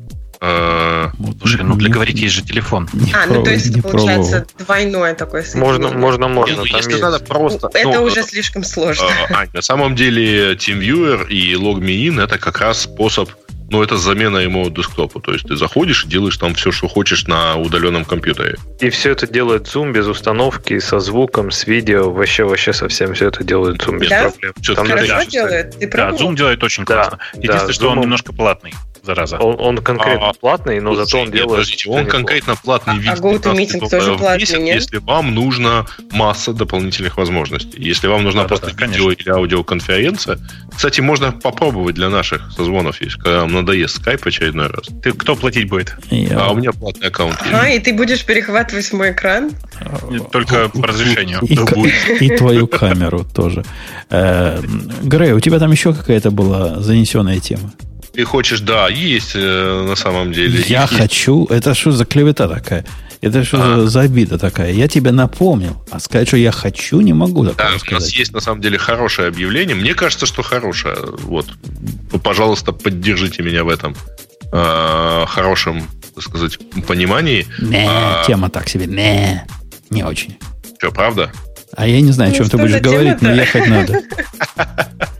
Э, Слушай, ну для говорить есть же телефон. Не а, ну то есть это получается двойное такое соединение. Можно, можно, можно. ну, если надо просто... Это ну, уже слишком сложно. Э, Ань, на самом деле TeamViewer и LogMeIn это как раз способ ну, это замена ему десктопу. То есть ты заходишь и делаешь там все, что хочешь на удаленном компьютере. И все это делает Zoom без установки, со звуком, с видео, вообще, вообще совсем все это делает Zoom без да? проблем. Что там Хорошо да, делает? Ты да, Zoom делает очень классно. Да, Единственное, да, что Zoom... он немножко платный зараза. Он, он конкретно а, платный, но зато он нет, делает... Подождите, он конкретно платный вид. А GoToMeeting тоже платный, месяц, нет? Если вам нужна масса дополнительных возможностей. Если вам нужна да, просто да, видео или аудиоконференция. Кстати, можно попробовать для наших созвонов, есть, когда вам надоест скайп очередной раз. Ты кто платить будет? Я. А у меня платный аккаунт. А, и ты будешь перехватывать мой экран? Только по разрешению. И, и твою камеру тоже. Э, Грей, у тебя там еще какая-то была занесенная тема? Ты хочешь, да, есть э, на самом деле. Я есть. хочу. Это что за клевета такая? Это что а. за, за обида такая? Я тебе напомнил. А сказать, что я хочу, не могу да, сказать. У нас есть на самом деле хорошее объявление. Мне кажется, что хорошее. Вот. Ну, пожалуйста, поддержите меня в этом э, хорошем, так сказать, понимании. Не, а, тема так себе. Не, не очень. Что, правда? А я не знаю, о чем ну, ты будешь говорить, но ехать надо.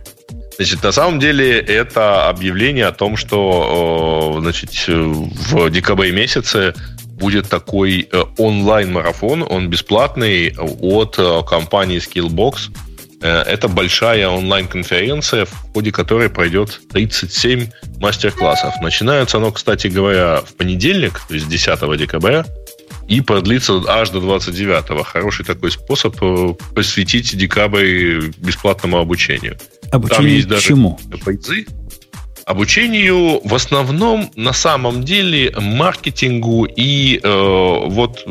Значит, на самом деле это объявление о том, что значит, в декабре месяце будет такой э, онлайн-марафон, он бесплатный от э, компании Skillbox. Э, это большая онлайн-конференция, в ходе которой пройдет 37 мастер-классов. Начинается оно, кстати говоря, в понедельник, то есть 10 декабря, и продлится аж до 29. Хороший такой способ посвятить декабрь бесплатному обучению. Обучение Там есть чему? Бойцы. Обучению в основном на самом деле маркетингу и э, вот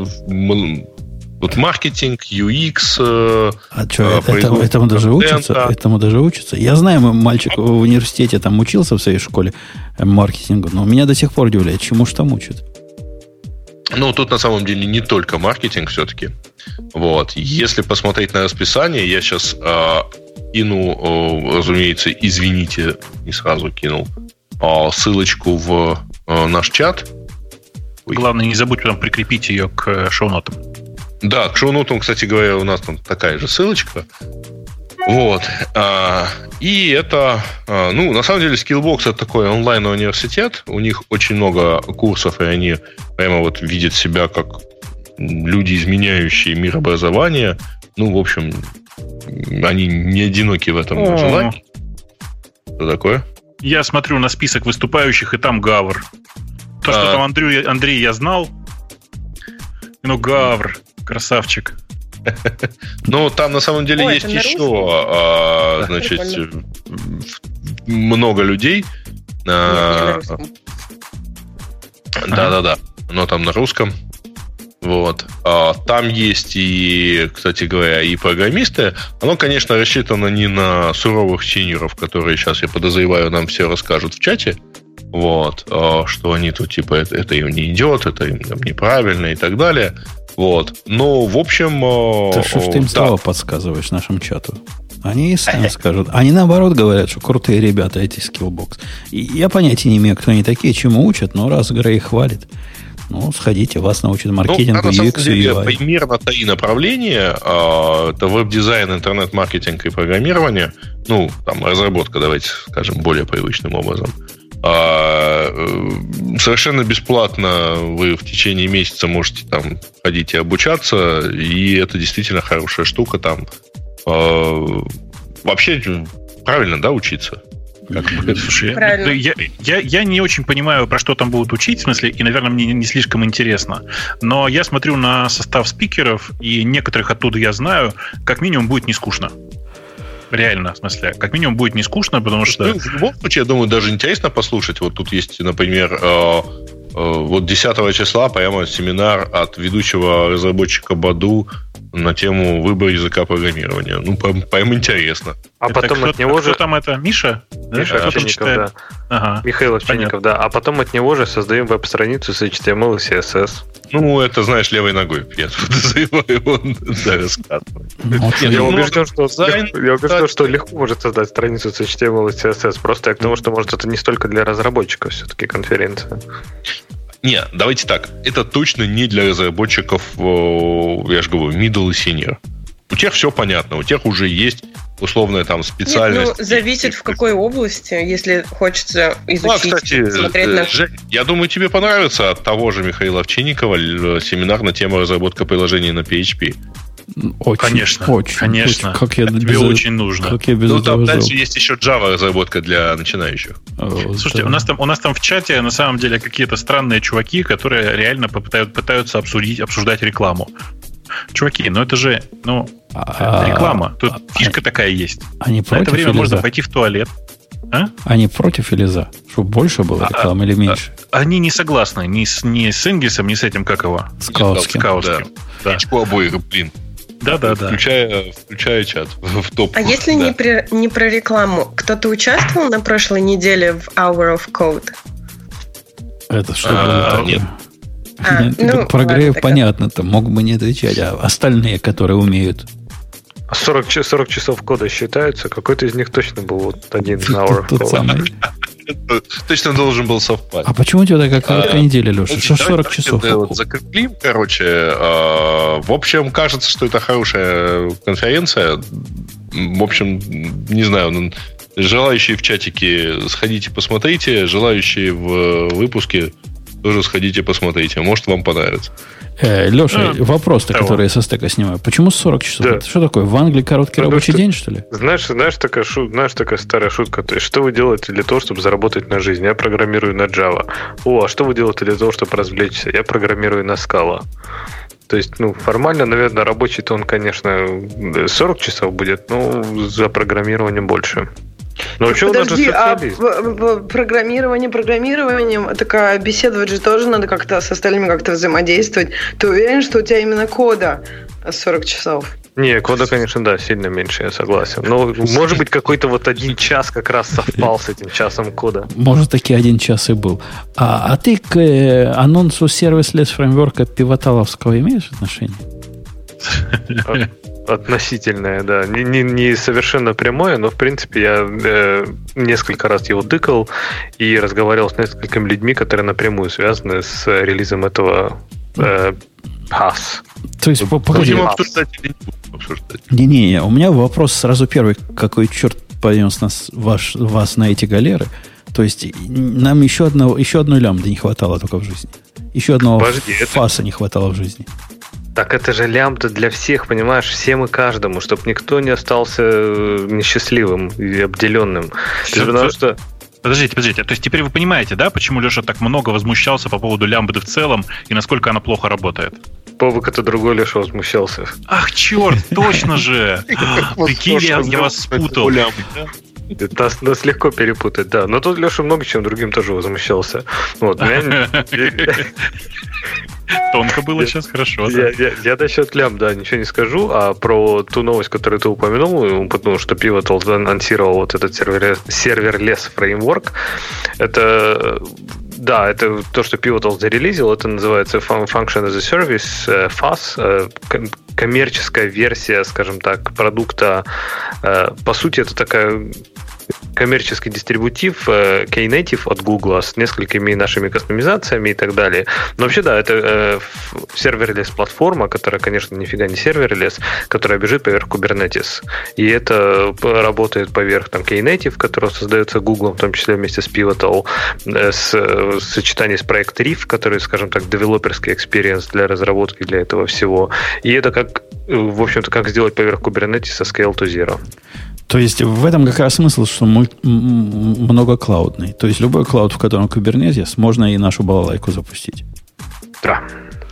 вот маркетинг, UX. Э, а что, э, этому, этому даже учатся? Этому даже учатся? Я знаю, мальчик в университете там учился в своей школе э, маркетингу, но меня до сих пор удивляет, чему что там учат. Ну, тут на самом деле не только маркетинг все-таки. Вот. Если посмотреть на расписание, я сейчас э, кину, э, разумеется, извините, не сразу кинул, э, ссылочку в э, наш чат. Ой. Главное, не забудь потом прикрепить ее к э, шоу-нотам. Да, к шоу-нотам, кстати говоря, у нас там такая же ссылочка. Вот. А, и это, а, ну, на самом деле, Skillbox это такой онлайн-университет. У них очень много курсов, и они прямо вот видят себя как люди, изменяющие мир образования. Ну, в общем, они не одиноки в этом О. желании. Что такое? Я смотрю на список выступающих, и там Гавр. То, а... что там Андрей, Андрей я знал. Ну, Гавр, красавчик. Ну, там на самом деле есть еще, а, значит, много людей. Да-да-да. Но там на русском. Вот. А, там есть и, кстати говоря, и программисты. Оно, конечно, рассчитано не на суровых синеров, которые сейчас, я подозреваю, нам все расскажут в чате. Вот. Что они тут, типа, это, это им не идет, это им там, неправильно и так далее. Вот. Ну, в общем... Ты что ж ты им да. слова подсказываешь нашему чату? Они и сами скажут. Они наоборот говорят, что крутые ребята эти Skillbox. И я понятия не имею, кто они такие, чему учат, но раз Грей хвалит, ну, сходите, вас научат маркетингу, ну, UX и UI. Примерно три направления. А, это веб-дизайн, интернет-маркетинг и программирование. Ну, там, разработка, давайте скажем, более привычным образом. А, совершенно бесплатно вы в течение месяца можете там ходить и обучаться, и это действительно хорошая штука там. Э, вообще правильно, да, учиться? Как бы, слушай, я, я, я не очень понимаю, про что там будут учить, в смысле, и, наверное, мне не слишком интересно. Но я смотрю на состав спикеров, и некоторых оттуда я знаю, как минимум будет не скучно. Реально, в смысле, как минимум будет не скучно, потому что... Ну, в любом случае, я думаю, даже интересно послушать. Вот тут есть, например, э, э, вот 10 числа прямо семинар от ведущего разработчика Баду на тему выбора языка программирования. Ну, прям, прям интересно. А это потом от него же... Кто там это? Миша? Миша да? Овчинников, да. Ага. Михаил Овчинников, да. А потом от него же создаем веб-страницу с HTML и CSS. Ну, это, знаешь, левой ногой я подозреваю, он да. Ну, я убежден, что, я убежден, что легко может создать страницу с HTML и CSS. Просто я к тому, что, может, это не столько для разработчиков все-таки конференция. Не, давайте так. Это точно не для разработчиков, я же говорю, middle и senior. У тех все понятно, у тех уже есть условная там специальность. Нет, ну, зависит в какой области, если хочется изучить, ну, а, кстати, смотреть на... Жень, я думаю, тебе понравится от того же Михаила Овчинникова семинар на тему разработка приложений на PHP. Очень, конечно, очень, конечно. Как я тебе без, очень нужно. Как я без ну, там дальше есть еще Java разработка для начинающих. О, Слушайте, да. у нас там у нас там в чате на самом деле какие-то странные чуваки, которые реально попытают, пытаются обсудить, обсуждать рекламу. Чуваки, ну это же, ну, а, реклама. Тут а, фишка такая есть. Они против это время можно за? пойти в туалет. А? Они против или за? Чтобы больше было а, рекламы а, или меньше? А, они не согласны ни с, ни с Энгельсом, ни с этим, как его? С Каутским. С Каутским. Да. да. обоих, блин. Да, да, да. Включая, включая чат в топ. А если да. не, при, не про рекламу, кто-то участвовал на прошлой неделе в Hour of Code? Это что а, было Нет. А, ну, Прогрев ладно, понятно, там мог бы не отвечать, а остальные, которые умеют 40, 40 часов кода считаются? Какой-то из них точно был вот один на hour Тот самый. Точно должен был совпасть. А почему у тебя такая короткая неделя, Леша? Что 40 часов? Вот закреплим, короче. А, в общем, кажется, что это хорошая конференция. В общем, не знаю, ну, желающие в чатике сходите посмотрите, желающие в выпуске тоже сходите посмотрите. Может, вам понравится. Э, Леша, а, вопрос-то, который я со стека снимаю. Почему 40 часов? Да. Это что такое? В Англии короткий ну, рабочий что, день, что ли? Знаешь, знаешь, такая, шу, знаешь, такая старая шутка. То есть, что вы делаете для того, чтобы заработать на жизнь? Я программирую на Java. О, а что вы делаете для того, чтобы развлечься? Я программирую на Scala. То есть, ну, формально, наверное, рабочий-то он, конечно, 40 часов будет, но за программированием больше. Ну, вообще Подожди, а программирование программированием, такая беседовать же тоже надо как-то с остальными как-то взаимодействовать. Ты уверен, что у тебя именно кода 40 часов? Не, кода, конечно, да, сильно меньше, я согласен. Но, может быть, какой-то вот один час как раз совпал с этим часом кода. Может, таки один час и был. А, а ты к э, анонсу сервис-лес фреймворка пивоталовского имеешь отношение? Относительное, да. Не, не, не совершенно прямое, но в принципе я э, несколько раз его тыкал и разговаривал с несколькими людьми, которые напрямую связаны с релизом этого э, PAS. То есть, погоди. Не-не, у меня вопрос сразу первый. Какой черт понес нас, ваш, вас на эти галеры? То есть, нам еще, одного, еще одной лямбды не хватало только в жизни. Еще одного Подожди, фаса это... не хватало в жизни. Так это же лямбда для всех, понимаешь, всем и каждому, чтобы никто не остался э, несчастливым и обделенным. Что, потому что Подождите, подождите. То есть теперь вы понимаете, да, почему Леша так много возмущался по поводу лямбды в целом и насколько она плохо работает? Повык это другой Леша возмущался. Ах, черт, точно же! Прикинь, я вас спутал. Нас, нас легко перепутать, да. Но тут Леша много чем другим тоже возмущался. Вот, Тонко было сейчас, хорошо. Я, я, я насчет лям, да, ничего не скажу, а про ту новость, которую ты упомянул, потому что Pivotal анонсировал вот этот сервер, сервер-лес фреймворк, это да, это то, что Pivotal зарелизил, это называется Function as a Service, FAS, э, коммерческая версия, скажем так, продукта. Э, по сути, это такая коммерческий дистрибутив э, Knative от Google с несколькими нашими кастомизациями и так далее. Но вообще, да, это э, serverless платформа, которая, конечно, нифига не серверлес, которая бежит поверх Kubernetes. И это работает поверх там Knative, который создается Google, в том числе вместе с Pivotal, э, с, э, сочетание с проект Riff, который, скажем так, девелоперский experience для разработки для этого всего. И это как, в общем-то, как сделать поверх Kubernetes со Scale to Zero. То есть в этом как раз смысл, что многоклаудный. То есть любой клауд, в котором Kubernetes, можно и нашу балалайку запустить. Да.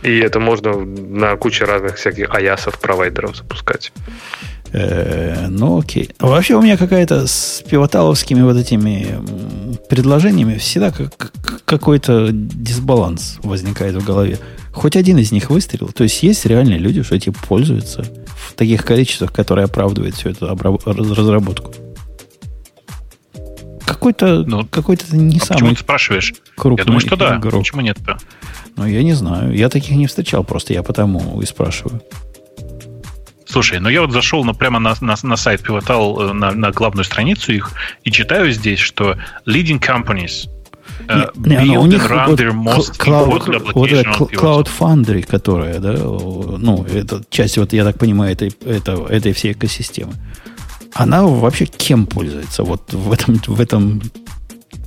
И это можно на куче разных всяких аясов провайдеров запускать. Э, ну, окей. Вообще у меня какая-то с пивоталовскими вот этими предложениями всегда как, какой-то дисбаланс возникает в голове. Хоть один из них выстрелил. То есть есть реальные люди, что эти пользуются в таких количествах, которые оправдывают всю эту разработку. Какой-то ну, какой-то не а самый почему ты спрашиваешь? Крупный я думаю, что да. Игрок. Почему нет-то? Ну, я не знаю. Я таких не встречал, просто я потому и спрашиваю. Слушай, ну я вот зашел на, прямо на, на, на сайт Pivotal, э, на, на главную страницу их, и читаю здесь, что leading companies Uh, не, не, у них вот, Cloud, вот Cloud Foundry, которая, да, ну, это часть, вот я так понимаю, этой, это, этой всей экосистемы. Она вообще кем пользуется вот в этом, в этом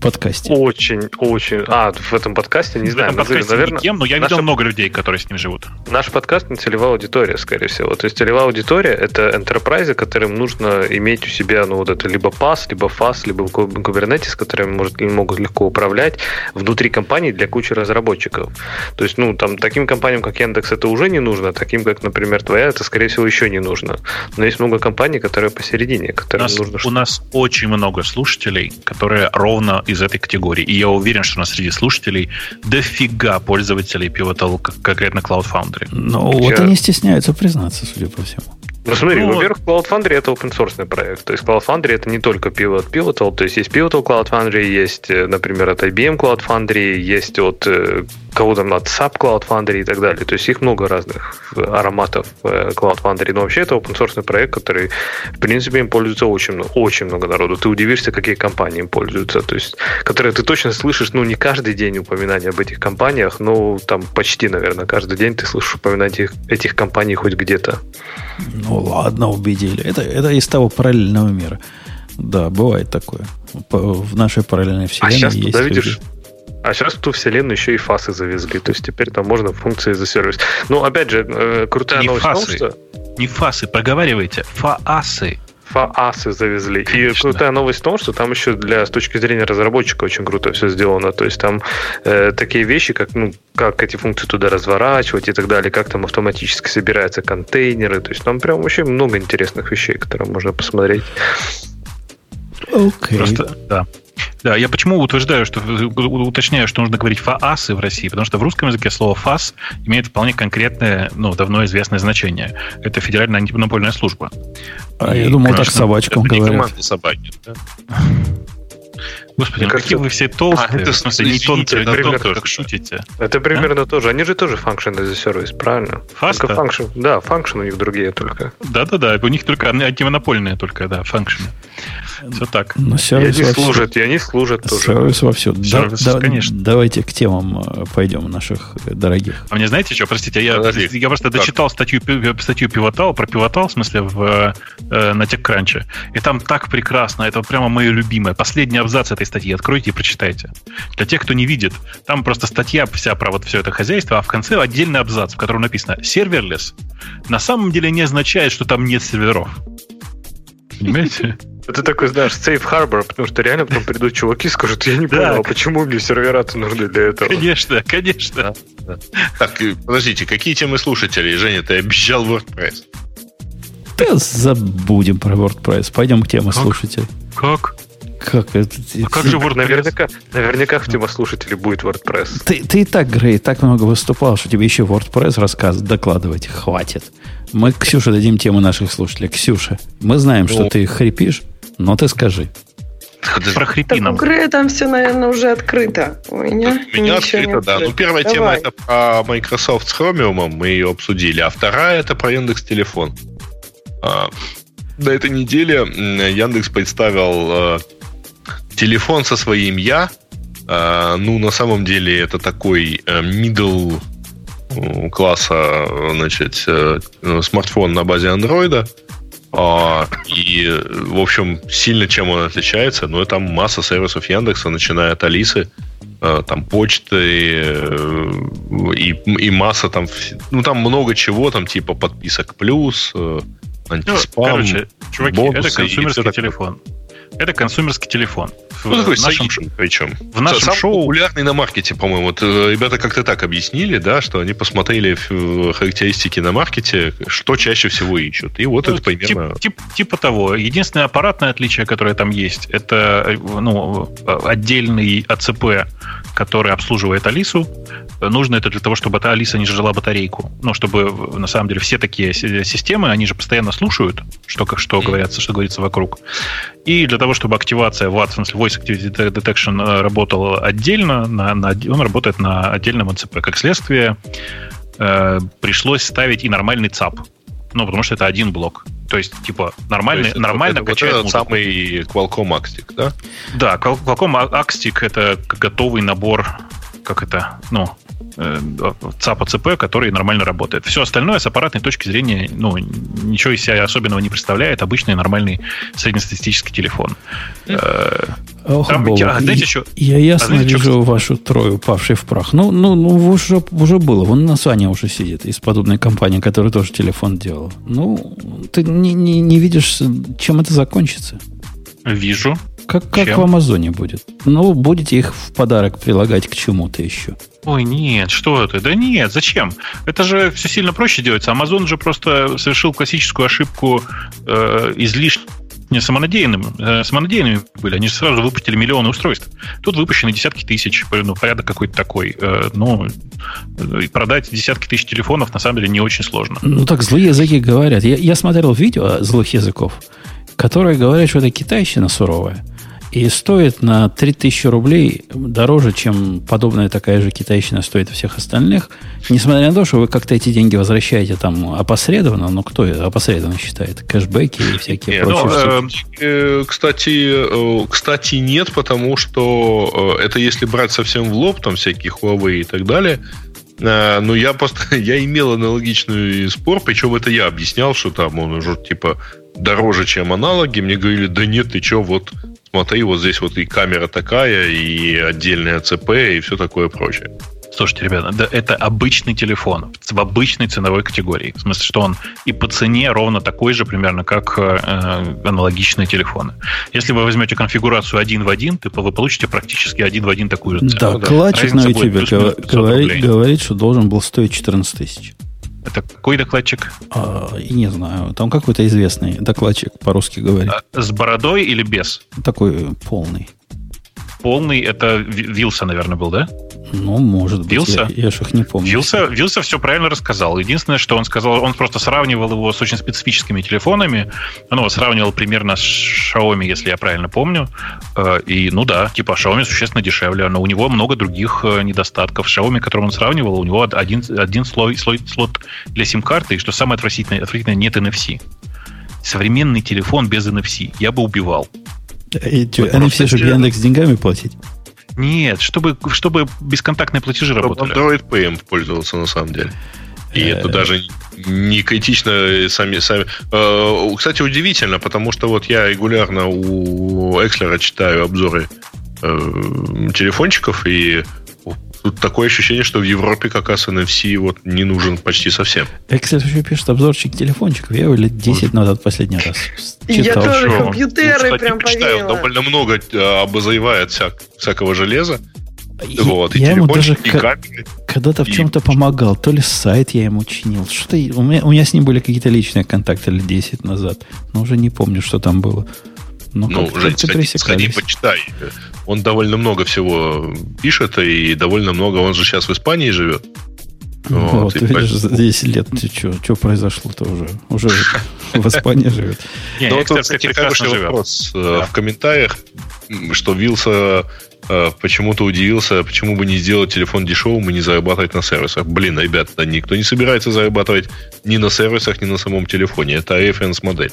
подкасте? Очень, очень. А, в этом подкасте, не в знаю. Этом подкасте наверное, никем, но я наша... видел много людей, которые с ним живут. Наш подкаст не целевая аудитория, скорее всего. То есть целевая аудитория — это enterprise, которым нужно иметь у себя, ну, вот это либо PaaS, либо FAS, либо Kubernetes, которыми может, могут легко управлять внутри компании для кучи разработчиков. То есть, ну, там, таким компаниям, как Яндекс, это уже не нужно, а таким, как, например, твоя, это, скорее всего, еще не нужно. Но есть много компаний, которые посередине, которым у нас, нужно... У нас очень много слушателей, которые ровно из этой категории. И я уверен, что у нас среди слушателей дофига пользователей Pivotal, конкретно Cloud Foundry. Ну, вот они стесняются признаться, судя по всему. Ну, смотри, ну, во-первых, Cloud Foundry это open source проект. То есть Cloud Foundry это не только Pivot, Pivotal. То есть есть Pivotal Cloud Foundry, есть, э, например, от IBM Cloud Foundry, есть от э, кого там от SAP Cloud Foundry и так далее. То есть их много разных ароматов э, Cloud Foundry. Но вообще это open source проект, который, в принципе, им пользуется очень много, очень много народу. Ты удивишься, какие компании им пользуются. То есть, которые ты точно слышишь, ну, не каждый день упоминания об этих компаниях, но там почти, наверное, каждый день ты слышишь упоминания этих, этих компаний хоть где-то. Ну ладно, убедили. Это, это из того параллельного мира. Да, бывает такое. В нашей параллельной а вселенной а сейчас есть туда, видишь, а сейчас в ту вселенную еще и фасы завезли. То есть теперь там можно функции засервить. Ну, опять же, э, крутая не новость фасы, в том, что... Не фасы, проговаривайте. Фаасы. Фаасы завезли. Конечно. И крутая новость в том, что там еще для с точки зрения разработчика очень круто все сделано. То есть там э, такие вещи, как ну как эти функции туда разворачивать и так далее, как там автоматически собираются контейнеры. То есть там прям вообще много интересных вещей, которые можно посмотреть. Okay. Просто, да. Да, я почему утверждаю, что уточняю, что нужно говорить фаасы в России, потому что в русском языке слово фас имеет вполне конкретное, ну, давно известное значение. Это федеральная антимонопольная служба. А И, я думал, конечно, так собачкам это говорят. Не собаки, да? Господи, ну какие вы все толстые. А, это, в смысле, не тонкие, это примерно, как шутите. Это примерно а? тоже. Они же тоже function as a service, правильно? Фаста? Только function. Да, function у них другие только. Да-да-да, у них только антимонопольные только, да, function. Все так. Но и они вовсю. служат, и они служат тоже. Сервис вовсю. Сервис, да, конечно. Давайте к темам э, пойдем наших дорогих. А мне знаете что? Простите, я, я просто как? дочитал статью, статью Pivotal, про Pivotal, в смысле, в, э, на TechCrunch. И там так прекрасно, это прямо мое любимое. Последний абзац этой статьи откройте и прочитайте. Для тех, кто не видит, там просто статья вся про вот все это хозяйство, а в конце отдельный абзац, в котором написано «serverless» на самом деле не означает, что там нет серверов. Понимаете? Это такой, знаешь, safe harbor, потому что реально потом придут чуваки и скажут, я не понял, а почему мне сервера-то нужны для этого? Конечно, конечно. Да, да. Так, подождите, какие темы слушателей? Женя, ты обещал WordPress. Да забудем про WordPress. Пойдем к теме слушателей. Как? Как это? А как же WordPress? Наверняка, наверняка в тему слушателей будет WordPress. Ты, ты и так, Грей, так много выступал, что тебе еще WordPress рассказывать, докладывать хватит. Мы Ксюше дадим тему наших слушателей. Ксюша, мы знаем, что ты хрипишь, но ты скажи. Прохрипи нам. У там все, наверное, уже открыто. У меня, У меня открыто, да. Ну, первая Давай. тема это про Microsoft с Chromium, мы ее обсудили, а вторая это про Яндекс Телефон. А, на этой неделе Яндекс представил э, телефон со своим я. А, ну, на самом деле, это такой э, middle класса, значит, э, смартфон на базе андроида. А, и, в общем, сильно чем он отличается, ну, там масса сервисов Яндекса, начиная от Алисы, э, там почты э, и, и масса там, ну, там много чего, там типа подписок плюс, антиспам, ну, короче, чуваки, бонусы, это консумерский телефон. Это консумерский телефон. Ну, такой нашем, причем. В нашем Самый шоу... популярный на маркете, по-моему. Вот, э, ребята как-то так объяснили, да, что они посмотрели характеристики на маркете, что чаще всего ищут. И вот ну, это примерно... Тип, тип, типа того. Единственное аппаратное отличие, которое там есть, это э, ну, отдельный АЦП который обслуживает Алису. Нужно это для того, чтобы эта Алиса не жрала батарейку. Ну, чтобы, на самом деле, все такие системы, они же постоянно слушают, что, что, говорится, что говорится вокруг. И для того, чтобы активация VAT, в смысле Voice Activity Detection э, работала отдельно, на, на, он работает на отдельном НЦП. Как следствие, э, пришлось ставить и нормальный ЦАП. Ну, потому что это один блок. То есть, типа, нормально, есть, нормально это, качает вот самый Qualcomm Axtic, да? Да, Qualcomm Axtic — это готовый набор, как это, ну, ЦАПа ЦП, который нормально работает. Все остальное с аппаратной точки зрения, ну, ничего из себя особенного не представляет. Обычный нормальный среднестатистический телефон. Э, Ох, Там, Бог, а, знаете, еще, я ясно а знаете, вижу что... вашу трою, упавшей в прах. Ну, ну, ну уже, уже было. Вон на Саня уже сидит из подобной компании, которая тоже телефон делал. Ну, ты не, не, не видишь, чем это закончится? Вижу. Как, как в Амазоне будет. Ну, будете их в подарок прилагать к чему-то еще. Ой, нет, что это? Да нет, зачем? Это же все сильно проще делается. Amazon же просто совершил классическую ошибку э, излишне самонадеянным, э, самонадеянными были. Они же сразу выпустили миллионы устройств. Тут выпущены десятки тысяч, ну, порядок какой-то такой. Э, ну, продать десятки тысяч телефонов на самом деле не очень сложно. Ну, так злые языки говорят. Я, я смотрел видео злых языков, которые говорят, что это китайщина суровая. И стоит на 3000 рублей дороже, чем подобная такая же китайщина стоит всех остальных. Несмотря на то, что вы как-то эти деньги возвращаете там опосредованно, но кто это опосредованно считает? Кэшбэки и всякие нет, прочие ну, э, Кстати, э, кстати, нет, потому что э, это если брать совсем в лоб, там всякие Huawei и так далее, э, но я просто я имел аналогичный спор, причем это я объяснял, что там он уже типа дороже, чем аналоги. Мне говорили, да нет, ты что, вот смотри, вот здесь вот и камера такая, и отдельная ЦП, и все такое прочее. Слушайте, ребята, да, это обычный телефон в обычной ценовой категории. В смысле, что он и по цене ровно такой же примерно, как э, аналогичные телефоны. Если вы возьмете конфигурацию один в один, то вы получите практически один в один такую же цену. Да, клатчик на YouTube говорит, говорит, что должен был стоить 14 тысяч. Это какой докладчик? А, не знаю. Там какой-то известный докладчик по-русски говорит. А, с бородой или без? Такой полный. Полный это Вилса, наверное, был, да? Ну, может быть. Вилса? Я, я же их не помню. Вилса, Вилса все правильно рассказал. Единственное, что он сказал, он просто сравнивал его с очень специфическими телефонами. Он его сравнивал примерно с Xiaomi, если я правильно помню. Э, и, ну да, типа Xiaomi существенно дешевле, но у него много других э, недостатков. Xiaomi, которым он сравнивал, у него один, один слой, слой, слот для сим-карты, и что самое отвратительное, отвратительное, нет NFC. Современный телефон без NFC я бы убивал. И NFC, чтобы Яндекс деньгами платить? Нет, чтобы, чтобы бесконтактные платежи работали. Android Pay пользовался на самом деле. И это э. даже не критично сами, сами. Э, кстати, удивительно, потому что вот я регулярно у Экслера читаю обзоры э, телефончиков, и Тут такое ощущение, что в Европе как раз NFC вот не нужен почти совсем. Excel еще пишет обзорчик телефончиков. Я его лет 10 назад последний раз читал. Я тоже компьютеры ну, прям почитаю, довольно много э, обозревает всяк, всякого железа. Я, вот, я ему даже когда-то в чем-то помогал. То ли сайт я ему чинил. Что-то у меня, у меня с ним были какие-то личные контакты лет 10 назад. Но уже не помню, что там было. Но ну, Жень, сходи, сходи, почитай. Он довольно много всего пишет, и довольно много... Он же сейчас в Испании живет. Вот, вот ты видишь, за 10 лет что произошло-то уже? Уже в Испании живет. Ну, вот, кстати, хороший вопрос э, в комментариях. что Вилса э, почему-то удивился, почему бы не сделать телефон дешевым и не зарабатывать на сервисах. Блин, ребят, да никто не собирается зарабатывать ни на сервисах, ни на самом телефоне. Это референс-модель.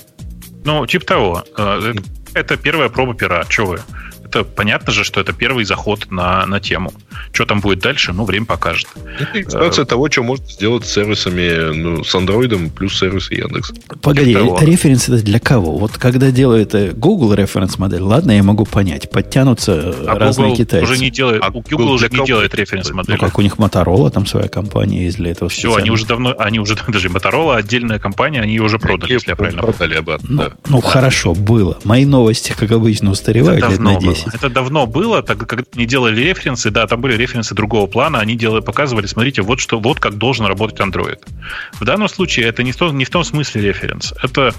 Ну, типа того. Э, это первая проба пера. Че вы? Это понятно же, что это первый заход на, на тему. Что там будет дальше, ну, время покажет. Это иллюстрация того, что можно сделать с сервисами, ну, с андроидом плюс сервисы Яндекс. Погоди, референс это для кого? Вот когда делает э, Google референс модель, ладно, я могу понять, подтянутся а разные Google китайцы. Уже не делает, а Google, Google уже не делает референс модель. Ну, как у них Motorola, там своя компания есть для этого. Все, они уже давно, они уже, даже Motorola, отдельная компания, они уже продали, если я правильно продали обратно. Ну, да. ну да. хорошо, было. Мои новости, как обычно, устаревают лет на 10. Было. Это давно было, так, когда они делали референсы, да, там были референсы другого плана, они делали, показывали, смотрите, вот что, вот как должен работать Android. В данном случае это не в том, не в том смысле референс. Это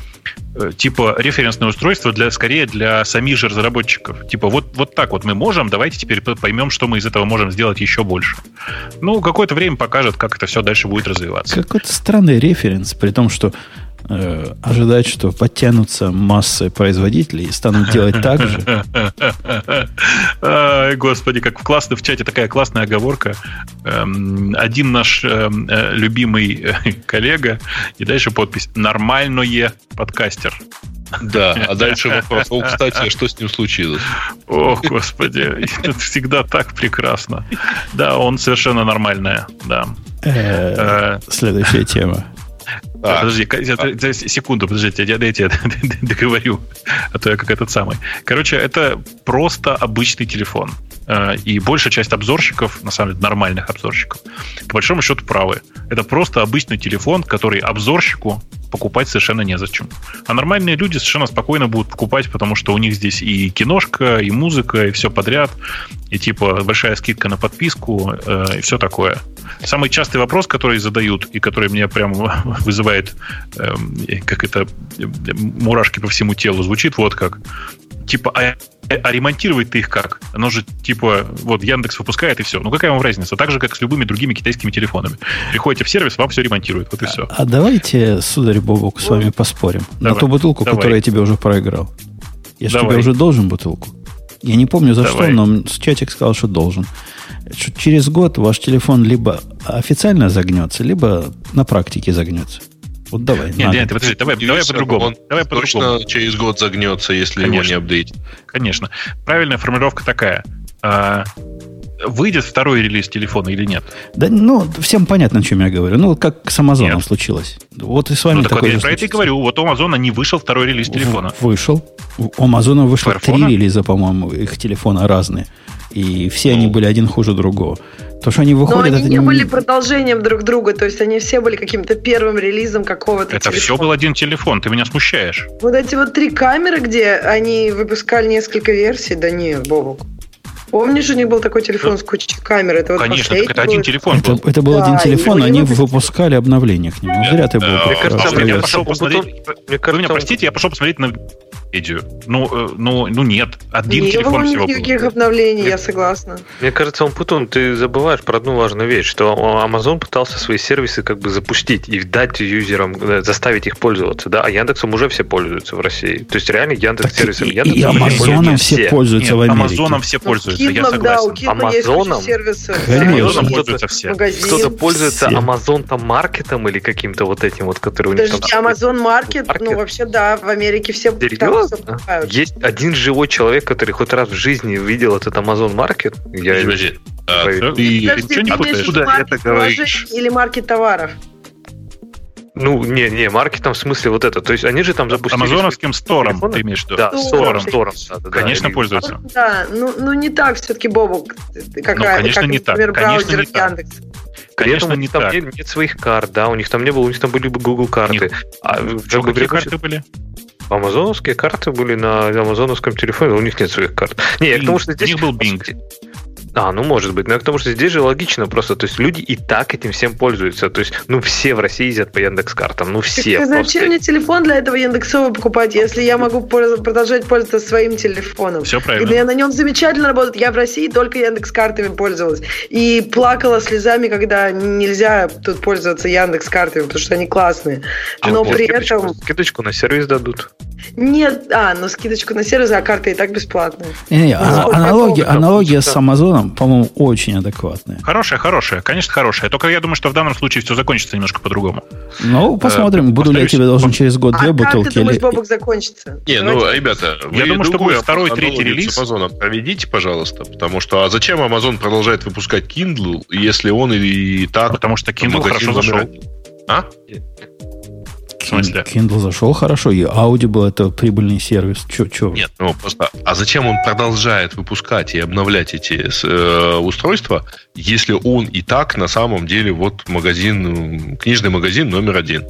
э, типа референсное устройство для, скорее для самих же разработчиков. Типа вот, вот так вот мы можем, давайте теперь поймем, что мы из этого можем сделать еще больше. Ну, какое-то время покажет, как это все дальше будет развиваться. Какой-то странный референс, при том, что э, ожидать, что подтянутся массы производителей и станут делать так же. Господи, как классно в чате такая классная оговорка. Эм, один наш эм, э, любимый э, коллега, и дальше подпись «Нормальное подкастер». Да, а дальше вопрос. О, кстати, а что с ним случилось? Ох, господи, это всегда так прекрасно. Да, он совершенно нормальная, да. Э, следующая тема. А, подожди, а. секунду, подождите, я дайте я договорю, а то я как этот самый. Короче, это просто обычный телефон. Э, и большая часть обзорщиков, на самом деле нормальных обзорщиков, по большому счету правы. Это просто обычный телефон, который обзорщику покупать совершенно незачем. А нормальные люди совершенно спокойно будут покупать, потому что у них здесь и киношка, и музыка, и все подряд, и типа большая скидка на подписку, э, и все такое. Самый частый вопрос, который задают, и который меня прям вызывает, э, как это, мурашки по всему телу, звучит вот как. Типа, а а ремонтировать ты их как? Оно же типа, вот Яндекс выпускает и все. Ну какая вам разница? Так же, как с любыми другими китайскими телефонами. Приходите в сервис, вам все ремонтируют. Вот и все. А, а давайте, сударь Бобок, с вами поспорим. Давай. На ту бутылку, Давай. которую я тебе уже проиграл. Я же тебе уже должен бутылку. Я не помню за Давай. что, но чатик сказал, что должен. Через год ваш телефон либо официально загнется, либо на практике загнется. Вот давай. Нет, нет, подожди, давай, давай по-другому. Он давай точно по через год загнется, если Конечно. его не апдейтить. Конечно. Правильная формулировка такая. А, выйдет второй релиз телефона или нет? Да, ну, всем понятно, о чем я говорю. Ну, как с Амазоном нет. случилось. Вот и с вами ну, такое я про это и говорю. Вот у Амазона не вышел второй релиз телефона. Вышел. У Амазона вышло три релиза, по-моему, их телефона разные. И все ну. они были один хуже другого. То, что они выходят... Но они это... не были продолжением друг друга, то есть они все были каким-то первым релизом какого-то Это телефона. все был один телефон, ты меня смущаешь. Вот эти вот три камеры, где они выпускали несколько версий, да не, Бобок. Помнишь, у них был такой телефон с кучей камер? Это вот Конечно, так это один телефон был. Это, это был да, один телефон, они выпускали обновления к нему. Зря ты был. Мне кажется, я пошел посмотреть. Вы меня простите, я пошел посмотреть на Википедию. Ну, э, ну, ну нет, один не телефон всего был. никаких обновлений, я согласна. Мне кажется, он Путун, ты забываешь про одну важную вещь, что Amazon пытался свои сервисы как бы запустить и дать юзерам, э, заставить их пользоваться, да, а Яндексом уже все пользуются в России. То есть реально Яндекс сервисом и, Яндекс и Амазоном все пользуются в Америке. Амазоном все пользуются, я согласен. Амазоном? Амазоном пользуются все. Кто-то пользуется Amazon там маркетом или каким-то вот этим вот, который у них там... Amazon маркет, ну вообще да, в Америке все Серьезно? Есть один живой человек, который хоть раз в жизни видел этот Amazon Market. Я... Подожди, а, ты, ты, ты, ты не путаешь? Откуда это говоришь? Или маркет товаров? Ну, не, не, маркетом в смысле вот это. То есть они же там запустили... Амазоновским стором ты имеешь в виду? Да, стором. стором да, да, Конечно, да, пользуются. Да, ну, ну не так все-таки, Бобок. Как, ну, конечно, как, не например, так. Конечно, не Яндекс. Конечно, не там так. Нет, нет своих карт, да, у них там не было, у них там были бы Google карты. Нет. А, Что, какие карты были? Амазоновские карты были на амазоновском телефоне, у них нет своих карт. Не, я к тому, что здесь... У них был Bing. А, ну может быть. Но я к тому, что здесь же логично просто. То есть люди и так этим всем пользуются. То есть, ну, все в России ездят по Яндекс картам. Ну, все. Так, зачем мне телефон для этого Яндексового покупать, если я могу продолжать пользоваться своим телефоном? Все правильно. И я на нем замечательно работает. Я в России только Яндекс картами пользовалась. И плакала слезами, когда нельзя тут пользоваться Яндекс картами, потому что они классные. А Но а, при скидочку, этом... Скидочку на сервис дадут. Нет, а, но скидочку на сервис, а карта и так бесплатная. Не, не, а, аналогия, аналогия с Амазоном, по-моему, очень адекватная. Хорошая, хорошая, конечно, хорошая. Только я думаю, что в данном случае все закончится немножко по-другому. Ну, посмотрим, э, буду ли я тебе должен через год две а бутылки. Как ты думаешь, Бобок закончится? Не, ну, ребята, я думаю, что будет второй, третий релиз. Амазоном проведите, пожалуйста, потому что а зачем Amazon продолжает выпускать Kindle, если он и так... Потому что Kindle хорошо зашел. А? Смысле? Kindle зашел хорошо, и Audible это прибыльный сервис. Че, че? Нет, ну просто. А зачем он продолжает выпускать и обновлять эти э, устройства, если он и так на самом деле вот магазин, книжный магазин номер один?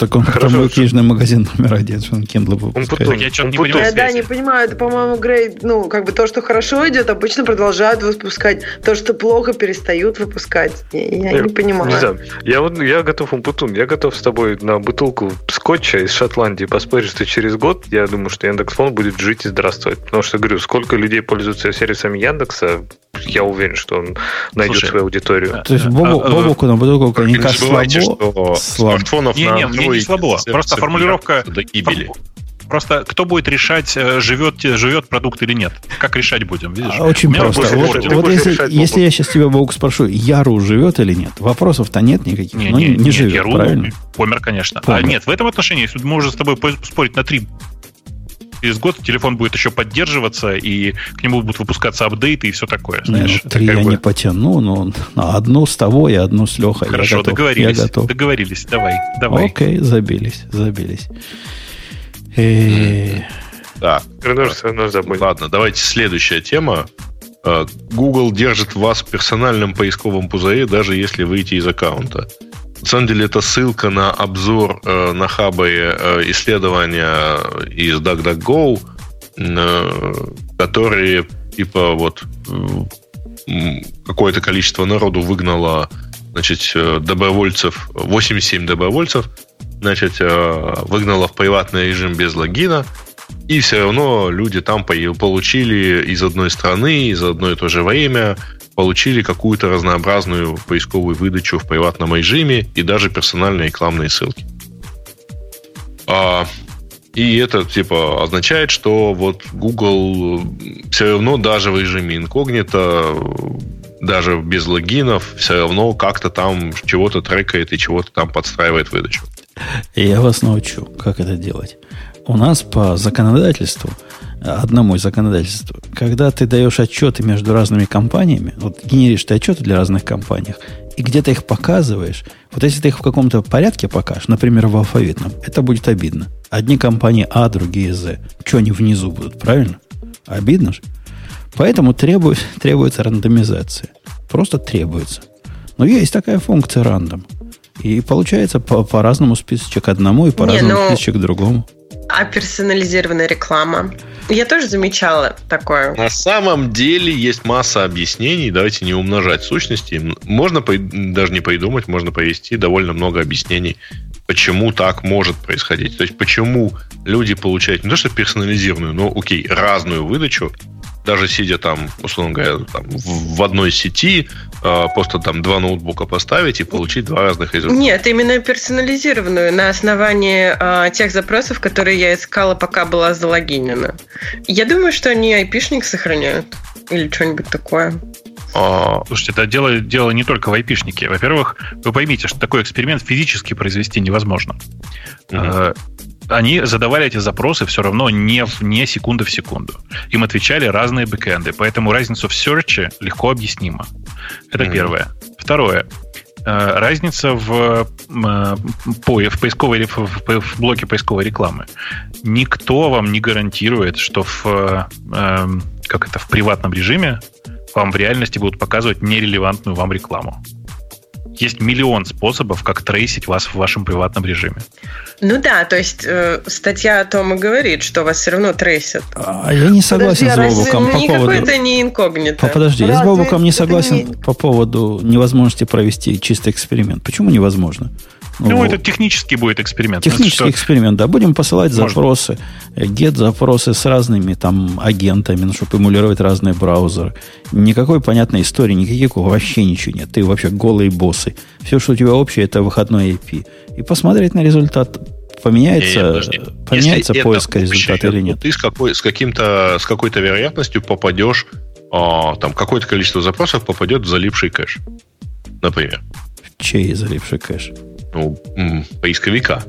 Так он Хорошо, мой книжный магазин номер один, что он Kindle выпускает. Он я что-то не понимаю. Я, да, не понимаю. Это, по-моему, грейд, ну, как бы то, что хорошо идет, обычно продолжают выпускать. То, что плохо, перестают выпускать. Я, я, я не понимаю. Не знаю. Я, вот, я готов, Умпутун, я готов с тобой на бутылку скотча из Шотландии поспорить, что через год, я думаю, что Яндекс.Фон будет жить и здравствовать. Потому что, говорю, сколько людей пользуются сервисами Яндекса, я уверен, что он найдет Слушай, свою аудиторию. То есть Бобу, а, Бобуку на бутылку коньяка слабо. Смартфонов не, не, мне не слабо. Просто формулировка... До гибели. Просто кто будет решать, э, живет, живет продукт или нет? Как решать будем, видишь? А, очень просто. Вот, вот если, если я сейчас тебя, Бог, спрошу, Яру живет или нет? Вопросов-то нет никаких. Не, ну, не, не, не живет, Яру правильно? Помер, конечно. Помер. А нет, в этом отношении, если мы можем с тобой спорить на три через год телефон будет еще поддерживаться, и к нему будут выпускаться апдейты и все такое. Знаешь, ну, три я бы... не потяну, но одну с того и одну с Лехой. Хорошо, я готов, договорились. Я готов. Договорились, давай, давай. Окей, забились, забились. Да. Ладно, давайте следующая тема. Э, Google держит вас в персональном поисковом пузыре, даже если выйти из аккаунта. На самом деле это ссылка на обзор э, на хабе э, исследования из DuckDuckGo, э, которые типа вот какое-то количество народу выгнало значит, э, добровольцев, 87 добровольцев, значит, э, выгнало в приватный режим без логина, и все равно люди там получили из одной страны, из одно и то же время получили какую-то разнообразную поисковую выдачу в приватном режиме и даже персональные рекламные ссылки. А, и это типа означает, что вот Google все равно даже в режиме инкогнито, даже без логинов, все равно как-то там чего-то трекает и чего-то там подстраивает выдачу. Я вас научу, как это делать. У нас по законодательству – одному из законодательств. Когда ты даешь отчеты между разными компаниями, вот генеришь ты отчеты для разных компаний, и где-то их показываешь, вот если ты их в каком-то порядке покажешь, например, в алфавитном, это будет обидно. Одни компании А, другие З. Что они внизу будут, правильно? Обидно же. Поэтому требует, требуется рандомизация. Просто требуется. Но есть такая функция рандом. И получается по- по-разному списочек к одному и по-разному ну, списочек другому. А персонализированная реклама? Я тоже замечала такое. На самом деле есть масса объяснений. Давайте не умножать сущности. Можно даже не придумать, можно повести довольно много объяснений, почему так может происходить. То есть, почему люди получают не то что персонализированную, но, окей, разную выдачу, даже сидя там, условно говоря, там, в одной сети, э, просто там два ноутбука поставить и получить два разных результата. Нет, именно персонализированную на основании э, тех запросов, которые я искала, пока была залогинена. Я думаю, что они айпишник сохраняют или что-нибудь такое. А, слушайте, это дело, дело не только в айпишнике. Во-первых, вы поймите, что такой эксперимент физически произвести невозможно. Угу они задавали эти запросы все равно не, в, не секунда в секунду. Им отвечали разные бэкэнды, поэтому разницу в серче легко объяснима. Это mm-hmm. первое. Второе. Э, разница в, э, в, поисковой, в, в блоке поисковой рекламы. Никто вам не гарантирует, что в, э, как это, в приватном режиме вам в реальности будут показывать нерелевантную вам рекламу. Есть миллион способов, как трейсить вас в вашем приватном режиме. Ну да, то есть э, статья о том и говорит, что вас все равно трейсят. А я не согласен Подожди, с Бобуком по поводу... это не инкогнито. Подожди, разве я с Бобуком не согласен не... по поводу невозможности провести чистый эксперимент. Почему невозможно? Ну, ну это технический будет эксперимент. Технический что... эксперимент, да. Будем посылать Можно. запросы, get-запросы с разными там агентами, ну, чтобы эмулировать разные браузеры. Никакой понятной истории, никаких вообще ничего нет. Ты вообще голые боссы. Все, что у тебя общее, это выходной IP. И посмотреть на результат поменяется, не, поменяется Если поиск результата или нет? Ты с, какой, с, каким-то, с какой-то вероятностью попадешь, а, там какое-то количество запросов попадет в залипший кэш. Например. В чей залипший кэш? Ну, поисковика.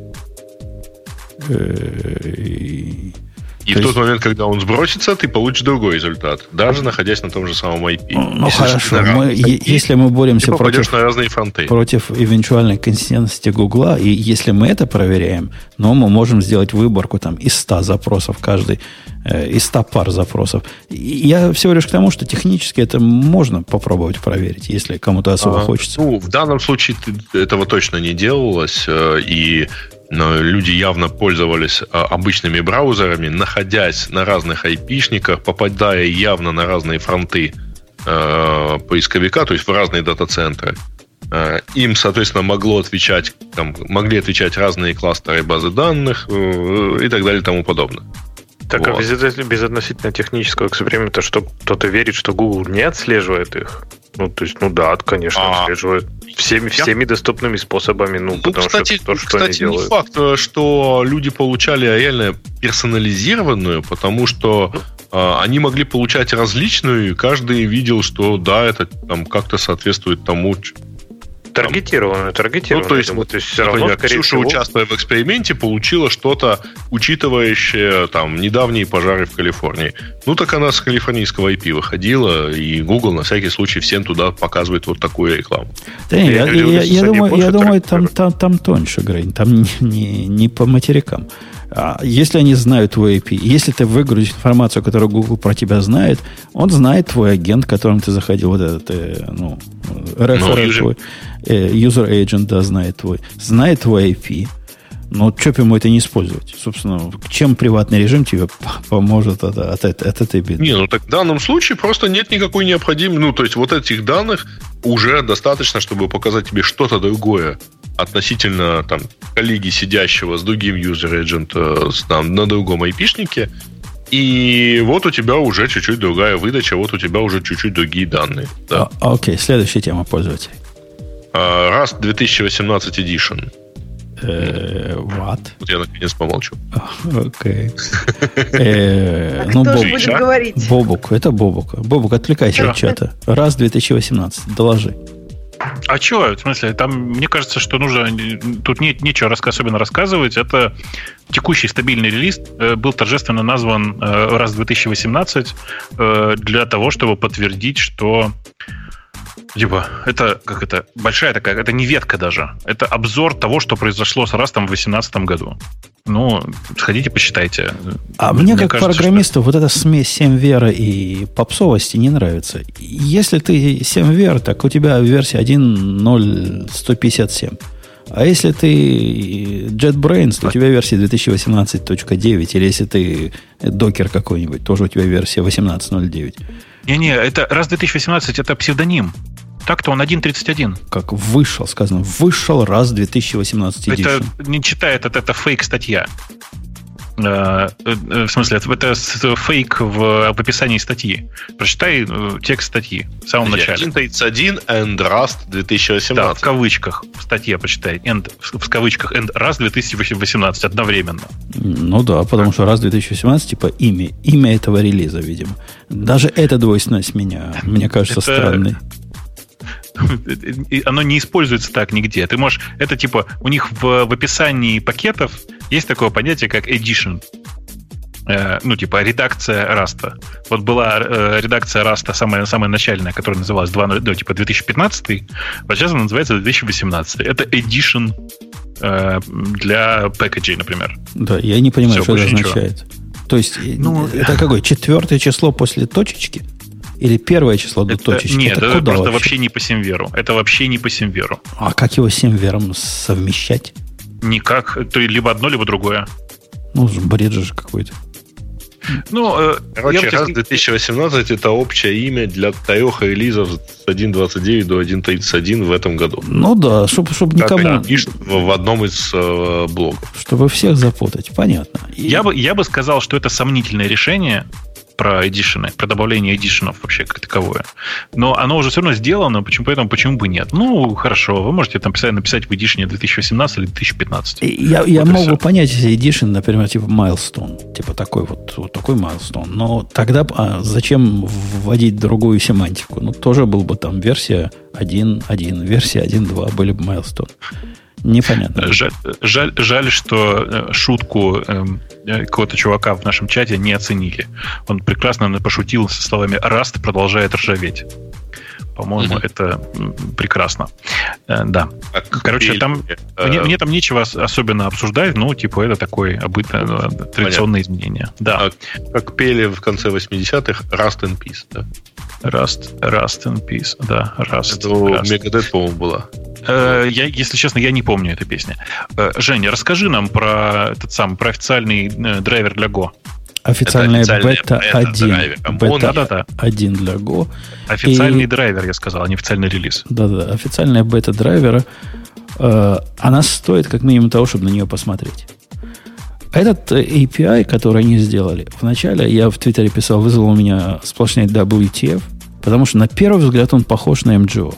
И То в тот момент, когда он сбросится, ты получишь другой результат, даже находясь на том же самом IP. Ну, ну хорошо, мы, если мы боремся против, на разные фронты. против эвенtuальной консистентности Гугла, и если мы это проверяем, но мы можем сделать выборку там из 100 запросов каждый, э, из 100 пар запросов. Я всего лишь к тому, что технически это можно попробовать проверить, если кому-то особо а, хочется. Ну, в данном случае этого точно не делалось, э, и но люди явно пользовались а, обычными браузерами, находясь на разных айпишниках, попадая явно на разные фронты э, поисковика, то есть в разные дата-центры. Э, им, соответственно, могло отвечать, там, могли отвечать разные кластеры базы данных э, и так далее и тому подобное. Так, вот. а без, без относительно технического эксперимента, что кто-то верит, что Google не отслеживает их? Ну, то есть, ну да, конечно, а, отслеживает всеми, всеми доступными способами, ну, ну потому кстати, что то, что кстати, они делают. не факт, э, что люди получали реально персонализированную, потому что э, они могли получать различную, и каждый видел, что да, это там как-то соответствует тому, Таргетированную, таргетированную. Ну, то есть, вот, то есть все равно, Ксюша, всего... участвуя в эксперименте, получила что-то, учитывающее там недавние пожары в Калифорнии. Ну, так она с калифорнийского IP выходила, и Google на всякий случай всем туда показывает вот такую рекламу. Да, я, я, я, я, думаю, я думаю, там, там, там тоньше, Грейн, там не, не, не по материкам. А если они знают твой IP, если ты выгрузишь информацию, которую Google про тебя знает, он знает твой агент, которым ты заходил, вот этот, э, ну, референт ну, твой, э, user agent, да, знает твой, знает твой IP. Но что ему это не использовать? Собственно, чем приватный режим тебе поможет от, от, от, от этой беды? Не, ну так в данном случае просто нет никакой необходимости. Ну, то есть вот этих данных уже достаточно, чтобы показать тебе что-то другое относительно там, коллеги, сидящего с другим user agent э, там, на другом айпишнике, и вот у тебя уже чуть-чуть другая выдача, вот у тебя уже чуть-чуть другие данные. Да. А, окей, следующая тема пользователей. Раз 2018 Edition. What? Вот я наконец помолчу. Окей. Э, ну, Бобук, это Бобук. Бобук, отвлекайся от чата. Раз 2018, доложи. А что, в смысле, там, мне кажется, что нужно, тут нет нечего особенно рассказывать. Это текущий стабильный релиз э, был торжественно назван э, раз 2018 э, для того, чтобы подтвердить, что Типа, это как это большая такая, это не ветка даже. Это обзор того, что произошло с Растом в 2018 году. Ну, сходите, посчитайте. А мне, мне как кажется, программисту, что... вот эта смесь 7 вера и попсовости не нравится. Если ты 7 вер, так у тебя версия 1.0.157. А если ты JetBrains, то у тебя версия 2018.9. Или если ты докер какой-нибудь, тоже у тебя версия 18.09. Не-не, это раз 2018 это псевдоним. Так-то он 1.31. Как вышел, сказано, вышел раз 2018 edition. Это не читает, это, это фейк-статья. Э, э, в смысле, это фейк в, в описании статьи. Прочитай э, текст статьи в самом начале. 1.31 and Rust 2018. Да, в кавычках в статье почитай. And, в кавычках and Rust 2018 одновременно. Ну да, потому что Rust 2018 типа имя, имя этого релиза, видимо. Даже эта двойственность меня, мне кажется, это... странной оно не используется так нигде. Ты можешь, это типа, у них в, в описании пакетов есть такое понятие, как edition. Э, ну, типа, редакция Rust'а. Вот была э, редакция Rust'а самая, самая начальная, которая называлась 2, ну, типа 2015, вот сейчас она называется 2018. Это edition э, для package 'ей, например. Да, я не понимаю, Все, что это означает. То есть, ну, это какое? Четвертое число после точечки? Или первое число до это, точечки? Нет, это, это просто вообще? вообще не по симверу. Это вообще не по симверу. А как его с симвером совмещать? Никак. То либо одно, либо другое. Ну, бред же какой-то. Ну, э, Короче, раз 2018 это общее имя для трех релизов с 1.29 до 1.31 в этом году. Ну да, чтобы чтоб никому... пишут в, в одном из э, блогов. Чтобы всех запутать, понятно. И... Я, бы, я бы сказал, что это сомнительное решение, про эдишены, про добавление эдишенов вообще как таковое. Но оно уже все равно сделано, почему, поэтому почему бы нет? Ну, хорошо, вы можете там писать, написать в эдишене 2018 или 2015. Я, вот я могу все. понять, если эдишен, например, типа Milestone, типа такой вот, вот такой Milestone, но тогда а зачем вводить другую семантику? Ну, тоже был бы там версия 1.1, версия 1.2 были бы Milestone. Непонятно. Жаль, жаль, жаль что э, шутку эм, э, какого-то чувака в нашем чате не оценили. Он прекрасно пошутил со словами «Раст продолжает ржаветь». По-моему, mm-hmm. это прекрасно. Э, да. Как Короче, пели, там э... мне, мне там нечего особенно обсуждать, но типа это такое обычное э, традиционное Понятно. изменение. Да. Как, как пели в конце 80-х Rust in Peace, да? Rust, Rust in Peace, да, Rust. Это у Megadeth, по-моему, была. Э, я, если честно, я не помню эту песню. Э, Женя, расскажи нам про этот самый про официальный э, драйвер для Go. Официальная бета 1. Бета да, да, 1 для Go. Официальный и... драйвер, я сказал, а не официальный релиз. Да-да, официальная бета драйвера. Э, она стоит как минимум того, чтобы на нее посмотреть. Этот API, который они сделали, вначале я в Твиттере писал, вызвал у меня сплошной WTF, потому что на первый взгляд он похож на MGO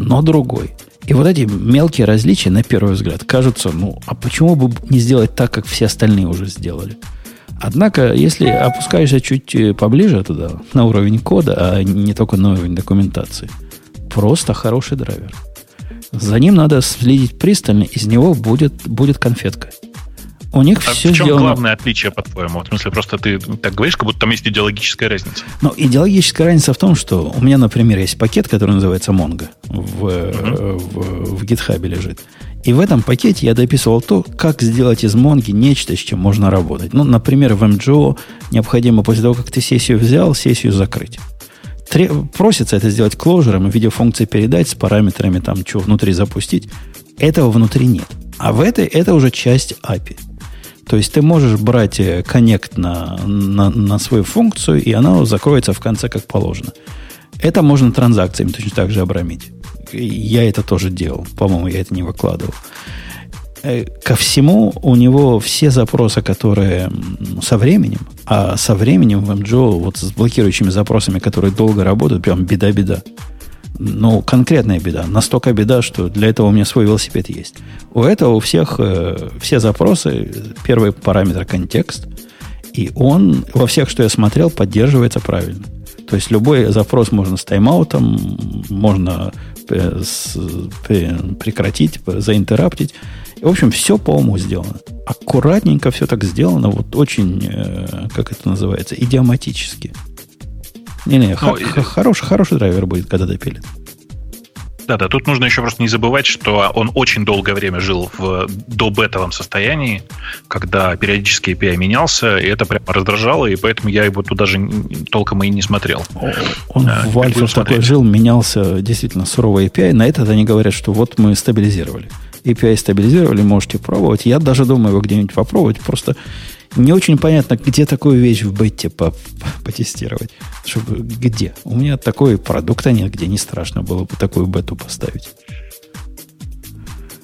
но другой. И вот эти мелкие различия, на первый взгляд, кажутся, ну, а почему бы не сделать так, как все остальные уже сделали? Однако, если опускаешься чуть э, поближе туда, на уровень кода, а не только на уровень документации, просто хороший драйвер. За ним надо следить пристально, из него будет, будет конфетка. У них а все в чем сделано... главное отличие, по-твоему? В смысле, просто ты так говоришь, как будто там есть идеологическая разница. Ну, идеологическая разница в том, что у меня, например, есть пакет, который называется Mongo, в, uh-huh. в, в GitHub лежит. И в этом пакете я дописывал то, как сделать из Монги нечто, с чем можно работать. Ну, например, в MGO необходимо после того, как ты сессию взял, сессию закрыть. Тре- просится это сделать клоужером в виде функции передать с параметрами, там, что внутри запустить. Этого внутри нет. А в этой это уже часть API. То есть ты можешь брать коннект на, на, на свою функцию, и она закроется в конце как положено. Это можно транзакциями точно так же обрамить. Я это тоже делал. По-моему, я это не выкладывал. Э, ко всему у него все запросы, которые со временем, а со временем в MGO вот с блокирующими запросами, которые долго работают, прям беда-беда ну, конкретная беда. Настолько беда, что для этого у меня свой велосипед есть. У этого у всех э, все запросы, первый параметр контекст, и он во всех, что я смотрел, поддерживается правильно. То есть любой запрос можно с тайм-аутом, можно э, с, э, прекратить, заинтераптить. И, в общем, все по уму сделано. Аккуратненько все так сделано, вот очень, э, как это называется, идиоматически. Не-не, ну, х- хороший, хороший драйвер будет, когда допилит. Да-да, тут нужно еще просто не забывать, что он очень долгое время жил в добетовом состоянии, когда периодически API менялся, и это прямо раздражало, и поэтому я его туда даже толком и не смотрел. Он а, в Альфа такой жил, менялся действительно суровый API. На это они говорят, что вот мы стабилизировали. API стабилизировали, можете пробовать. Я даже думаю его где-нибудь попробовать, просто не очень понятно, где такую вещь в бете по потестировать. Чтобы, где? У меня такой продукта нет, где не страшно было бы такую бету поставить.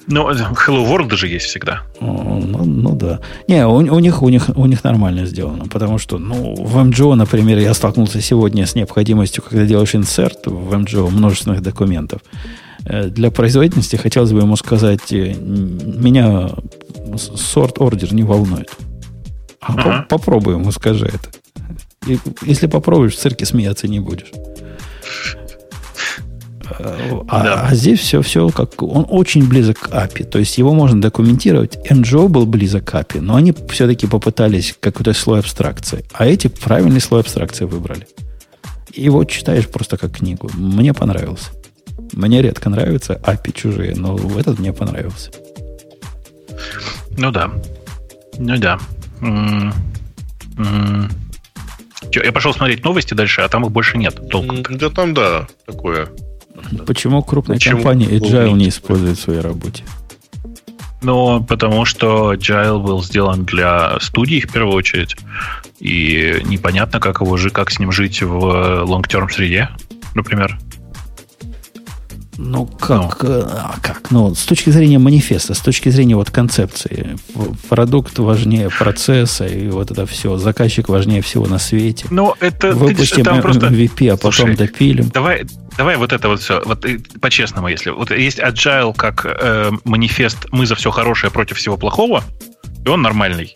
Ну, Hello World даже есть всегда. Ну, ну да. Не, у, у, них, у, них, у них нормально сделано. Потому что, ну, в MGO, например, я столкнулся сегодня с необходимостью, когда делаешь инсерт в MGO множественных документов. Э, для производительности хотелось бы ему сказать, э, меня сорт ордер не волнует. А ага. попробуй ему скажи это. И, если попробуешь, в цирке смеяться не будешь. А, да. а здесь все, все как... Он очень близок к API. То есть его можно документировать. NGO был близок к API, но они все-таки попытались какой-то слой абстракции. А эти правильный слой абстракции выбрали. И вот читаешь просто как книгу. Мне понравился. Мне редко нравятся API чужие, но этот мне понравился. Ну да. Ну да. Я пошел смотреть новости дальше, а там их больше нет толком. Да там, да, такое. Почему крупная Почему компания Agile не использует в своей работе? Ну, потому что Agile был сделан для студий в первую очередь. И непонятно, как его жить, как с ним жить в long-term среде, например. Ну, как, ну. а как? Ну, с точки зрения манифеста, с точки зрения вот концепции, продукт важнее процесса, и вот это все, заказчик важнее всего на свете. Ну, это... Выпустим ты, просто... MVP, а потом Слушай, допилим. Давай, давай вот это вот все, вот по-честному, если... Вот есть agile как э, манифест «мы за все хорошее против всего плохого», и он нормальный.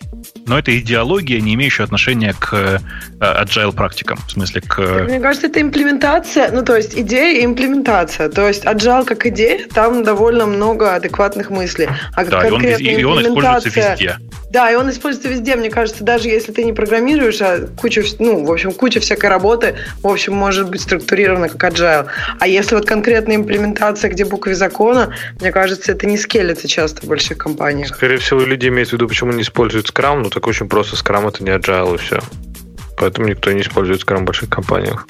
Но это идеология, не имеющая отношения к э, agile практикам. В смысле, к... Мне кажется, это имплементация, ну, то есть идея и имплементация. То есть agile как идея, там довольно много адекватных мыслей. А да, и он, и он используется везде. Да, и он используется везде. Мне кажется, даже если ты не программируешь, а куча, ну, в общем, куча всякой работы, в общем, может быть структурирована как agile. А если вот конкретная имплементация, где буквы закона, мне кажется, это не скелется часто в больших компаниях. Скорее всего, люди имеют в виду, почему не используют Scrum, ну так очень просто, Scrum это не agile и все. Поэтому никто не использует Scrum в больших компаниях.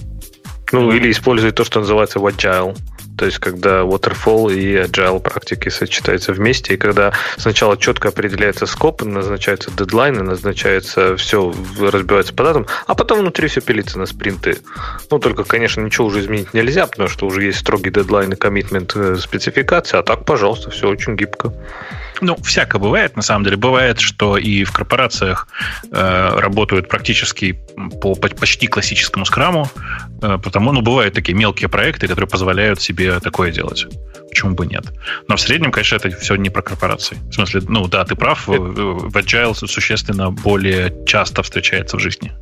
Ну, или использует то, что называется agile. То есть, когда waterfall и agile практики сочетаются вместе, и когда сначала четко определяется скоп, назначаются дедлайны, назначается все, разбивается по датам, а потом внутри все пилится на спринты. Ну, только, конечно, ничего уже изменить нельзя, потому что уже есть строгий дедлайн и коммитмент э, спецификации, а так, пожалуйста, все очень гибко. Ну, всяко бывает, на самом деле. Бывает, что и в корпорациях э, работают практически по почти классическому скраму, э, потому, ну, бывают такие мелкие проекты, которые позволяют себе такое делать. Почему бы нет? Но в среднем, конечно, это все не про корпорации. В смысле, ну да, ты прав, в, Agile существенно более часто встречается в жизни.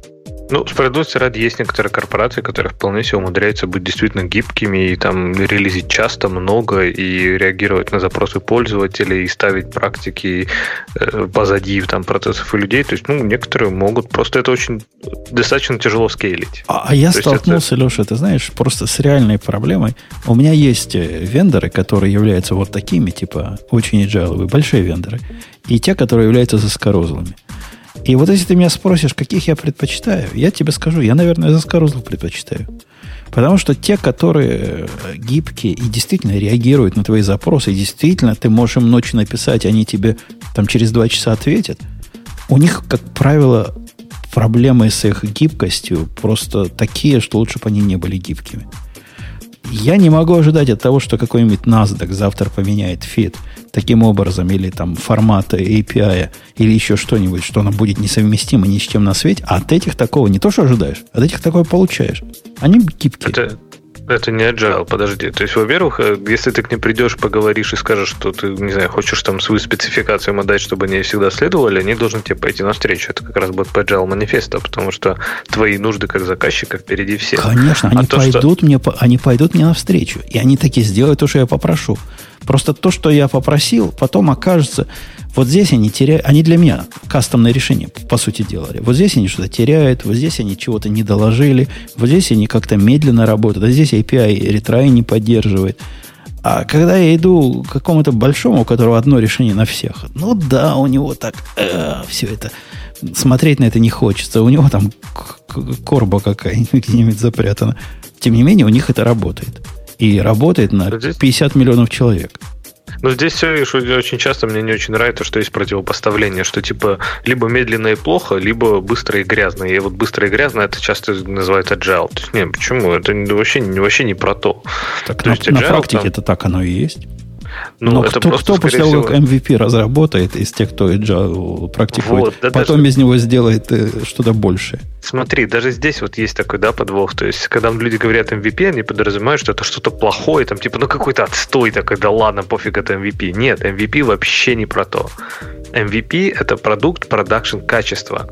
Ну, справедливости ради, есть некоторые корпорации, которые вполне себе умудряются быть действительно гибкими и там релизить часто, много и реагировать на запросы пользователей и ставить практики э, позади там, процессов и людей. То есть, ну, некоторые могут. Просто это очень достаточно тяжело скейлить. А, а я То столкнулся, это... Леша, ты знаешь, просто с реальной проблемой. У меня есть э, вендоры, которые являются вот такими, типа, очень agile, большие вендоры, и те, которые являются заскорузлыми. И вот если ты меня спросишь, каких я предпочитаю, я тебе скажу, я, наверное, заскорузлов предпочитаю. Потому что те, которые э, гибкие и действительно реагируют на твои запросы, и действительно ты можешь им ночью написать, они тебе там через два часа ответят, у них, как правило, проблемы с их гибкостью просто такие, что лучше бы они не были гибкими. Я не могу ожидать от того, что какой-нибудь NASDAQ завтра поменяет фит таким образом, или там формата API, или еще что-нибудь, что оно будет несовместимо ни с чем на свете. А от этих такого не то, что ожидаешь, а от этих такое получаешь. Они гибкие. Это, это не agile, подожди. То есть, во-первых, э, если ты к ним придешь, поговоришь и скажешь, что ты, не знаю, хочешь там свою спецификацию им отдать, чтобы они всегда следовали, они должны тебе пойти навстречу. Это как раз будет по agile манифеста, потому что твои нужды как заказчика впереди всех. Конечно, а они, то, пойдут что... мне, они пойдут мне навстречу. И они таки сделают то, что я попрошу. Просто то, что я попросил, потом окажется, вот здесь они теряют, они для меня кастомное решение, по сути, делали. Вот здесь они что-то теряют, вот здесь они чего-то не доложили, вот здесь они как-то медленно работают, а здесь API ретрай не поддерживает. А когда я иду к какому-то большому, у которого одно решение на всех, ну да, у него так э, все это смотреть на это не хочется. У него там корба какая-нибудь где-нибудь запрятана. Тем не менее, у них это работает. И работает на 50 миллионов человек. Но здесь все, очень часто мне не очень нравится, что есть противопоставление, что типа либо медленно и плохо, либо быстро и грязно. И вот быстро и грязно это часто называют agile. То есть, нет, почему? Это вообще, вообще не про то. Так то на, есть, agile, на практике там... это так оно и есть. Ну, Но это кто, просто, кто после того, всего... как MVP разработает из тех, кто agile практикует, вот, да потом даже... из него сделает э, что-то большее? Смотри, даже здесь вот есть такой, да, подвох. То есть, когда люди говорят MVP, они подразумевают, что это что-то плохое, там, типа, ну, какой-то отстой такой, да ладно, пофиг, это MVP. Нет, MVP вообще не про то. MVP — это продукт продакшн качества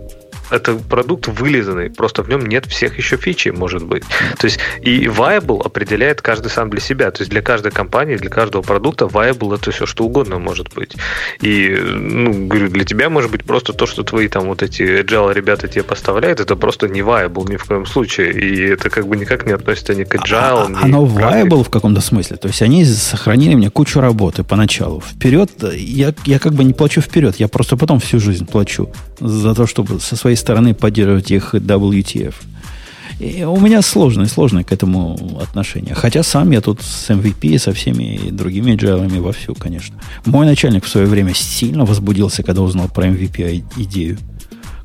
это продукт вылизанный, просто в нем нет всех еще фичей, может быть. То есть и viable определяет каждый сам для себя. То есть для каждой компании, для каждого продукта viable это все что угодно может быть. И, ну, говорю, для тебя может быть просто то, что твои там вот эти agile ребята тебе поставляют, это просто не viable ни в коем случае. И это как бы никак не относится ни к agile, а, ни Оно к viable в каком-то смысле. То есть они сохранили мне кучу работы поначалу. Вперед, я, я как бы не плачу вперед, я просто потом всю жизнь плачу за то, чтобы со своей стороны поддерживать их WTF. И у меня сложное, сложное к этому отношение. Хотя сам я тут с MVP, со всеми другими agile вовсю, конечно. Мой начальник в свое время сильно возбудился, когда узнал про MVP идею.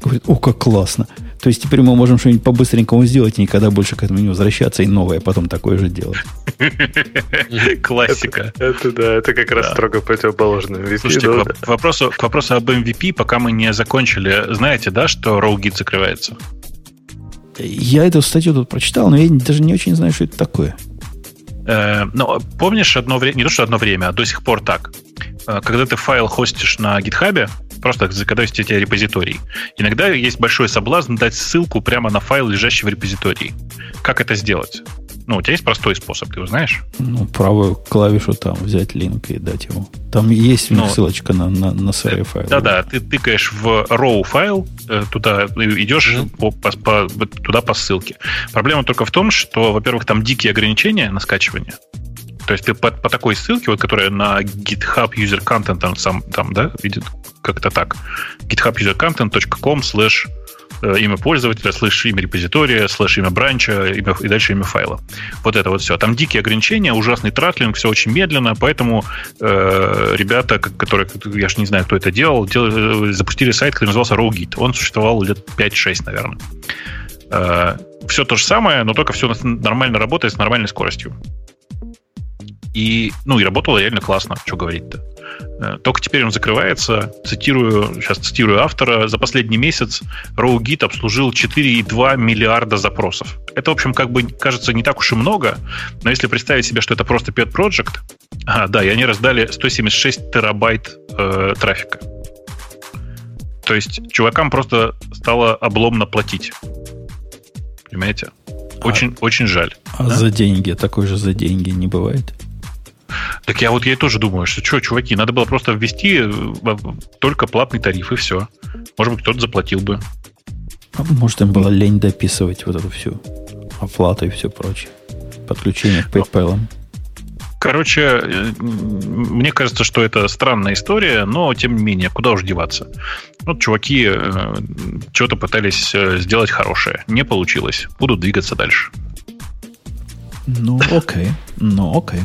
Говорит, о, как классно. То есть теперь мы можем что-нибудь по-быстренькому сделать и никогда больше к этому не возвращаться, и новое потом такое же делать. Классика. Это да, это как раз строго противоположно. Слушайте, к вопросу к вопросу об MVP, пока мы не закончили, знаете, да, что RowGit закрывается? Я эту статью тут прочитал, но я даже не очень знаю, что это такое. Э, ну, помнишь одно время, не то, что одно время, а до сих пор так. Э, когда ты файл хостишь на гитхабе, просто у тебя репозиторий, иногда есть большой соблазн дать ссылку прямо на файл, лежащий в репозитории. Как это сделать? Ну, у тебя есть простой способ, ты его знаешь? Ну, правую клавишу там взять линк и дать ему. Там есть ну, ссылочка на, на, на свои файлы. Да-да, ты тыкаешь в raw файл, э, туда идешь mm-hmm. по, по, по, туда по ссылке. Проблема только в том, что, во-первых, там дикие ограничения на скачивание. То есть ты по, по такой ссылке, вот, которая на GitHub User Content там, сам, там да, видит как-то так. githubusercontent.com slash Э, имя пользователя, слэш имя репозитория, слэш имя branch 'а имя, и дальше имя файла. Вот это вот все. Там дикие ограничения, ужасный throttling, все очень медленно, поэтому э, ребята, которые, я же не знаю, кто это делал, делали, э, запустили сайт, который назывался RawGit. Он существовал лет 5-6, наверное. Э, все то же самое, но только все нормально работает с нормальной скоростью. И, ну, и работало реально классно, что говорить-то. Э, только теперь он закрывается. Цитирую, сейчас цитирую автора. За последний месяц RowGit обслужил 4,2 миллиарда запросов. Это, в общем, как бы кажется не так уж и много, но если представить себе, что это просто pet project, а, да, и они раздали 176 терабайт э, трафика. То есть чувакам просто стало обломно платить. Понимаете? Очень, а, очень жаль. А да? за деньги, такой же за деньги не бывает? Так я вот я тоже думаю, что что, чуваки, надо было просто ввести э, только платный тариф и все. Может быть, кто-то заплатил бы. А может, им было лень дописывать вот эту всю оплату и все прочее. Подключение к PayPal. Короче, э, мне кажется, что это странная история, но тем не менее, куда уж деваться. Вот чуваки э, что-то пытались э, сделать хорошее. Не получилось. Будут двигаться дальше. Ну, окей. Ну, окей.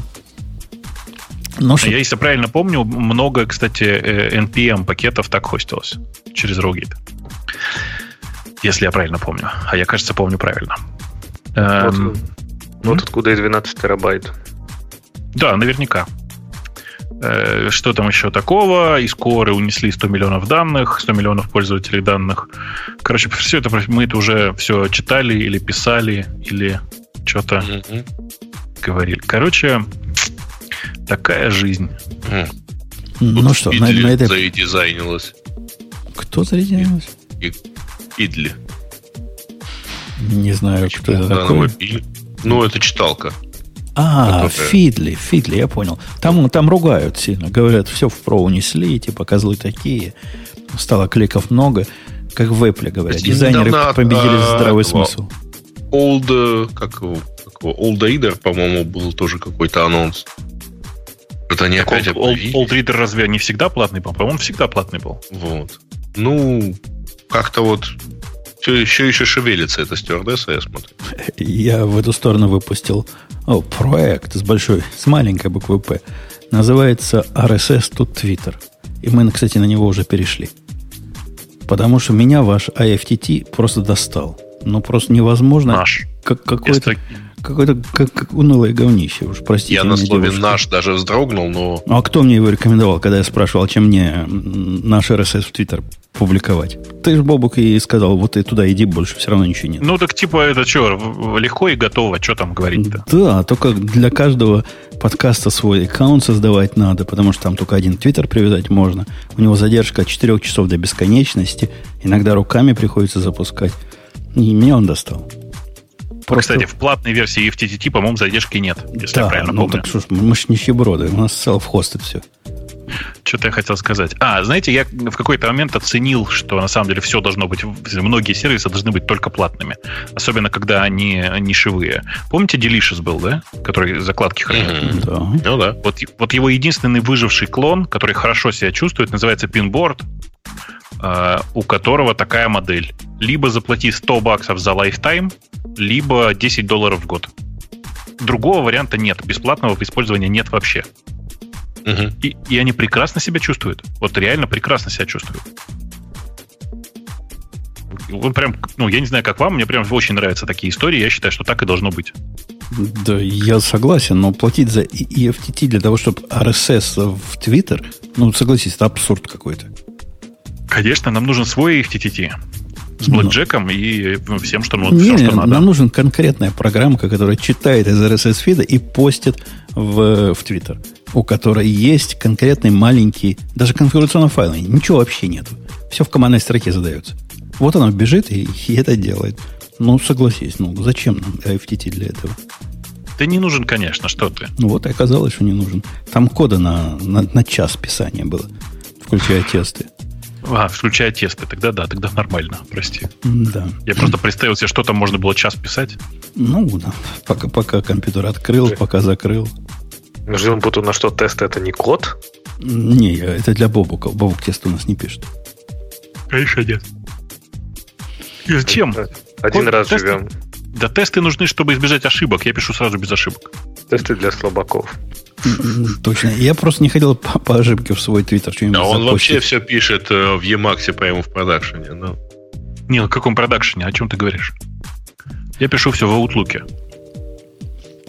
Ну, что... Я, если правильно помню, много, кстати, NPM пакетов так хостилось через RowGit. Если я правильно помню. А я, кажется, помню правильно. Вот, эм... вот откуда и 12 терабайт. Да, наверняка. Э, что там еще такого? Из коры унесли 100 миллионов данных, 100 миллионов пользователей данных. Короче, все это мы это уже все читали или писали, или что-то mm-hmm. говорили. Короче, Такая жизнь. Ну что, на, на этой... задизайнилась. Кто задизайнилась? Идли. Не знаю, кто это такой. Ну, это читалка. А, которая... Фидли, Фидли, я понял. Там, там ругают сильно. Говорят, все в про унесли, типа козлы такие. Стало кликов много. Как в Apple говорят. Дизайнеры победили а, здравый смысл. Old, как его, как его, Old Reader, по-моему, был тоже какой-то анонс. Это они так опять Old, Old Reader разве не всегда платный был? По-моему, всегда платный был. Вот. Ну, как-то вот все еще, еще шевелится эта стюардесса, я смотрю. Я в эту сторону выпустил о, проект с большой, с маленькой буквы П. Называется RSS to Twitter. И мы, кстати, на него уже перешли. Потому что меня ваш IFTT просто достал. Ну, просто невозможно. Наш. Как, какой-то... Какое-то как, как унылое говнище, уж простите. Я на слове девушка. «наш» даже вздрогнул, но... А кто мне его рекомендовал, когда я спрашивал, чем мне наш RSS в Твиттер публиковать? Ты же, Бобук, и сказал, вот ты туда иди, больше все равно ничего нет. Ну, так типа это что, легко и готово, что там говорить-то? Да, только для каждого подкаста свой аккаунт создавать надо, потому что там только один Твиттер привязать можно. У него задержка от 4 часов до бесконечности. Иногда руками приходится запускать. И меня он достал. Просто... Кстати, в платной версии FTTT, по-моему, задержки нет, если да, я правильно ну, помню. так что ж, мы же нищеброды, у нас self-hosted все. Что-то я хотел сказать. А, знаете, я в какой-то момент оценил, что на самом деле все должно быть, многие сервисы должны быть только платными. Особенно, когда они нишевые. Помните, Delicious был, да? Который закладки хранил? Mm-hmm. Да. Ну да. Вот, вот его единственный выживший клон, который хорошо себя чувствует, называется Pinboard, у которого такая модель. Либо заплати 100 баксов за lifetime, либо 10 долларов в год. Другого варианта нет. Бесплатного использования нет вообще. Угу. И, и они прекрасно себя чувствуют. Вот реально прекрасно себя чувствуют. вот прям, ну, я не знаю, как вам, мне прям очень нравятся такие истории, я считаю, что так и должно быть. Да, я согласен, но платить за EFTT для того, чтобы RSS в Twitter, ну, согласись, это абсурд какой-то. Конечно, нам нужен свой FTTT с ну. блэкджеком но... и ну, всем, что, ну, не, все, что надо. Нам нужен конкретная программка, которая читает из RSS фида и постит в, в Twitter, у которой есть конкретный маленький, даже конфигурационного файла, ничего вообще нету. Все в командной строке задается. Вот она бежит и, и это делает. Ну, согласись, ну зачем нам FTT для этого? Ты не нужен, конечно, что ты. Ну вот и оказалось, что не нужен. Там кода на, на, на час писания было, включая тесты. А, включая тесты. Тогда да, тогда нормально, прости. Да. Я просто представил себе, что там можно было час писать. Ну, да. Пока, пока компьютер открыл, пока закрыл. Жил буду на что тесты это не код? Не, это для Бобука. Бобук тест у нас не пишет. Конечно нет. И зачем? Один код, раз тесты, живем. Да тесты нужны, чтобы избежать ошибок. Я пишу сразу без ошибок. Тесты для слабаков. Точно. Я просто не хотел по, по ошибке в свой твиттер что-нибудь Да, он вообще все пишет э, в Emacs, по-моему, в продакшене. Но... Не, в каком продакшене? О чем ты говоришь? Я пишу все в Outlook.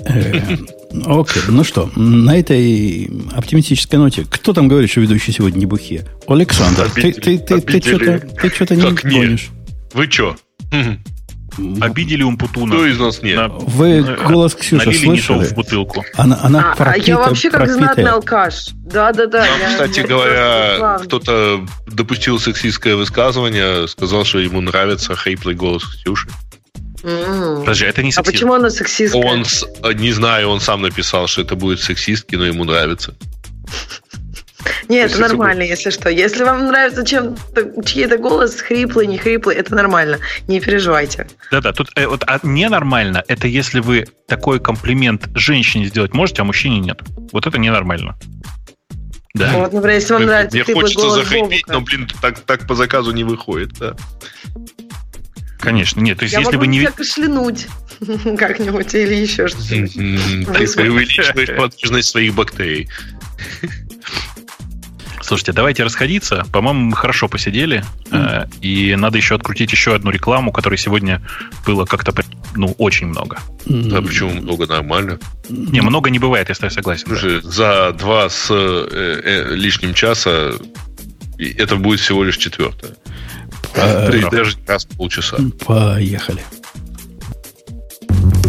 Э, окей, ну что, на этой оптимистической ноте, кто там говорит, что ведущий сегодня не бухие? Александр, ты, ты, ты, ты, что-то, ты что-то не гонишь. Вы что? Обидели Умпутуна. Кто из нас нет? На, Вы голос Ксюши слышали? в бутылку. Она, она а, пропита, я вообще как пропитая. знатный алкаш. Да-да-да. Там, кстати говоря, кто-то допустил сексистское высказывание, сказал, что ему нравится хриплый голос Ксюши. Mm. Подожди, это не сексист. А почему она сексистская? Он, не знаю, он сам написал, что это будет сексистки, но ему нравится. Нет, это нормально, если что. Если вам нравится чем чей-то голос хриплый, не хриплый, это нормально. Не переживайте. Да-да, тут э, вот а ненормально, это если вы такой комплимент женщине сделать можете, а мужчине нет. Вот это ненормально. Да. Вот, например, если вам нравится Мне хочется голос захрипеть, но, блин, так, так по заказу не выходит, да. Конечно, нет. То есть, Я если могу вы не... кашлянуть как-нибудь или еще что-нибудь. Ты увеличиваешь подвижность своих бактерий. Слушайте, давайте расходиться. По-моему, мы хорошо посидели. Mm. И надо еще открутить еще одну рекламу, которой сегодня было как-то ну, очень много. Mm. Да, почему много нормально? Не, много не бывает, если я согласен. Слушай, да. за два с э, э, лишним часа это будет всего лишь четвертое. По... Даже раз полчаса. Поехали.